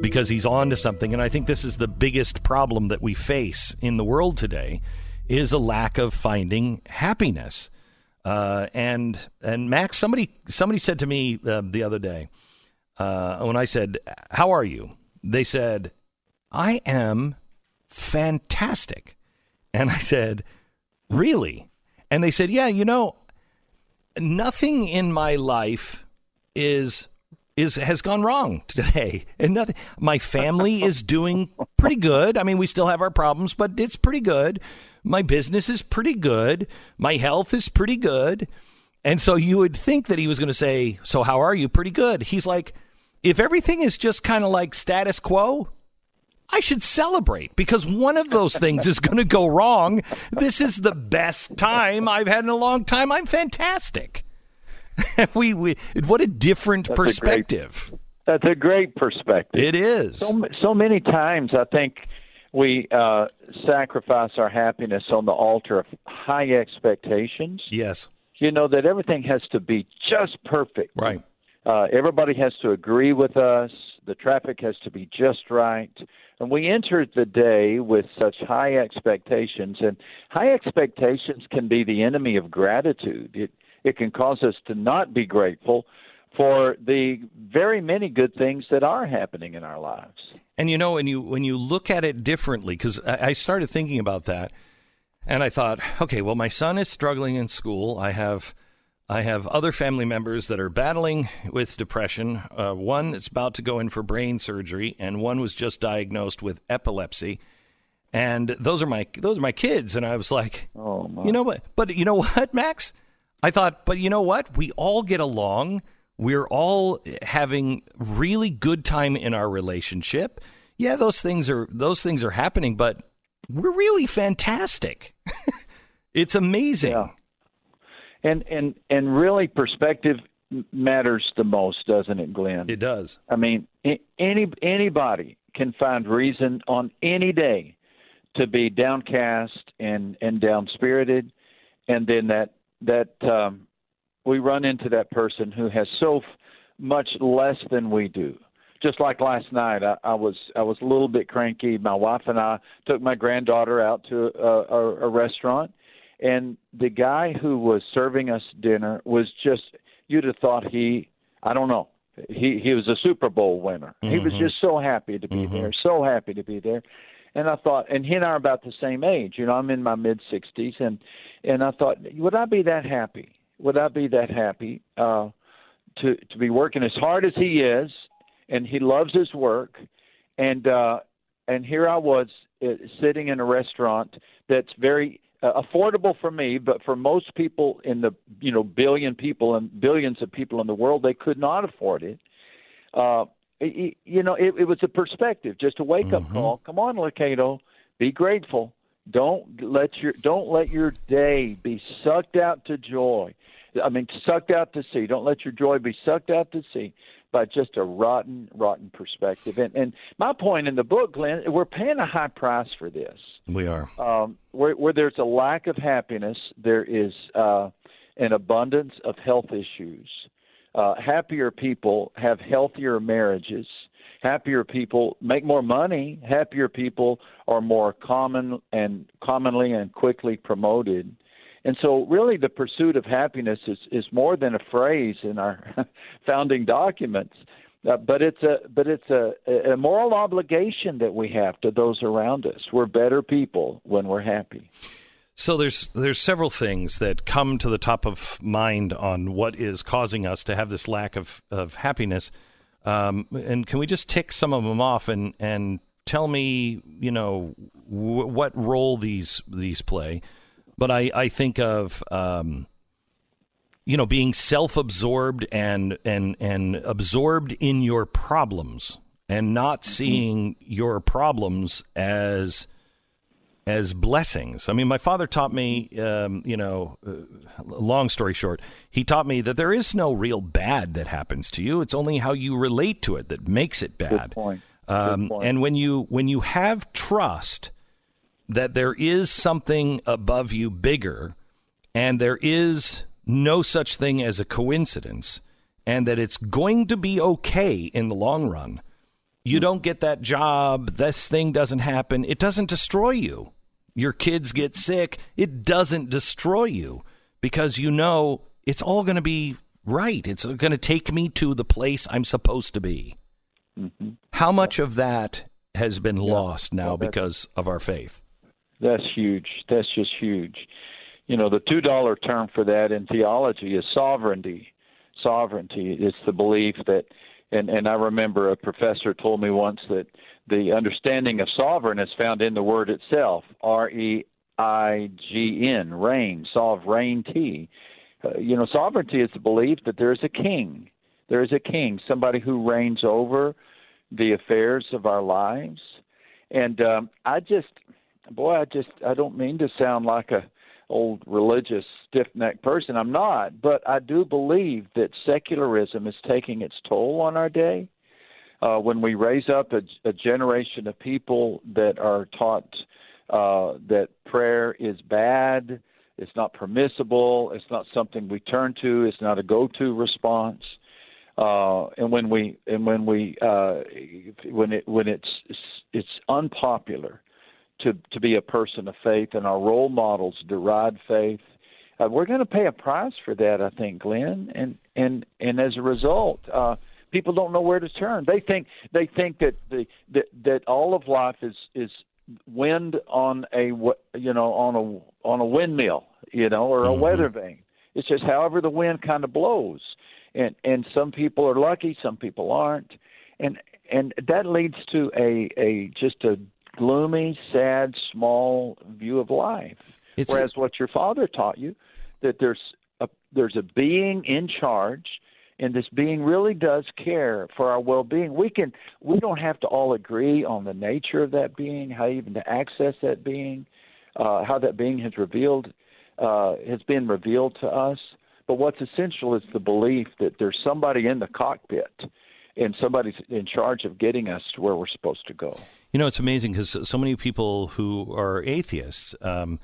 Speaker 1: because he's on to something. And I think this is the biggest problem that we face in the world today is a lack of finding happiness. Uh, and and Max, somebody somebody said to me uh, the other day, uh, when I said, How are you? They said, I am fantastic. And I said, Really? And they said, Yeah, you know, nothing in my life is is has gone wrong today. And nothing my family is doing pretty good. I mean we still have our problems but it's pretty good. My business is pretty good. My health is pretty good. And so you would think that he was going to say so how are you? Pretty good. He's like if everything is just kind of like status quo, I should celebrate because one of those things is going to go wrong. This is the best time I've had in a long time. I'm fantastic. we, we what a different
Speaker 11: That's
Speaker 1: perspective.
Speaker 11: A great, that's a great perspective.
Speaker 1: It is.
Speaker 11: So so many times I think we uh, sacrifice our happiness on the altar of high expectations.
Speaker 1: Yes.
Speaker 11: You know that everything has to be just perfect.
Speaker 1: Right.
Speaker 11: Uh, everybody has to agree with us. The traffic has to be just right. And we entered the day with such high expectations, and high expectations can be the enemy of gratitude. It it can cause us to not be grateful for the very many good things that are happening in our lives.
Speaker 1: And you know, when you when you look at it differently, because I started thinking about that, and I thought, okay, well, my son is struggling in school. I have I have other family members that are battling with depression. Uh, one is about to go in for brain surgery, and one was just diagnosed with epilepsy. And those are my those are my kids. And I was like,
Speaker 14: oh, my.
Speaker 1: you know what? But you know what, Max? I thought, but you know what? We all get along. We're all having really good time in our relationship. Yeah, those things are those things are happening, but we're really fantastic. it's amazing.
Speaker 14: Yeah. And and and really, perspective matters the most, doesn't it, Glenn?
Speaker 1: It does.
Speaker 14: I mean, any anybody can find reason on any day to be downcast and and down spirited, and then that that um, we run into that person who has so f- much less than we do. Just like last night, I, I was I was a little bit cranky. My wife and I took my granddaughter out to a, a, a restaurant, and the guy who was serving us dinner was just you'd have thought he I don't know he he was a Super Bowl winner. Mm-hmm. He was
Speaker 1: Mm-hmm.
Speaker 14: just so happy to be mm-hmm. there, so happy to be there. And I thought, and he and I are about the same age. You know, I'm in my mid 60s, and and I thought, would I be that happy? Would I be that happy uh, to to be working as hard as he is, and he loves his work, and uh, and here I was uh, sitting in a restaurant that's very uh, affordable for me, but for most people in the you know billion people and billions of people in the world, they could not afford it. Uh, it you know, it, it was a perspective, just a wake up
Speaker 1: Mm-hmm.
Speaker 14: call. Come on, Lucado, be grateful. Don't let your don't let your day be sucked out to joy. I mean, sucked out to sea. Don't let your joy be sucked out to sea by just a rotten, rotten perspective. And and my point in the book, Glenn, we're paying a high price for this.
Speaker 1: We are.
Speaker 14: Um, where, where there's a lack of happiness, there is uh, an abundance of health issues. Uh, happier people have healthier marriages. Happier people make more money. Happier people are more common and commonly and quickly promoted. And so, really, the pursuit of happiness is, is more than a phrase in our founding documents, uh, but it's a but it's a, a moral obligation that we have to those around us. We're better people when we're happy.
Speaker 1: So there's there's several things that come to the top of mind on what is causing us to have this lack of of happiness. Um, and can we just tick some of them off and and tell me, you know, w- what role these these play? But I I think of um, you know being self-absorbed and and and absorbed in your problems and not seeing your problems as as blessings. I mean, my father taught me, um, you know, uh, long story short, he taught me that there is no real bad that happens to you. It's only how you relate to it that makes it bad.
Speaker 14: Good point.
Speaker 1: Um,
Speaker 14: Good point.
Speaker 1: and when you when you have trust that there is something above you bigger, and there is no such thing as a coincidence, and that it's going to be okay in the long run. You don't get that job, this thing doesn't happen, it doesn't destroy you. Your kids get sick, it doesn't destroy you because you know it's all going to be right. It's going to take me to the place I'm supposed to be.
Speaker 14: Mm-hmm.
Speaker 1: How much of that has been lost now
Speaker 14: Well,
Speaker 1: because of our faith?
Speaker 14: That's huge. That's just huge. You know, the two dollar term for that in theology is sovereignty. Sovereignty. It's the belief that and, and I remember a professor told me once that the understanding of sovereign is found in the word itself. R E I G N, reign, sovereignty. Uh, you know, sovereignty is the belief that there is a king. There is a king, somebody who reigns over the affairs of our lives. And um, I just, boy, I just, I don't mean to sound like a old religious stiff-necked person. I'm not, but I do believe that secularism is taking its toll on our day. Uh, when we raise up a, a generation of people that are taught uh, that prayer is bad, it's not permissible, it's not something we turn to, it's not a go-to response. Uh, and when we and when we uh, when it when it's it's unpopular to to be a person of faith, and our role models deride faith. Uh, we're going to pay a price for that, I think, Glenn, and and and as a result, uh, people don't know where to turn. They think they think that the that that all of life is is wind on a w- you know on a on a windmill, you know, or a
Speaker 1: Mm-hmm.
Speaker 14: weather vane. It's just however the wind kind of blows, and and some people are lucky, some people aren't, and and that leads to a a just a gloomy, sad, small view of life.
Speaker 1: It's-
Speaker 14: Whereas what your father taught you, that there's a there's a being in charge, and this being really does care for our well-being. We can we don't have to all agree on the nature of that being, how even to access that being, uh, how that being has revealed uh, has been revealed to us. But what's essential is the belief that there's somebody in the cockpit, and somebody's in charge of getting us to where we're supposed to go.
Speaker 1: You know, it's amazing because so many people who are atheists, um,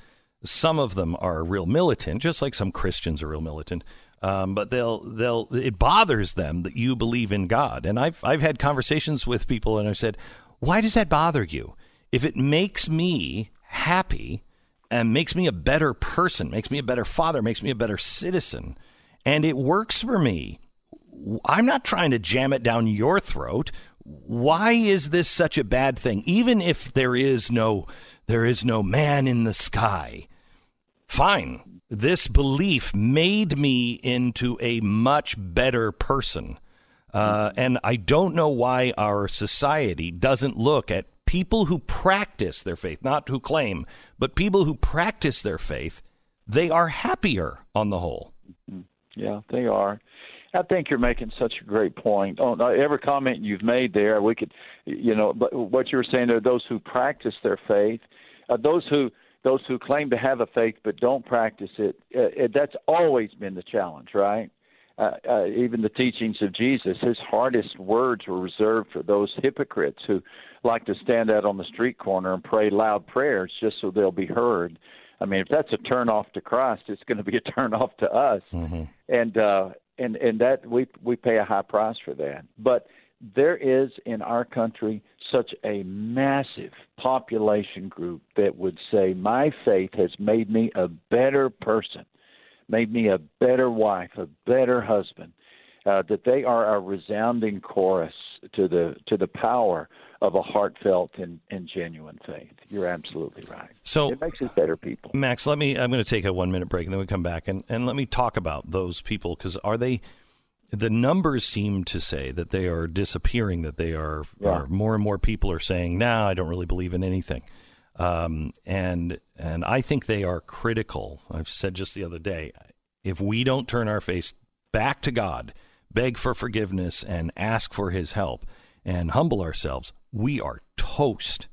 Speaker 1: some of them are real militant, just like some Christians are real militant. Um, but they'll they'll it bothers them that you believe in God. And I've I've had conversations with people, and I've said, why does that bother you? If it makes me happy and makes me a better person, makes me a better father, makes me a better citizen, and it works for me, I'm not trying to jam it down your throat. Why is this such a bad thing? Even if there is no there is no man in the sky. Fine. This belief made me into a much better person. Uh, and I don't know why our society doesn't look at people who practice their faith, not who claim, but people who practice their faith. They are happier on the whole.
Speaker 14: Yeah, they are. I think you're making such a great point. On uh, every comment you've made there, we could, you know, but what you were saying are those who practice their faith, uh, those who those who claim to have a faith but don't practice it. Uh, that's always been the challenge, right? Uh, uh, even the teachings of Jesus, his hardest words were reserved for those hypocrites who like to stand out on the street corner and pray loud prayers just so they'll be heard. I mean, if that's a turn off to Christ, it's going to be a turn off to us, and uh, and and that we we pay a high price for that. But there is in our country such a massive population group that would say my faith has made me a better person, made me a better wife, a better husband. Uh, that they are a resounding chorus to the to the power of a heartfelt and, and genuine faith. You're absolutely right.
Speaker 1: So
Speaker 14: it makes us better people.
Speaker 1: Max, let me. I'm going to take a one minute break, and then we come back and, and let me talk about those people because are they? The numbers seem to say that they are disappearing. That they are,
Speaker 14: Yeah.
Speaker 1: are more and more people are saying, "Now I don't really believe in anything," um, and and I think they are critical. I've said just the other day, if we don't turn our face back to God, beg for forgiveness, and ask for His help, and humble ourselves, we are toast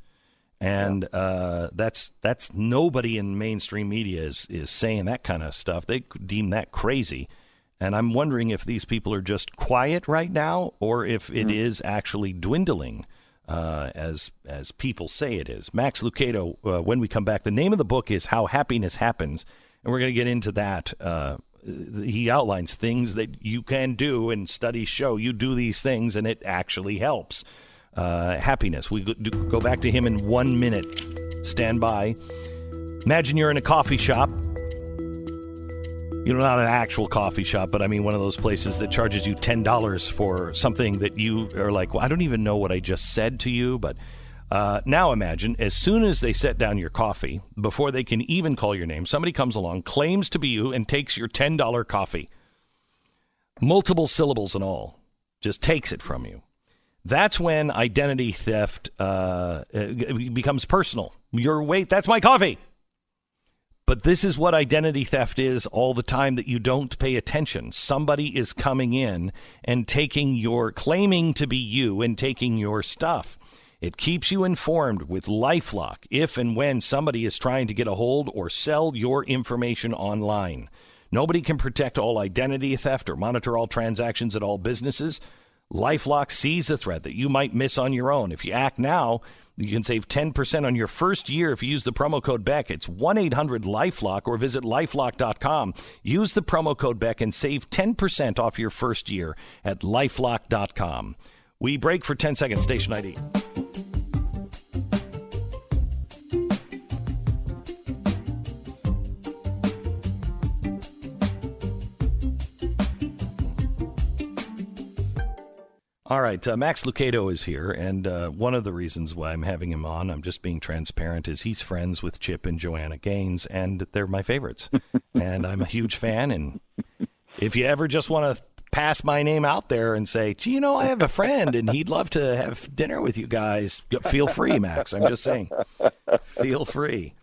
Speaker 1: and uh, that's that's nobody in mainstream media is is saying that kind of stuff. They deem that crazy, and I'm wondering if these people are just quiet right now, or if it is actually dwindling, uh, as as people say it is. Max Lucado. Uh, when we come back, the name of the book is How Happiness Happens, and we're going to get into that. He outlines things that you can do, and studies show you do these things, and it actually helps uh, happiness. We go, go back to him in one minute. Stand by. Imagine you're in a coffee shop. You know, not an actual coffee shop, but I mean one of those places that charges you ten dollars for something that you are like, well, I don't even know what I just said to you. But uh, now imagine, as soon as they set down your coffee, before they can even call your name, somebody comes along, claims to be you, and takes your ten dollar coffee, multiple syllables and all, just takes it from you that's when identity theft uh, uh, becomes personal. Your wait, that's my coffee. But this is what identity theft is all the time that you don't pay attention. Somebody is coming in and taking your, claiming to be you and taking your stuff. It keeps you informed with Lifelock if and when somebody is trying to get a hold or sell your information online. Nobody can protect all identity theft or monitor all transactions at all businesses. Lifelock sees the threat that you might miss on your own. If you act now, you can save 10% on your first year if you use the promo code BECK. It's 1 800 Lifelock or visit lifelock.com. Use the promo code BECK and save 10% off your first year at lifelock.com. We break for 10 seconds. Station ID. All right, uh, Max Lucado is here, and uh, one of the reasons why I'm having him on, I'm just being transparent, is he's friends with Chip and Joanna Gaines, and they're my favorites. and I'm a huge fan, and if you ever just want to pass my name out there and say, "Gee, you know, I have a friend and he'd love to have dinner with you guys," feel free, Max. I'm just saying, feel free.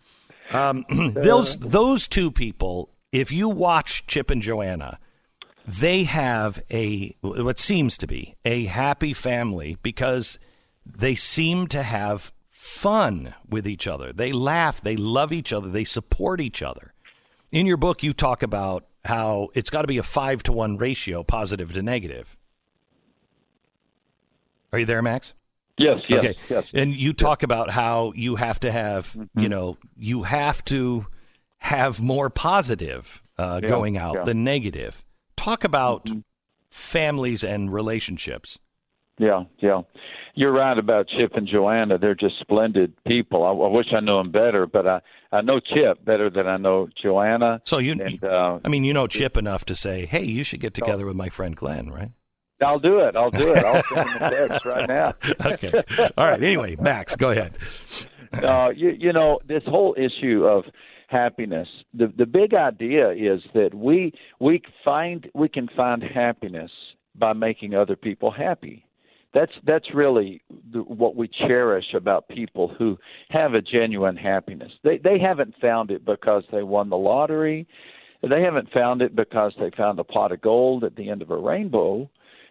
Speaker 1: Um, those those two people, if you watch Chip and Joanna, they have a what seems to be a happy family because they seem to have fun with each other. They laugh, they love each other, they support each other. In your book, you talk about how it's got to be a five to one ratio, positive to negative. Are you there, Max?
Speaker 14: Yes, yes,
Speaker 1: okay.
Speaker 14: yes.
Speaker 1: And you talk about how you have to have,
Speaker 14: Mm-hmm.
Speaker 1: you know, you have to have more positive uh,
Speaker 14: Yeah,
Speaker 1: going out
Speaker 14: yeah.
Speaker 1: than negative. Talk about
Speaker 14: Mm-hmm.
Speaker 1: families and relationships.
Speaker 14: Yeah, yeah. You're right about Chip and Joanna. They're just splendid people. I, I wish I knew them better, but I I know Chip better than I know Joanna.
Speaker 1: So you,
Speaker 14: and uh,
Speaker 1: I mean, you know Chip enough to say, "Hey, you should get together with my friend Glenn," right?
Speaker 14: I'll do it. I'll do it. I'll send him a text right now.
Speaker 1: okay. All right. Anyway, Max, go ahead.
Speaker 14: uh, you, you know this whole issue of happiness. The the big idea is that we we find we can find happiness by making other people happy. That's that's really the, what we cherish about people who have a genuine happiness. They they haven't found it because they won the lottery. They haven't found it because they found a pot of gold at the end of a rainbow.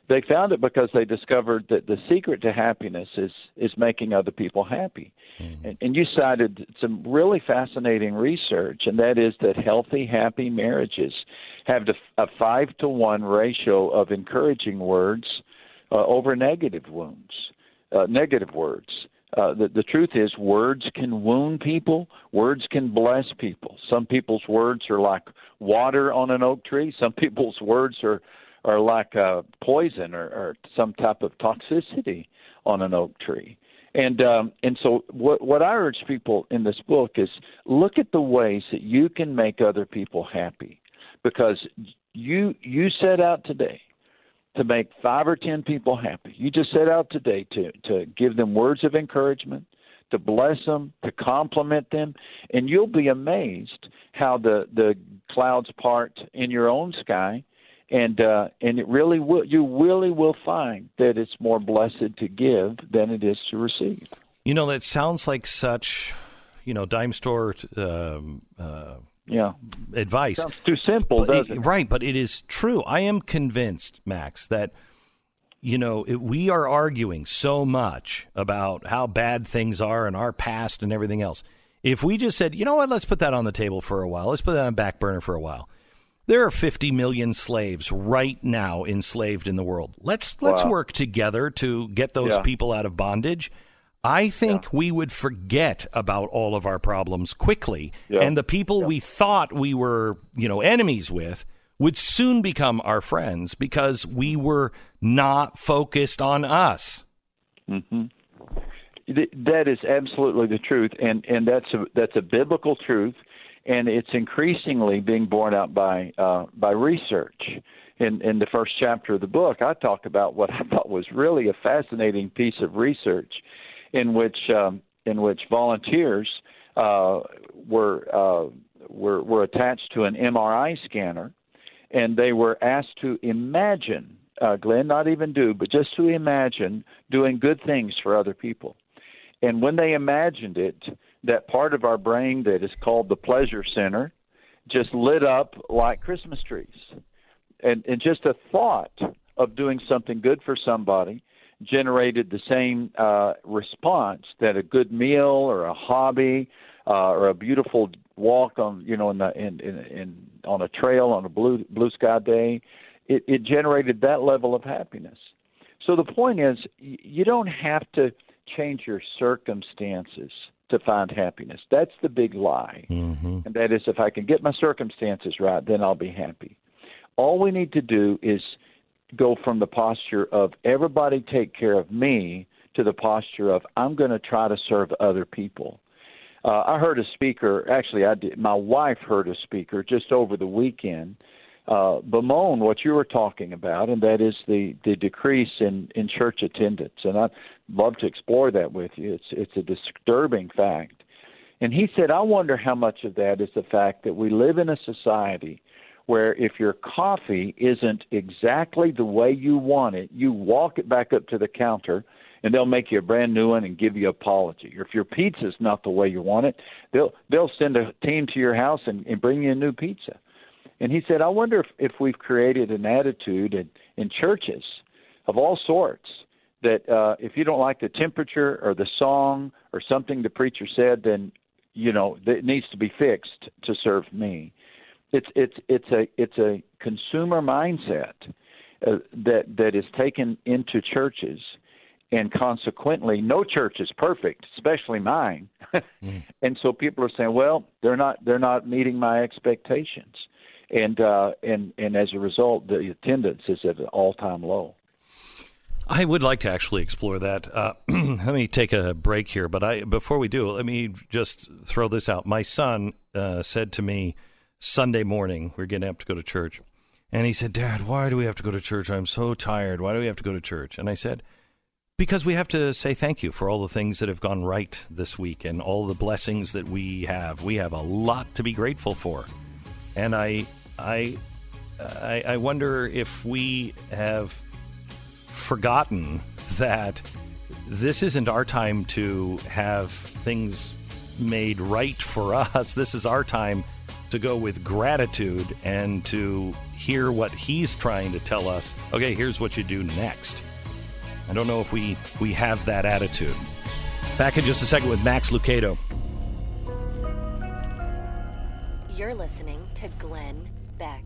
Speaker 14: They found it because they discovered that the secret to happiness is is making other people happy. Mm-hmm. And, and you cited some really fascinating research, and that is that healthy, happy marriages have a five to one ratio of encouraging words uh, over negative wounds, uh, negative words. Uh, the, the truth is, words can wound people. Words can bless people. Some people's words are like water on an oak tree. Some people's words are are like uh, poison or, or some type of toxicity on an oak tree. And um, and so what what I urge people in this book is look at the ways that you can make other people happy, because you you set out today to make five or ten people happy. You just set out today to to give them words of encouragement, to bless them, to compliment them, and you'll be amazed how the the clouds part in your own sky, and uh, and it really will you really will find that it's more blessed to give than it is to receive.
Speaker 1: You know, that sounds like such, you know, dime store um, uh,
Speaker 14: Yeah.
Speaker 1: advice.
Speaker 14: Sounds too simple,
Speaker 1: But it-
Speaker 14: doesn't it?
Speaker 1: right? But it is true. I am convinced, Max, that you know it, we are arguing so much about how bad things are in our past and everything else. If we just said, you know what, let's put that on the table for a while. Let's put that on back burner for a while. There are 50 million slaves right now enslaved in the world. Let's let's
Speaker 14: Wow.
Speaker 1: work together to get those
Speaker 14: Yeah.
Speaker 1: people out of bondage. I think we would forget about all of our problems quickly,
Speaker 14: Yeah.
Speaker 1: and the people we thought we were, you know, enemies with would soon become our friends because we were not focused on us.
Speaker 14: hmm That is absolutely the truth, and and that's a that's a biblical truth, and it's increasingly being borne out by uh, by research. In in the first chapter of the book, I talk about what I thought was really a fascinating piece of research, in which um, in which volunteers uh, were uh, were were attached to an MRI scanner, and they were asked to imagine, uh, Glenn, not even do, but just to imagine doing good things for other people. And when they imagined it, that part of our brain that is called the pleasure center just lit up like Christmas trees. And, and just a thought of doing something good for somebody generated the same uh, response that a good meal or a hobby uh, or a beautiful walk on you know in the in, in, in on a trail on a blue blue sky day. It, it generated that level of happiness. So the point is you don't have to change your circumstances to find happiness. That's the big lie.
Speaker 1: Mm-hmm.
Speaker 14: and that is if i can get my circumstances right then i'll be happy. All we need to do is go from the posture of everybody take care of me to the posture of I'm going to try to serve other people. Uh, I heard a speaker, actually, I did. My wife heard a speaker just over the weekend uh, bemoan what you were talking about, and that is the the decrease in in church attendance. And I'd love to explore that with you. It's it's a disturbing fact. And he said, I wonder how much of that is the fact that we live in a society where if your coffee isn't exactly the way you want it, you walk it back up to the counter and they'll make you a brand new one and give you an apology. Or if your pizza's not the way you want it, they'll they'll send a team to your house and, and bring you a new pizza. And he said, I wonder if, if we've created an attitude in, in churches of all sorts that uh, if you don't like the temperature or the song or something the preacher said, then you know it needs to be fixed to serve me. It's it's it's a it's a consumer mindset uh, that that is taken into churches, and consequently, no church is perfect, especially mine.
Speaker 1: Mm.
Speaker 14: And so people are saying, well, they're not they're not meeting my expectations, and uh, and and as a result, the attendance is at an all time low.
Speaker 1: I would like to actually explore that. Uh, let me take a break here, but I before we do, let me just throw this out. My son uh, said to me Sunday morning, we are getting up to go to church, and he said, "Dad, why do we have to go to church? I'm so tired. Why do we have to go to church?" And I said, "Because we have to say thank you for all the things that have gone right this week and all the blessings that we have. We have a lot to be grateful for." And I, I, I, I wonder if we have forgotten that this isn't our time to have things made right for us. This is our time to go with gratitude and to hear what he's trying to tell us. Okay, here's what you do next. I don't know if we we have that attitude. Back in just a second with Max Lucado.
Speaker 2: You're listening to Glenn Beck.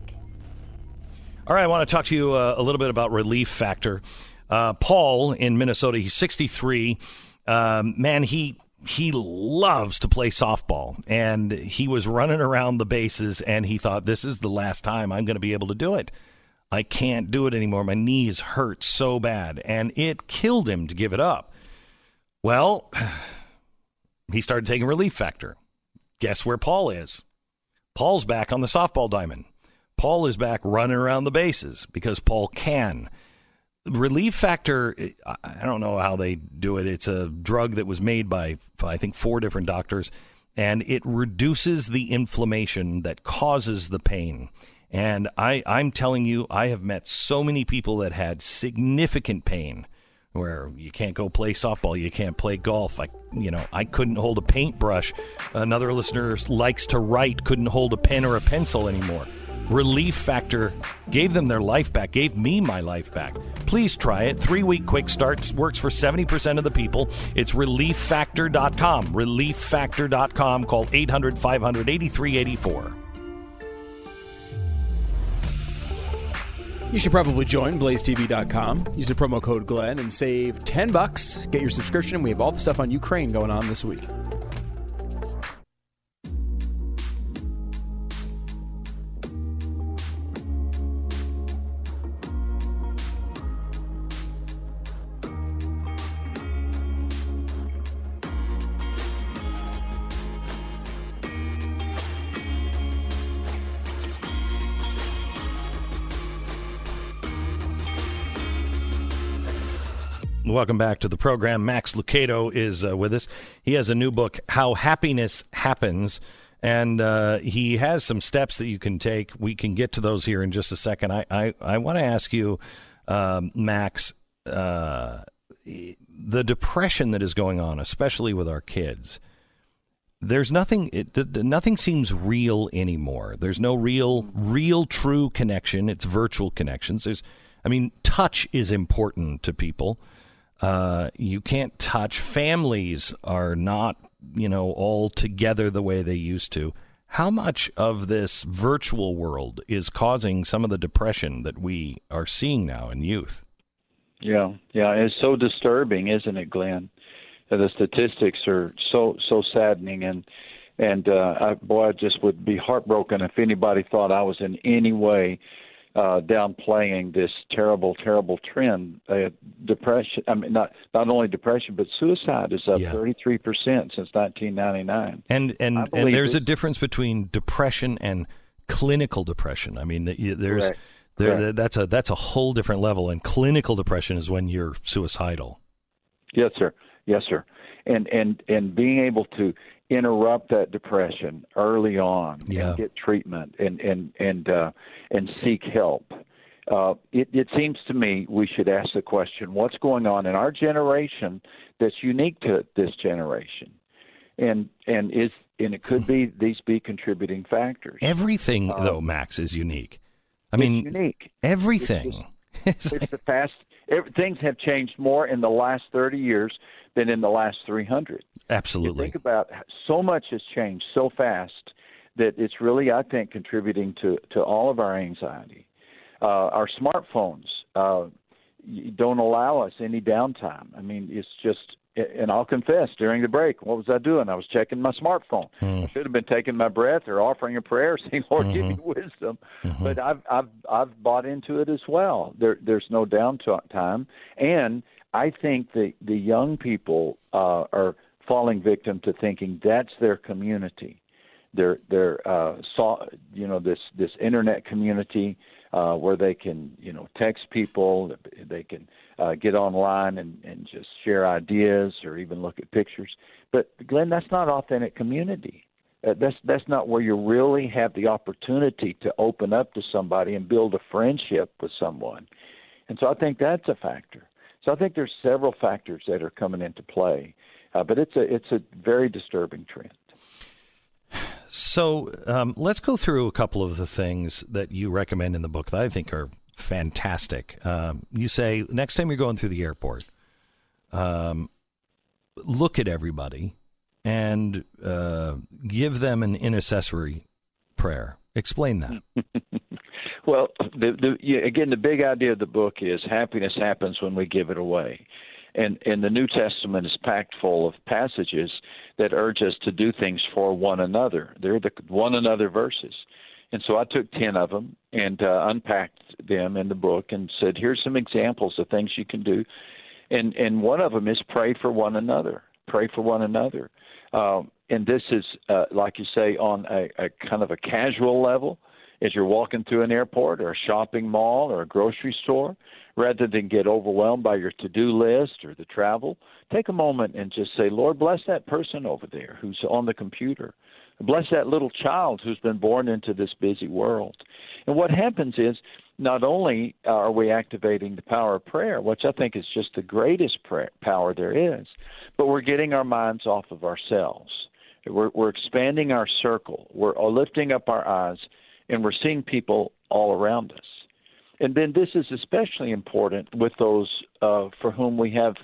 Speaker 1: All right, I want to talk to you uh, a little bit about Relief Factor. Uh, Paul in Minnesota, he's 63. Um, man, he he loves to play softball, and he was running around the bases, and he thought, "This is the last time I'm going to be able to do it. I can't do it anymore. My knees hurt so bad, and it killed him to give it up." Well, he started taking Relief Factor. Guess where Paul is? Paul's back on the softball diamond. Paul is back running around the bases because Paul can. Relief Factor, I don't know how they do it. It's a drug that was made by, I think, four different doctors, and it reduces the inflammation that causes the pain. And I, I'm telling you, I have met so many people that had significant pain where you can't go play softball, you can't play golf. I, you know, I couldn't hold a paintbrush. Another listener likes to write, couldn't hold a pen or a pencil anymore. Relief Factor gave them their life back, gave me my life back. Please try it. Three week quick starts works for 70% of the people. It's relieffactor.com. Relieffactor.com. Call 800 500 8384.
Speaker 13: You should probably join blazetv.com. Use the promo code Glenn and save 10 bucks. Get your subscription. And we have all the stuff on Ukraine going on this week.
Speaker 1: Welcome back to the program. Max Lucado is uh, with us. He has a new book, How Happiness Happens, and uh, he has some steps that you can take. We can get to those here in just a second. I, I, I want to ask you, um, Max, uh, the depression that is going on, especially with our kids. There's nothing. It, nothing seems real anymore. There's no real, real, true connection. It's virtual connections. There's, I mean, touch is important to people. Uh, you can't touch. Families are not, you know, all together the way they used to. How much of this virtual world is causing some of the depression that we are seeing now in youth?
Speaker 14: Yeah, yeah, it's so disturbing, isn't it, Glenn? The statistics are so so saddening, and and uh, I, boy, I just would be heartbroken if anybody thought I was in any way uh, downplaying this terrible, terrible trend. Uh, depression. I mean, not not only depression, but suicide is up thirty three percent since nineteen ninety nine.
Speaker 1: And and and there's a difference between depression and clinical depression. I mean, there's
Speaker 14: Correct.
Speaker 1: there
Speaker 14: Correct.
Speaker 1: that's a that's a whole different level. And clinical depression is when you're suicidal.
Speaker 14: Yes, sir. Yes, sir. And and and being able to interrupt that depression early on
Speaker 1: Yeah.
Speaker 14: and get treatment and and and uh, and seek help. Uh, it, it seems to me we should ask the question: What's going on in our generation that's unique to this generation? And and is and it could be these be contributing factors.
Speaker 1: Everything,
Speaker 14: Uh,
Speaker 1: though, Max, is unique. I mean,
Speaker 14: unique.
Speaker 1: everything.
Speaker 14: It's the past. Ev- Things have changed more in the last 30 years than in the last 300.
Speaker 1: Absolutely.
Speaker 14: Think about so much has changed so fast that it's really, I think, contributing to to all of our anxiety. Uh, our smartphones uh, don't allow us any downtime. I mean, it's just. And I'll confess, during the break, what was I doing? I was checking my smartphone. I should have been taking my breath or offering a prayer, saying, "Lord, give me wisdom." But I've I've I've bought into it as well. There there's no downtime, and I think the the young people uh, are falling victim to thinking that's their community. They're they're uh, saw you know this this internet community uh, where they can you know text people, they can uh, get online and and just share ideas or even look at pictures. But Glenn, that's not authentic community. Uh, that's that's not where you really have the opportunity to open up to somebody and build a friendship with someone. And so I think that's a factor. So I think there's several factors that are coming into play, uh, but it's a it's a very disturbing trend.
Speaker 1: So um, let's go through a couple of the things that you recommend in the book that I think are fantastic. Um, you say next time you're going through the airport, um, look at everybody and uh, give them an intercessory prayer. Explain that.
Speaker 14: Well, the, the, again, the big idea of the book is happiness happens when we give it away. And, and the New Testament is packed full of passages that urge us to do things for one another. They're the one another verses. And so I took 10 of them and uh, unpacked them in the book and said, here's some examples of things you can do. And, and one of them is pray for one another. Pray for one another. Um, and this is, uh, like you say, on a, a kind of a casual level as you're walking through an airport or a shopping mall or a grocery store, rather than get overwhelmed by your to do list or the travel, take a moment and just say, Lord, bless that person over there who's on the computer. Bless that little child who's been born into this busy world. And what happens is not only are we activating the power of prayer, which I think is just the greatest prayer, power there is, but we're getting our minds off of ourselves. We're, we're expanding our circle. We're lifting up our eyes, and we're seeing people all around us. And then this is especially important with those uh, for whom we have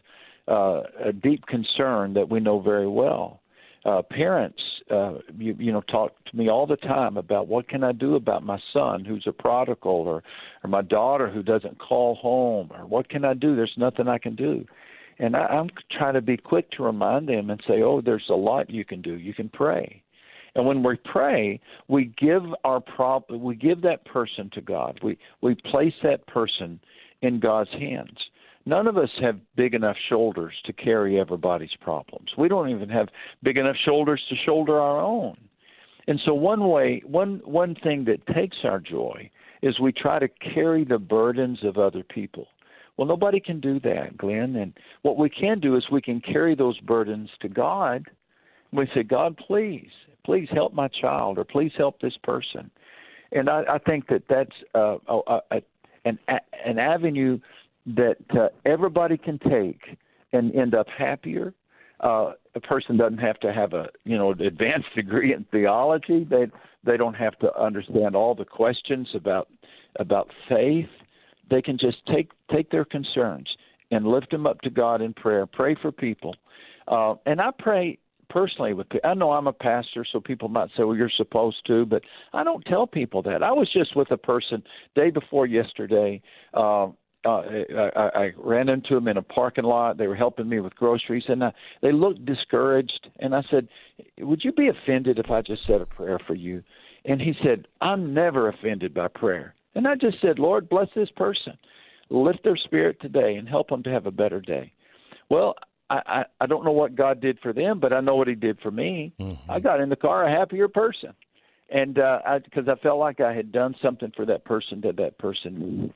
Speaker 14: uh, a deep concern that we know very well. Uh, parents, uh, you, you know, talk to me all the time about what can I do about my son who's a prodigal, or or my daughter who doesn't call home, or what can I do? There's nothing I can do, and I, I'm trying to be quick to remind them and say, oh, there's a lot you can do. You can pray. And when we pray, we give our prob- we give that person to God. We we place that person in God's hands. None of us have big enough shoulders to carry everybody's problems. We don't even have big enough shoulders to shoulder our own. And so one way, one one thing that takes our joy is we try to carry the burdens of other people. Well, nobody can do that, Glenn. And what we can do is we can carry those burdens to God. We say, God, please, please help my child, or please help this person. And I, I think that that's uh, a, a, an an avenue that uh, everybody can take and end up happier. Uh, a person doesn't have to have a you know advanced degree in theology. They they don't have to understand all the questions about about faith. They can just take take their concerns and lift them up to God in prayer. Pray for people, uh, and I pray personally with. I know I'm a pastor, so people might say, "Well, you're supposed to," but I don't tell people that. I was just with a person day before yesterday. Uh, uh, I, I ran into them in a parking lot. They were helping me with groceries, and I, they looked discouraged. And I said, "Would you be offended if I just said a prayer for you?" And he said, "I'm never offended by prayer." And I just said, "Lord, bless this person, lift their spirit today, and help them to have a better day." Well, I, I, I don't know what God did for them, but I know what He did for me. I got in the car a happier person. and because I, felt like I had done something for that person that that person.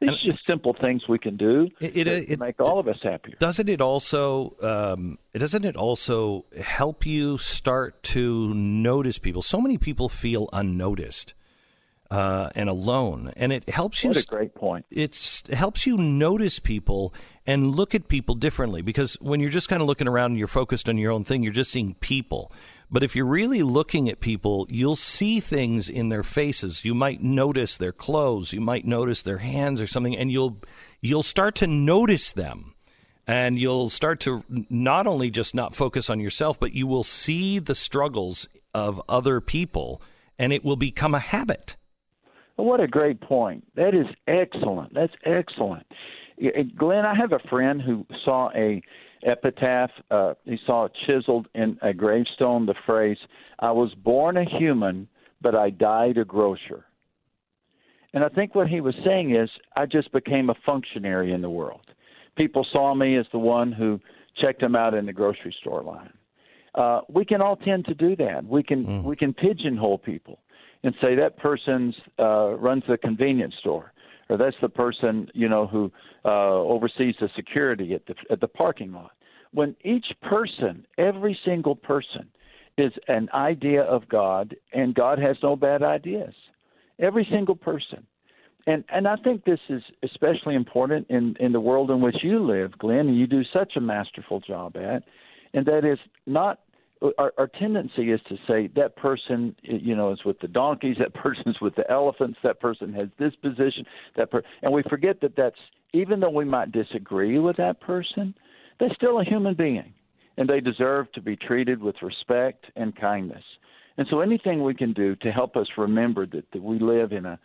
Speaker 14: It's just simple things we can do
Speaker 1: It,
Speaker 14: to
Speaker 1: it, it
Speaker 14: make all of us happier.
Speaker 1: Doesn't it also um, doesn't it also help you start to notice people? So many people feel unnoticed uh, and alone, and it helps you.
Speaker 14: What a great point!
Speaker 1: It's it helps you notice people and look at people differently because when you're just kind of looking around and you're focused on your own thing, you're just seeing people. But if you're really looking at people, you'll see things in their faces. You might notice their clothes, you might notice their hands or something, and you'll you'll start to notice them. And you'll start to not only just not focus on yourself, but you will see the struggles of other people, and it will become a habit.
Speaker 14: What a great point. That is excellent. That's excellent. Glenn, I have a friend who saw a epitaph. Uh, he saw chiseled in a gravestone the phrase, "I was born a human, but I died a grocer." And I think what he was saying is, I just became a functionary in the world. People saw me as the one who checked them out in the grocery store line. Uh, we can all tend to do that. We can we can pigeonhole people and say that person's uh, runs the convenience store, or that's the person you know who uh, oversees the security at the at the parking lot. When each person, every single person, is an idea of God, and God has no bad ideas. Every single person. And and I think this is especially important in in the world in which you live, Glenn, and you do such a masterful job at, and that is not our, our tendency is to say that person you know is with the donkeys that person's with the elephants that person has this position that per- and we forget that that's even though we might disagree with that person they're still a human being and they deserve to be treated with respect and kindness. And so anything we can do to help us remember that, that we live in a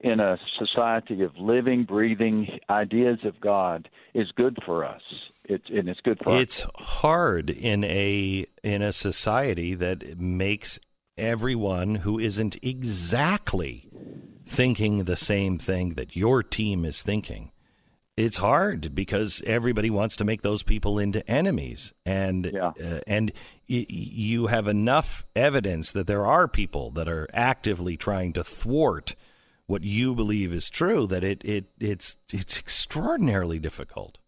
Speaker 14: in a society of living breathing ideas of god is good for us. It's and it's good for
Speaker 1: It's hard in a in a society that makes everyone who isn't exactly thinking the same thing that your team is thinking. It's hard because everybody wants to make those people into enemies, and uh, and y- you have enough evidence that there are people that are actively trying to thwart what you believe is true. That it, it it's it's extraordinarily difficult.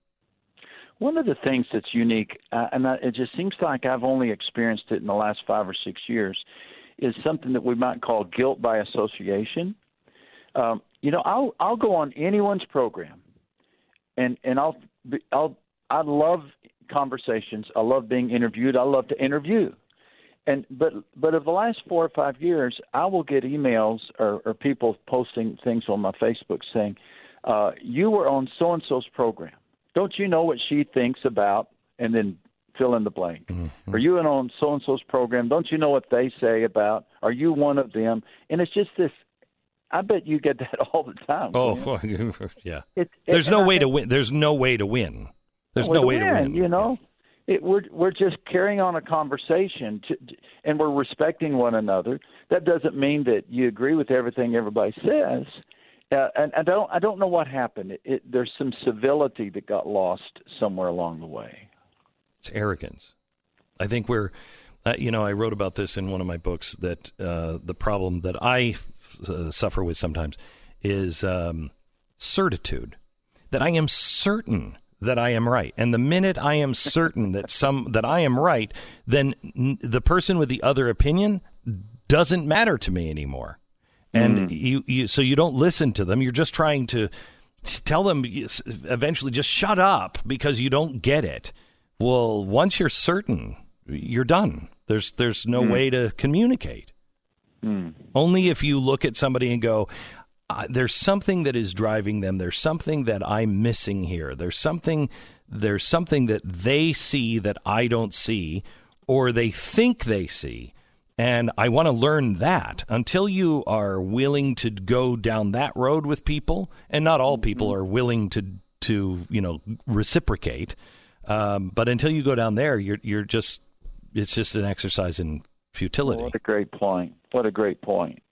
Speaker 14: One of the things that's unique, uh, and I, it just seems like I've only experienced it in the last five or six years, is something that we might call guilt by association. Um, you know, I'll I'll go on anyone's program, and and I'll I'll I love conversations. I love being interviewed. I love to interview. And but but of the last four or five years, I will get emails or, or people posting things on my Facebook saying, uh, "You were on so and so's program. Don't you know what she thinks about?" And then fill in the blank. Are you in on so and so's program? Don't you know what they say about? Are you one of them? And it's just this. I bet you get that all the time.
Speaker 1: Oh, yeah.
Speaker 14: It-
Speaker 1: There's no
Speaker 14: I
Speaker 1: way to win. There's no way to win. There's no way to win.
Speaker 14: You know, it, we're we're just carrying on a conversation, to, and we're respecting one another. That doesn't mean that you agree with everything everybody says. Uh, and I don't I don't know what happened. It, it, there's some civility that got lost somewhere along the way.
Speaker 1: It's arrogance. I think we're, uh, you know, I wrote about this in one of my books that uh, the problem that I f- uh, suffer with sometimes is um, certitude, that I am certain that I am right, and the minute I am certain that some that I am right, then n- the person with the other opinion doesn't matter to me anymore, and you, you so you don't listen to them. You're just trying to tell them eventually just shut up because you don't get it. Well, once you're certain, you're done. There's there's no
Speaker 14: Hmm.
Speaker 1: way to communicate. Only if you look at somebody and go, uh, "There's something that is driving them. There's something that I'm missing here. There's something there's something that they see that I don't see, or they think they see." And I want to learn that until you are willing to go down that road with people, and not all people are willing to to you know reciprocate. Um, but until you go down there, you're you're just it's just an exercise in futility.
Speaker 14: What a great point! What a great point.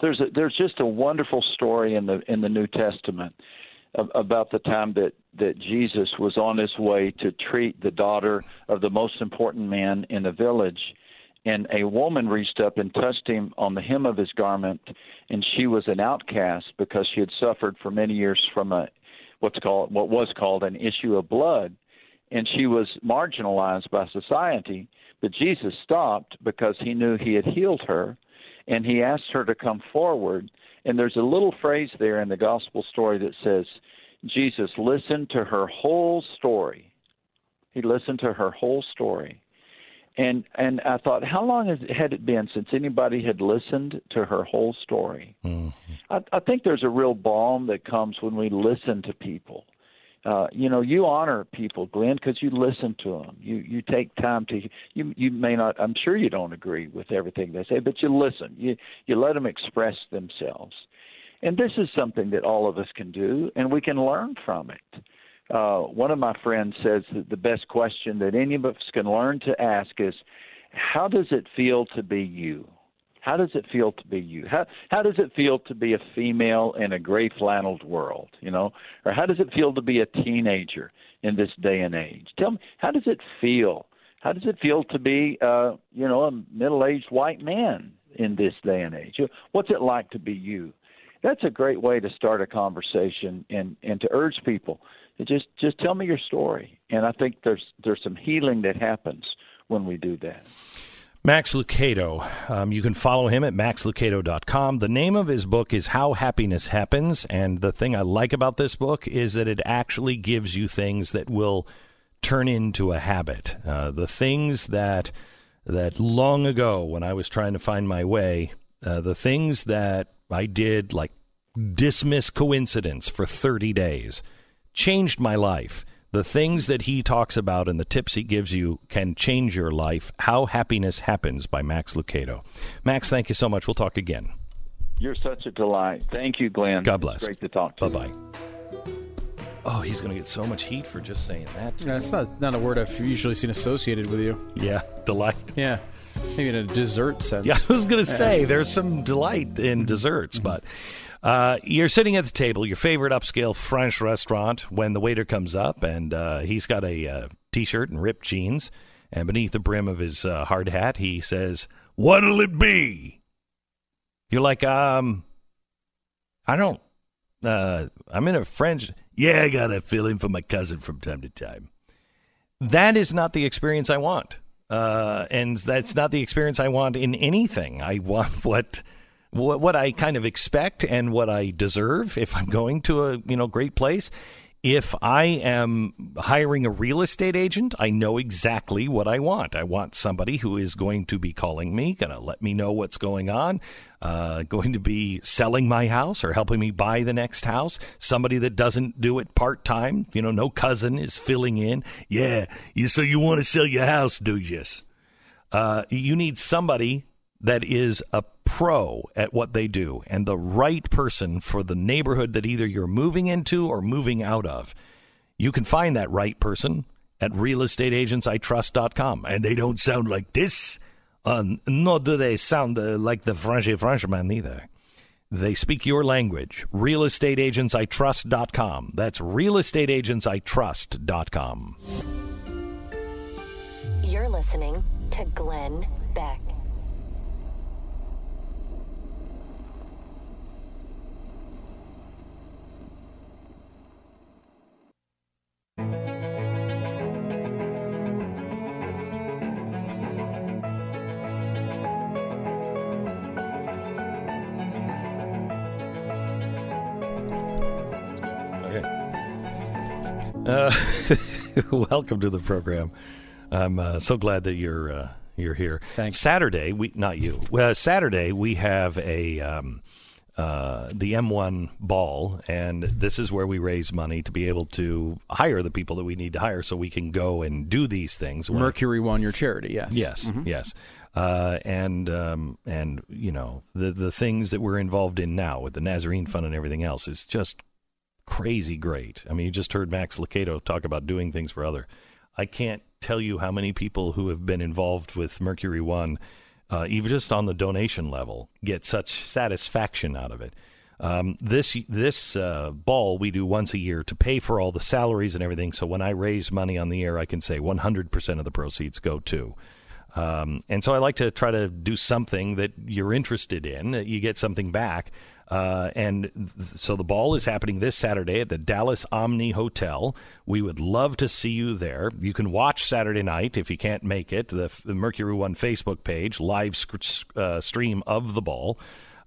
Speaker 14: There's a, there's just a wonderful story in the in the New Testament about the time that that Jesus was on his way to treat the daughter of the most important man in the village, and a woman reached up and touched him on the hem of his garment, and she was an outcast because she had suffered for many years from a what's called what was called an issue of blood, and she was marginalized by society. But Jesus stopped because he knew he had healed her, and he asked her to come forward. And there's a little phrase there in the gospel story that says, Jesus listened to her whole story. He listened to her whole story. And and I thought, how long has, had it been since anybody had listened to her whole story?
Speaker 1: Mm-hmm.
Speaker 14: I, I think there's a real balm that comes when we listen to people. Uh, you know, you honor people, Glenn, because you listen to them. You you take time to you you may not. I'm sure you don't agree with everything they say, but you listen. You you let them express themselves, and this is something that all of us can do, and we can learn from it. Uh, one of my friends says that the best question that any of us can learn to ask is, "How does it feel to be you?" How does it feel to be you? How how does it feel to be a female in a gray flanneled world, you know? Or how does it feel to be a teenager in this day and age? Tell me, how does it feel? How does it feel to be uh, you know, a middle-aged white man in this day and age? What's it like to be you? That's a great way to start a conversation and and to urge people to just just tell me your story. And I think there's there's some healing that happens when we do that.
Speaker 1: Max Lucado. Um, you can follow him at maxlucado.com. The name of his book is How Happiness Happens. And the thing I like about this book is that it actually gives you things that will turn into a habit. Uh, the things that that long ago, when I was trying to find my way, uh, the things that I did, like dismiss coincidence for 30 days, changed my life. The things that he talks about and the tips he gives you can change your life. How Happiness Happens by Max Lucado. Max, thank you so much. We'll talk again.
Speaker 14: You're such a delight. Thank you, Glenn.
Speaker 1: God bless.
Speaker 14: Great to talk to
Speaker 1: Bye bye. Oh, he's going to get so much heat for just saying that.
Speaker 13: That's not not a word I've usually seen associated with you.
Speaker 1: Yeah, delight.
Speaker 13: Yeah, maybe in a dessert sense.
Speaker 1: Yeah, I was going to
Speaker 13: Yeah.
Speaker 1: say there's some delight in desserts, but uh, you're sitting at the table, your favorite upscale French restaurant, when the waiter comes up and uh, he's got a uh, t-shirt and ripped jeans, and beneath the brim of his uh, hard hat, he says, "What'll it be?" You're like, um, I don't. Uh, I'm in a French. Yeah, I gotta fill in for my cousin from time to time that is not the experience I want. Uh, and that's not the experience I want in anything. I want what, what what I kind of expect and what I deserve if I'm going to a you know great place. If I am hiring a real estate agent, I know exactly what I want. I want somebody who is going to be calling me, going to let me know what's going on, uh, going to be selling my house or helping me buy the next house. Somebody that doesn't do it part time. You know, no cousin is filling in. Yeah, you, so you want to sell your house, do you? Uh, you need somebody that is a pro at what they do and the right person for the neighborhood that either you're moving into or moving out of. You can find that right person at realestateagentsitrust.com. And they don't sound like this, uh, nor do they sound uh, like the French Frenchman either. They speak your language. Realestateagentsitrust.com. That's realestateagentsitrust.com.
Speaker 2: You're listening to Glenn Beck.
Speaker 1: Uh, welcome to the program. I'm uh, so glad that you're uh, you're here. Thanks. Saturday, we not you. Well, Saturday we have a um, uh, the M1 ball, and this is where we raise money to be able to hire the people that we need to hire, so we can go and do these things.
Speaker 13: Mercury One your charity. Yes.
Speaker 1: Yes,
Speaker 13: Mhm.
Speaker 1: yes, uh, and um, and you know the the things that we're involved in now with the Nazarene Fund and everything else is just crazy great. I mean, you just heard Max Lucado talk about doing things for other. I can't tell you how many people who have been involved with Mercury One, uh, even just on the donation level, get such satisfaction out of it. Um, this this uh, ball we do once a year to pay for all the salaries and everything. So when I raise money on the air, I can say 100% of the proceeds go to. Um, and so I like to try to do something that you're interested in. You get something back. Uh, and th- so the ball is happening this Saturday at the Dallas Omni Hotel. We would love to see you there. You can watch Saturday night if you can't make it. The, the Mercury One Facebook page, live sc- uh, stream of the ball.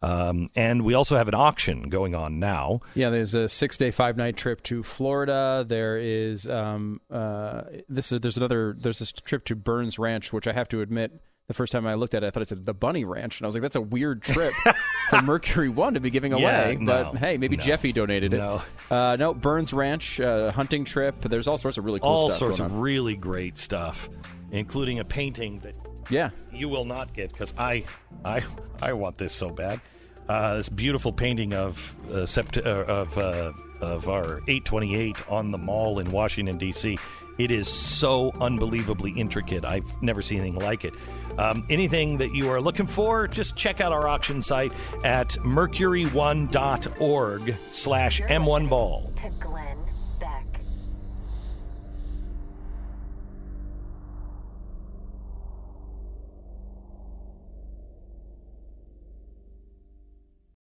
Speaker 1: Um, and we also have an auction going on now.
Speaker 4: Yeah, there's a six day, five night trip to Florida. There is um, uh, this. There's another. There's this trip to Burns Ranch, which I have to admit. The first time I looked at it, I thought it said the Bunny Ranch, and I was like, "That's a weird trip for Mercury One to be giving
Speaker 1: Yeah,
Speaker 4: away."
Speaker 1: no,
Speaker 4: but hey, maybe
Speaker 1: no,
Speaker 4: Jeffy donated it.
Speaker 1: no.
Speaker 4: uh, no, Burns Ranch uh, hunting trip. There's all sorts of really cool
Speaker 1: All
Speaker 4: stuff.
Speaker 1: sorts of really great stuff, including a painting that
Speaker 4: yeah
Speaker 1: you will not get because I I I want this so bad. Uh, this beautiful painting of uh, sept- uh, of uh, of our 828 on the mall in Washington D.C. It is so unbelievably intricate. I've never seen anything like it. Um, anything that you are looking for, just check out our auction site at mercury1.org slash m1ball.